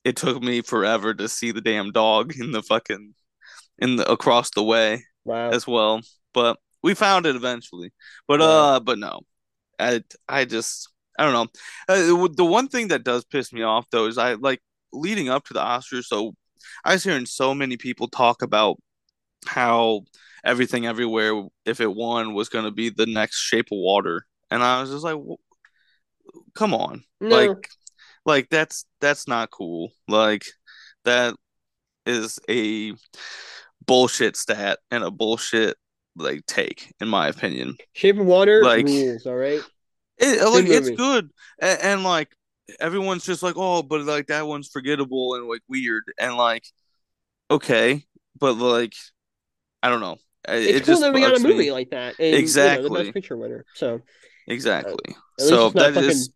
[SPEAKER 2] it took me forever to see the damn dog in the fucking in the across the way
[SPEAKER 1] Wow.
[SPEAKER 2] as well. But we found it eventually. But
[SPEAKER 1] Yeah.
[SPEAKER 2] uh but no. I I just I don't know. Uh, the one thing that does piss me off though is I like leading up to the Oscars so I was hearing so many people talk about how everything everywhere if it won was going to be the next shape of water and i was just like "W- come on
[SPEAKER 1] No.
[SPEAKER 2] like like that's that's not cool like that is a bullshit stat and a bullshit like take in my opinion
[SPEAKER 1] Shape of Water
[SPEAKER 2] like-
[SPEAKER 1] rules, all right?
[SPEAKER 2] it, like it's
[SPEAKER 1] movie.
[SPEAKER 2] good and, and like everyone's just like oh but like that one's forgettable and like weird and like okay but like i don't know it,
[SPEAKER 1] It's
[SPEAKER 2] it
[SPEAKER 1] cool
[SPEAKER 2] just
[SPEAKER 1] that we got a
[SPEAKER 2] bugs me.
[SPEAKER 1] movie like that. And, You know, the
[SPEAKER 2] Exactly.
[SPEAKER 1] best picture winner. So uh,
[SPEAKER 2] exactly
[SPEAKER 1] at least
[SPEAKER 2] so that is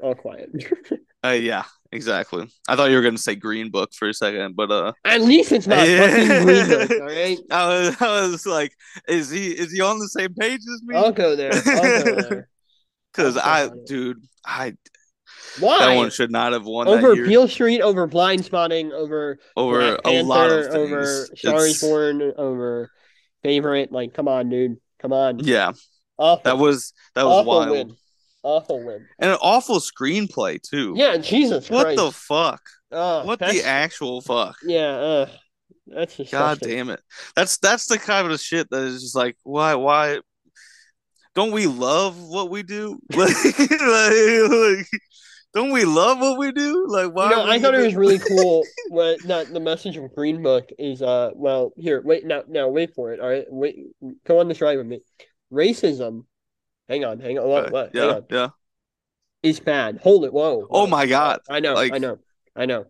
[SPEAKER 1] all quiet.
[SPEAKER 2] Uh, yeah, exactly. I thought you were gonna say Green Book for a second, but uh,
[SPEAKER 1] At least it's not fucking Green Book, all right?
[SPEAKER 2] I was, I was like, is he is he on the same page as me?
[SPEAKER 1] I'll go there. I'll go there.
[SPEAKER 2] Because I,
[SPEAKER 1] click on it.
[SPEAKER 2] dude, I
[SPEAKER 1] Why?
[SPEAKER 2] that one should not have won
[SPEAKER 1] over
[SPEAKER 2] that year.
[SPEAKER 1] Beale Street, over Blind Spotting, over
[SPEAKER 2] over
[SPEAKER 1] Black
[SPEAKER 2] a lot of things.
[SPEAKER 1] over Stars
[SPEAKER 2] It's-
[SPEAKER 1] Born, over Favorite. Like, come on, dude. Come on.
[SPEAKER 2] Yeah,
[SPEAKER 1] Awful.
[SPEAKER 2] that was that was
[SPEAKER 1] awful
[SPEAKER 2] wild,
[SPEAKER 1] win. Awful win.
[SPEAKER 2] and an awful screenplay too.
[SPEAKER 1] Yeah, Jesus
[SPEAKER 2] what
[SPEAKER 1] Christ.
[SPEAKER 2] the fuck?
[SPEAKER 1] Oh,
[SPEAKER 2] What the actual fuck?
[SPEAKER 1] Yeah, uh, that's
[SPEAKER 2] God damn it! That's that's the kind of shit that is just like why why don't we love what we do? Like, like, don't we love what we do? Like why?
[SPEAKER 1] You know, I thought it was really cool. What that the message of Green Book is. Uh, well, here, wait, now, now, wait for it. All right, wait, go on this ride with me. Racism. Hang on, hang on. What? what hang
[SPEAKER 2] yeah
[SPEAKER 1] on.
[SPEAKER 2] yeah.
[SPEAKER 1] It's bad. Hold it. Whoa.
[SPEAKER 2] Oh my god!
[SPEAKER 1] I know.
[SPEAKER 2] like-
[SPEAKER 1] I know. I know.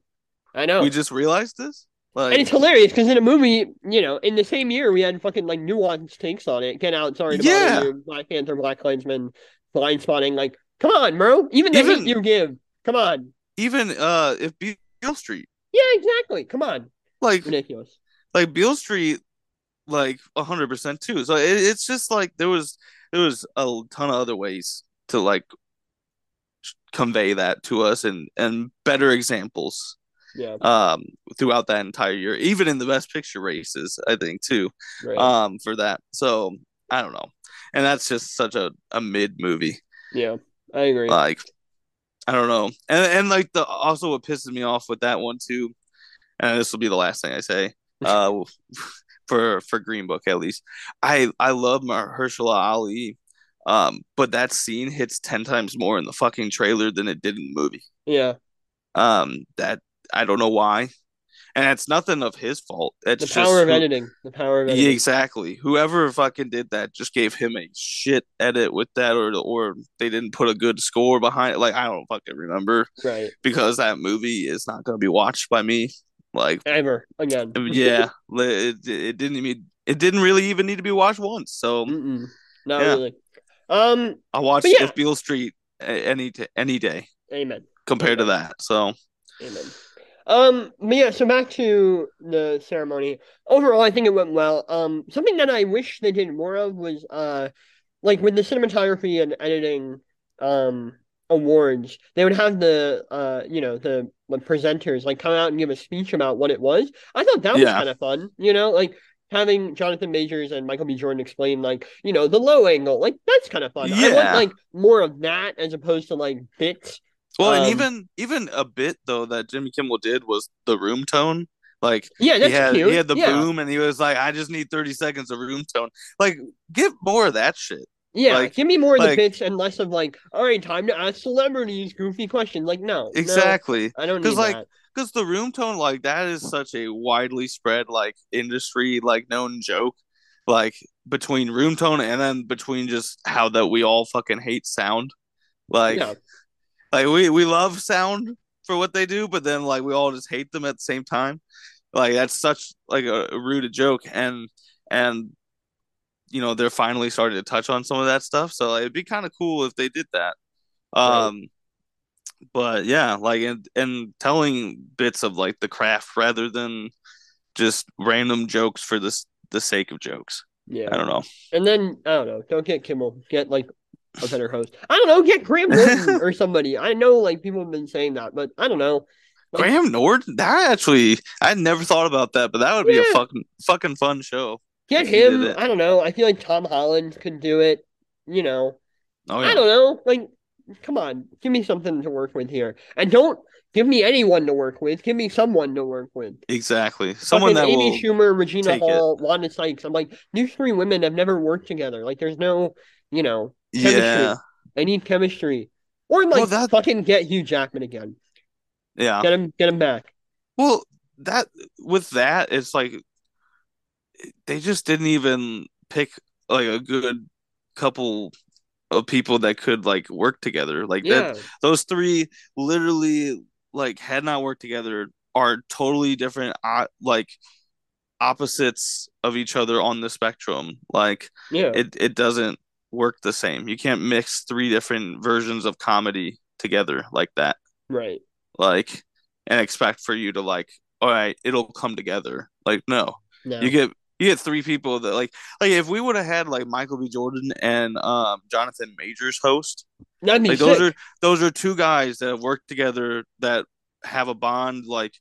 [SPEAKER 1] I know.
[SPEAKER 2] We just realized this. Like
[SPEAKER 1] and it's hilarious because in a movie, you know, in the same year we had fucking like nuanced takes on it. Get out, sorry to
[SPEAKER 2] Yeah.
[SPEAKER 1] bother you, Black Panther, Black Klansman, Blind Spotting. Like, come on, bro. Even the
[SPEAKER 2] Even-
[SPEAKER 1] you give. Come on.
[SPEAKER 2] even uh if Beale Street
[SPEAKER 1] Yeah, exactly. Come on.
[SPEAKER 2] like
[SPEAKER 1] Ridiculous.
[SPEAKER 2] like Beale Street like hundred percent too. So it, it's just like there was there was a ton of other ways to like convey that to us and and better examples
[SPEAKER 1] Yeah.
[SPEAKER 2] um throughout that entire year even in the best picture races i think too
[SPEAKER 1] Right.
[SPEAKER 2] um for that so i don't know and that's just such a, a mid movie
[SPEAKER 1] yeah. I agree.
[SPEAKER 2] like i don't know and and like the also what pisses me off with that one too and this will be the last thing i say uh for for green book at least i i love Mahershala ali um but that scene hits 10 times more in the fucking trailer than it did in the movie
[SPEAKER 1] yeah.
[SPEAKER 2] um that i don't know why and it's nothing of his fault it's
[SPEAKER 1] The power of
[SPEAKER 2] who-
[SPEAKER 1] editing. The power of editing.
[SPEAKER 2] exactly. Whoever fucking did that just gave him a shit edit with that, or or they didn't put a good score behind it. Like I don't fucking remember
[SPEAKER 1] Right.
[SPEAKER 2] because that movie is not gonna be watched by me. Like
[SPEAKER 1] Ever again.
[SPEAKER 2] yeah, it, it didn't even it didn't really even need to be watched once. So
[SPEAKER 1] Mm-mm. Not
[SPEAKER 2] Yeah.
[SPEAKER 1] really. Um.
[SPEAKER 2] I
[SPEAKER 1] watched yeah.
[SPEAKER 2] If Beale Street any t- any day
[SPEAKER 1] Amen.
[SPEAKER 2] compared to that. So
[SPEAKER 1] Amen. Um, but yeah, so back to the ceremony. Overall, I think it went well. Um, something that I wish they did more of was uh, like with the cinematography and editing, um, awards, they would have the uh, you know, the, the presenters like come out and give a speech about what it was. I thought that was
[SPEAKER 2] Yeah.
[SPEAKER 1] kind of fun. You know, like having Jonathan Majors and Michael B. Jordan explain like you know the low angle, like that's kind of fun. yeah. I want like more of that as opposed to like bits.
[SPEAKER 2] well, and
[SPEAKER 1] Um,
[SPEAKER 2] even even a bit though that Jimmy Kimmel did was the room tone. Like
[SPEAKER 1] Yeah, that's
[SPEAKER 2] he had
[SPEAKER 1] cute.
[SPEAKER 2] he had the
[SPEAKER 1] yeah.
[SPEAKER 2] boom and he was like, I just need 30 seconds of room tone. Like, give more of that shit.
[SPEAKER 1] Yeah,
[SPEAKER 2] Like-
[SPEAKER 1] give me more of the
[SPEAKER 2] like-
[SPEAKER 1] bits and less of like, all right, time to ask celebrities goofy questions. Like, no, no,
[SPEAKER 2] Exactly.
[SPEAKER 1] I don't
[SPEAKER 2] 'Cause,
[SPEAKER 1] need
[SPEAKER 2] like,
[SPEAKER 1] that.
[SPEAKER 2] Because the room tone, like, that is such a widely spread, like, industry, like, known joke. Like, between room tone and then between just how that we all fucking hate sound. Like,
[SPEAKER 1] Yeah.
[SPEAKER 2] like we, we love sound for what they do, but then, like, we all just hate them at the same time. Like, that's such, like, a, a rooted joke. And, and, you know, they're finally starting to touch on some of that stuff. So it'd be kind of cool if they did that.
[SPEAKER 1] Right.
[SPEAKER 2] Um, but yeah, like and and telling bits of like the craft rather than just random jokes for this the sake of jokes.
[SPEAKER 1] Yeah.
[SPEAKER 2] I don't know.
[SPEAKER 1] And then I don't know. Don't get Kimmel. Get like a better host. I don't know. Get Graham Norton or somebody. I know like people have been saying that, but I don't know. Like-
[SPEAKER 2] Graham Norton, that actually I never thought about that, but that would be
[SPEAKER 1] Yeah.
[SPEAKER 2] a fucking fucking fun show.
[SPEAKER 1] Get him. I don't know. I feel like Tom Holland could do it. You know.
[SPEAKER 2] Oh yeah.
[SPEAKER 1] I don't know. Like, come on. Give me something to work with here, and don't give me anyone to work with. Give me someone to work with.
[SPEAKER 2] Exactly. Someone
[SPEAKER 1] Fucking
[SPEAKER 2] that
[SPEAKER 1] Amy
[SPEAKER 2] will
[SPEAKER 1] Schumer, Regina
[SPEAKER 2] take it.
[SPEAKER 1] Hall, Wanda Sykes. I'm like, these three women have never worked together. Like, there's no, you know, chemistry.
[SPEAKER 2] Yeah.
[SPEAKER 1] I need chemistry. Or like
[SPEAKER 2] Well, that-
[SPEAKER 1] fucking get Hugh Jackman again.
[SPEAKER 2] Yeah.
[SPEAKER 1] Get him, get him back.
[SPEAKER 2] Well, that with that, it's like they just didn't even pick like a good couple of people that could like work together. Like that, those three literally like had not worked together are totally different, uh, like opposites of each other on the spectrum. Like
[SPEAKER 1] yeah,
[SPEAKER 2] it, it doesn't work the same. You can't mix three different versions of comedy together like that.
[SPEAKER 1] Right.
[SPEAKER 2] like and expect for you to like all right it'll come together like no
[SPEAKER 1] No.
[SPEAKER 2] you get you get three people that like like if we would have had like michael b jordan and um jonathan majors host like
[SPEAKER 1] sick.
[SPEAKER 2] those are those are two guys that have worked together that have a bond like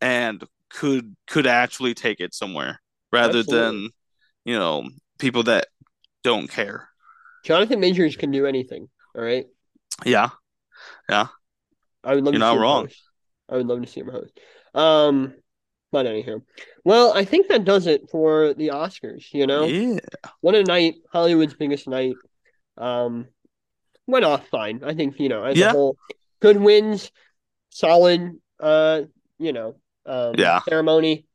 [SPEAKER 2] and could could actually take it somewhere rather
[SPEAKER 1] Absolutely.
[SPEAKER 2] than you know people that don't care
[SPEAKER 1] Jonathan Majors can do anything. All right.
[SPEAKER 2] yeah Yeah.
[SPEAKER 1] I would love
[SPEAKER 2] You're
[SPEAKER 1] to
[SPEAKER 2] not
[SPEAKER 1] see
[SPEAKER 2] wrong.
[SPEAKER 1] host. I would love to see him host. Um, but anyhow, well, I think that does it for the Oscars. You know,
[SPEAKER 2] yeah
[SPEAKER 1] what a night! Hollywood's biggest night. Um, went off fine. I think you know as
[SPEAKER 2] Yeah.
[SPEAKER 1] a whole, good wins, solid. Uh, you know, um,
[SPEAKER 2] Yeah.
[SPEAKER 1] ceremony.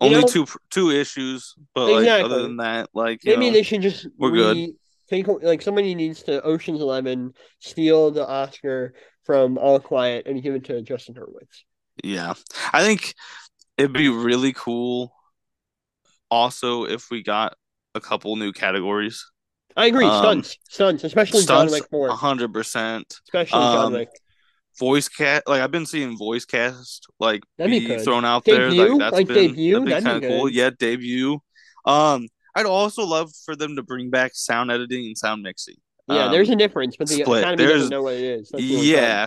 [SPEAKER 1] You
[SPEAKER 2] only
[SPEAKER 1] know-
[SPEAKER 2] two two issues but like other than that like you
[SPEAKER 1] Maybe
[SPEAKER 2] know,
[SPEAKER 1] they should just
[SPEAKER 2] we're
[SPEAKER 1] re-
[SPEAKER 2] good.
[SPEAKER 1] Take like somebody needs to Ocean's Eleven steal the Oscar from All Quiet and give it to Justin Hurwitz.
[SPEAKER 2] Yeah. I think it'd be really cool also if we got a couple new categories.
[SPEAKER 1] I agree.
[SPEAKER 2] Um,
[SPEAKER 1] Stunts, stunts, especially John
[SPEAKER 2] Stunts,
[SPEAKER 1] Wick Four,
[SPEAKER 2] hundred percent.
[SPEAKER 1] especially John
[SPEAKER 2] um,
[SPEAKER 1] Wick.
[SPEAKER 2] Voice cast, like I've been seeing voice cast like
[SPEAKER 1] That'd be
[SPEAKER 2] be thrown out
[SPEAKER 1] Debut?
[SPEAKER 2] there. Like that's
[SPEAKER 1] Like
[SPEAKER 2] been
[SPEAKER 1] debut?
[SPEAKER 2] that'd be kind of cool. Yeah, debut. Um, I'd also love for them to bring back sound editing and sound mixing.
[SPEAKER 1] Yeah,
[SPEAKER 2] Um,
[SPEAKER 1] there's a difference, but the
[SPEAKER 2] split.
[SPEAKER 1] Academy
[SPEAKER 2] There's-
[SPEAKER 1] doesn't know what it is. That's the only
[SPEAKER 2] yeah,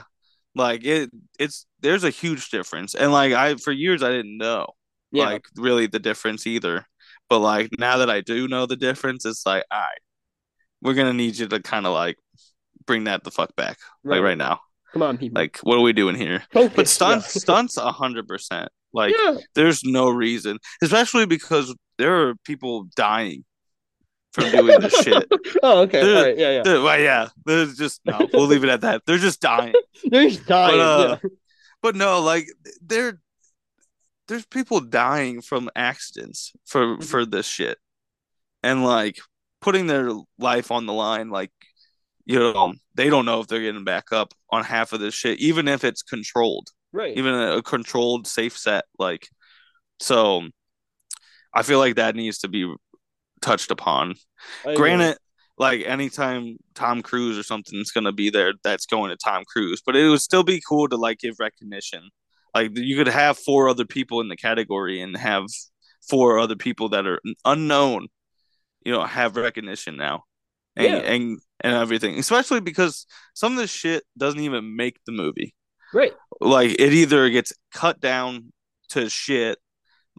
[SPEAKER 2] like it. It's there's a huge difference, and like I for years I didn't know.
[SPEAKER 1] Yeah,
[SPEAKER 2] like really the difference either. But like now that I do know the difference, it's like, all right, we're gonna need you to kind of like bring that the fuck back, like right now.
[SPEAKER 1] Come on, people.
[SPEAKER 2] Like, what are we doing here?
[SPEAKER 1] Focus.
[SPEAKER 2] But stunts,
[SPEAKER 1] yeah.
[SPEAKER 2] stunts, a hundred percent. Like,
[SPEAKER 1] yeah,
[SPEAKER 2] there's no reason, especially because there are people dying from doing this shit.
[SPEAKER 1] oh, okay.
[SPEAKER 2] There-
[SPEAKER 1] All right. Yeah, yeah.
[SPEAKER 2] There- well, yeah, there's just no. We'll leave it at that. They're just dying.
[SPEAKER 1] There's dying.
[SPEAKER 2] uh,
[SPEAKER 1] yeah.
[SPEAKER 2] But no, like there, there's people dying from accidents for
[SPEAKER 1] Mhm.
[SPEAKER 2] for this shit, and like putting their life on the line. Like you know, they don't know if they're getting back up on half of this shit, even if it's controlled,
[SPEAKER 1] Right.
[SPEAKER 2] even a, a controlled safe set. Like so, I feel like that needs to be touched upon.
[SPEAKER 1] I.
[SPEAKER 2] Granted, like anytime Tom Cruise or something's gonna be there, that's going to Tom Cruise. But it would still be cool to like give recognition. Like you could have four other people in the category and have four other people that are unknown, you know, have recognition now. And
[SPEAKER 1] Yeah.
[SPEAKER 2] and, and everything. Especially because some of this shit doesn't even make the movie.
[SPEAKER 1] Right.
[SPEAKER 2] Like it either gets cut down to shit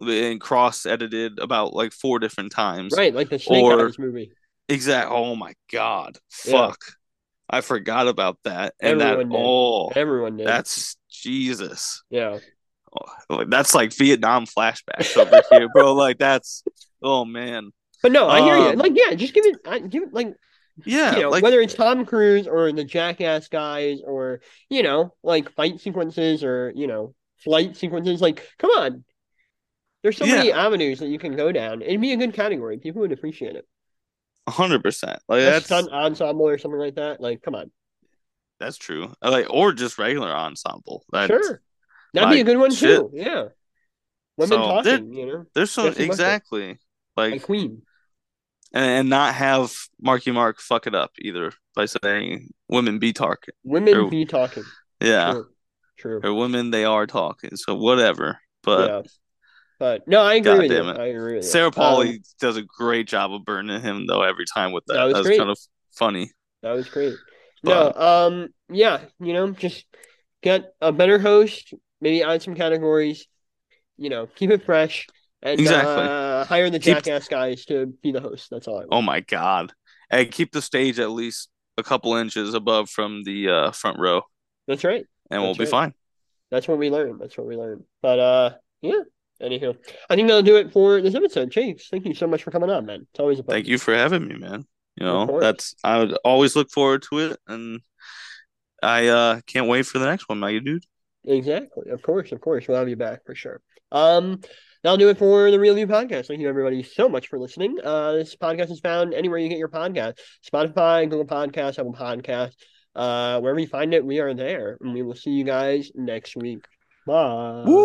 [SPEAKER 2] and cross edited about like four different times.
[SPEAKER 1] Right. Like the Snake
[SPEAKER 2] Or-
[SPEAKER 1] Eyes movie.
[SPEAKER 2] Exact. Oh my god.
[SPEAKER 1] Yeah.
[SPEAKER 2] Fuck. I forgot about that. And that.
[SPEAKER 1] Everyone did.
[SPEAKER 2] Oh,
[SPEAKER 1] Everyone did.
[SPEAKER 2] that's Jesus.
[SPEAKER 1] yeah.
[SPEAKER 2] Oh, that's like Vietnam flashbacks over here, bro. Like that's. Oh man.
[SPEAKER 1] But no, I hear you.
[SPEAKER 2] Um,
[SPEAKER 1] Like, yeah, just give it, give it, like,
[SPEAKER 2] Yeah.
[SPEAKER 1] you know,
[SPEAKER 2] like
[SPEAKER 1] whether it's Tom Cruise or the Jackass guys or, you know, like fight sequences or, you know, flight sequences. Like, come on. There's so many avenues that you can go down. It'd be a good category. People would appreciate it.
[SPEAKER 2] hundred percent. Like
[SPEAKER 1] A
[SPEAKER 2] that's
[SPEAKER 1] ensemble or something like that. Like, come on.
[SPEAKER 2] that's true. Uh, like or just regular ensemble. That's,
[SPEAKER 1] sure. That'd be a good one
[SPEAKER 2] shit.
[SPEAKER 1] too. Yeah. Women
[SPEAKER 2] So,
[SPEAKER 1] talking, you know,
[SPEAKER 2] There's
[SPEAKER 1] Buckley.
[SPEAKER 2] exactly
[SPEAKER 1] like
[SPEAKER 2] like
[SPEAKER 1] Queen.
[SPEAKER 2] and, and not have Marky Mark fuck it up either by saying women be talking.
[SPEAKER 1] Women
[SPEAKER 2] or-
[SPEAKER 1] be talking.
[SPEAKER 2] Yeah.
[SPEAKER 1] True. True.
[SPEAKER 2] Or women they are talking. So whatever. But
[SPEAKER 1] yeah. But no, I agree
[SPEAKER 2] God
[SPEAKER 1] with you.
[SPEAKER 2] it.
[SPEAKER 1] I agree with.
[SPEAKER 2] Sarah
[SPEAKER 1] Um,
[SPEAKER 2] does a great job of burning him though every time with that.
[SPEAKER 1] That was
[SPEAKER 2] That's
[SPEAKER 1] great.
[SPEAKER 2] kind of funny.
[SPEAKER 1] That was great.
[SPEAKER 2] But-
[SPEAKER 1] no, um, yeah, you know, just get a better host, maybe add some categories, you know, keep it fresh, and
[SPEAKER 2] Exactly.
[SPEAKER 1] uh, hire the
[SPEAKER 2] Keep-
[SPEAKER 1] jackass guys to be the host. That's all I want.
[SPEAKER 2] Oh my god. And keep the stage at least a couple inches above from the uh, front row
[SPEAKER 1] That's right.
[SPEAKER 2] and we'll
[SPEAKER 1] That's
[SPEAKER 2] be fine.
[SPEAKER 1] That's what we learned. That's what we learned. But uh, yeah. Anywho, I think that'll do it for this episode. Chase, thank you so much for coming on, man. It's always a pleasure.
[SPEAKER 2] Thank you for having me, man. You know, that's I would always look forward to it and I uh can't wait for the next one, my dude.
[SPEAKER 1] Exactly. Of course, of course. We'll have you back for sure. Um, that'll do it for the Real View Podcast. Thank you everybody so much for listening. Uh, this podcast is found anywhere you get your podcast. Spotify, Google Podcasts, Apple Podcasts. Uh, wherever you find it, we are there. And we will see you guys next week. Bye.
[SPEAKER 2] Woo!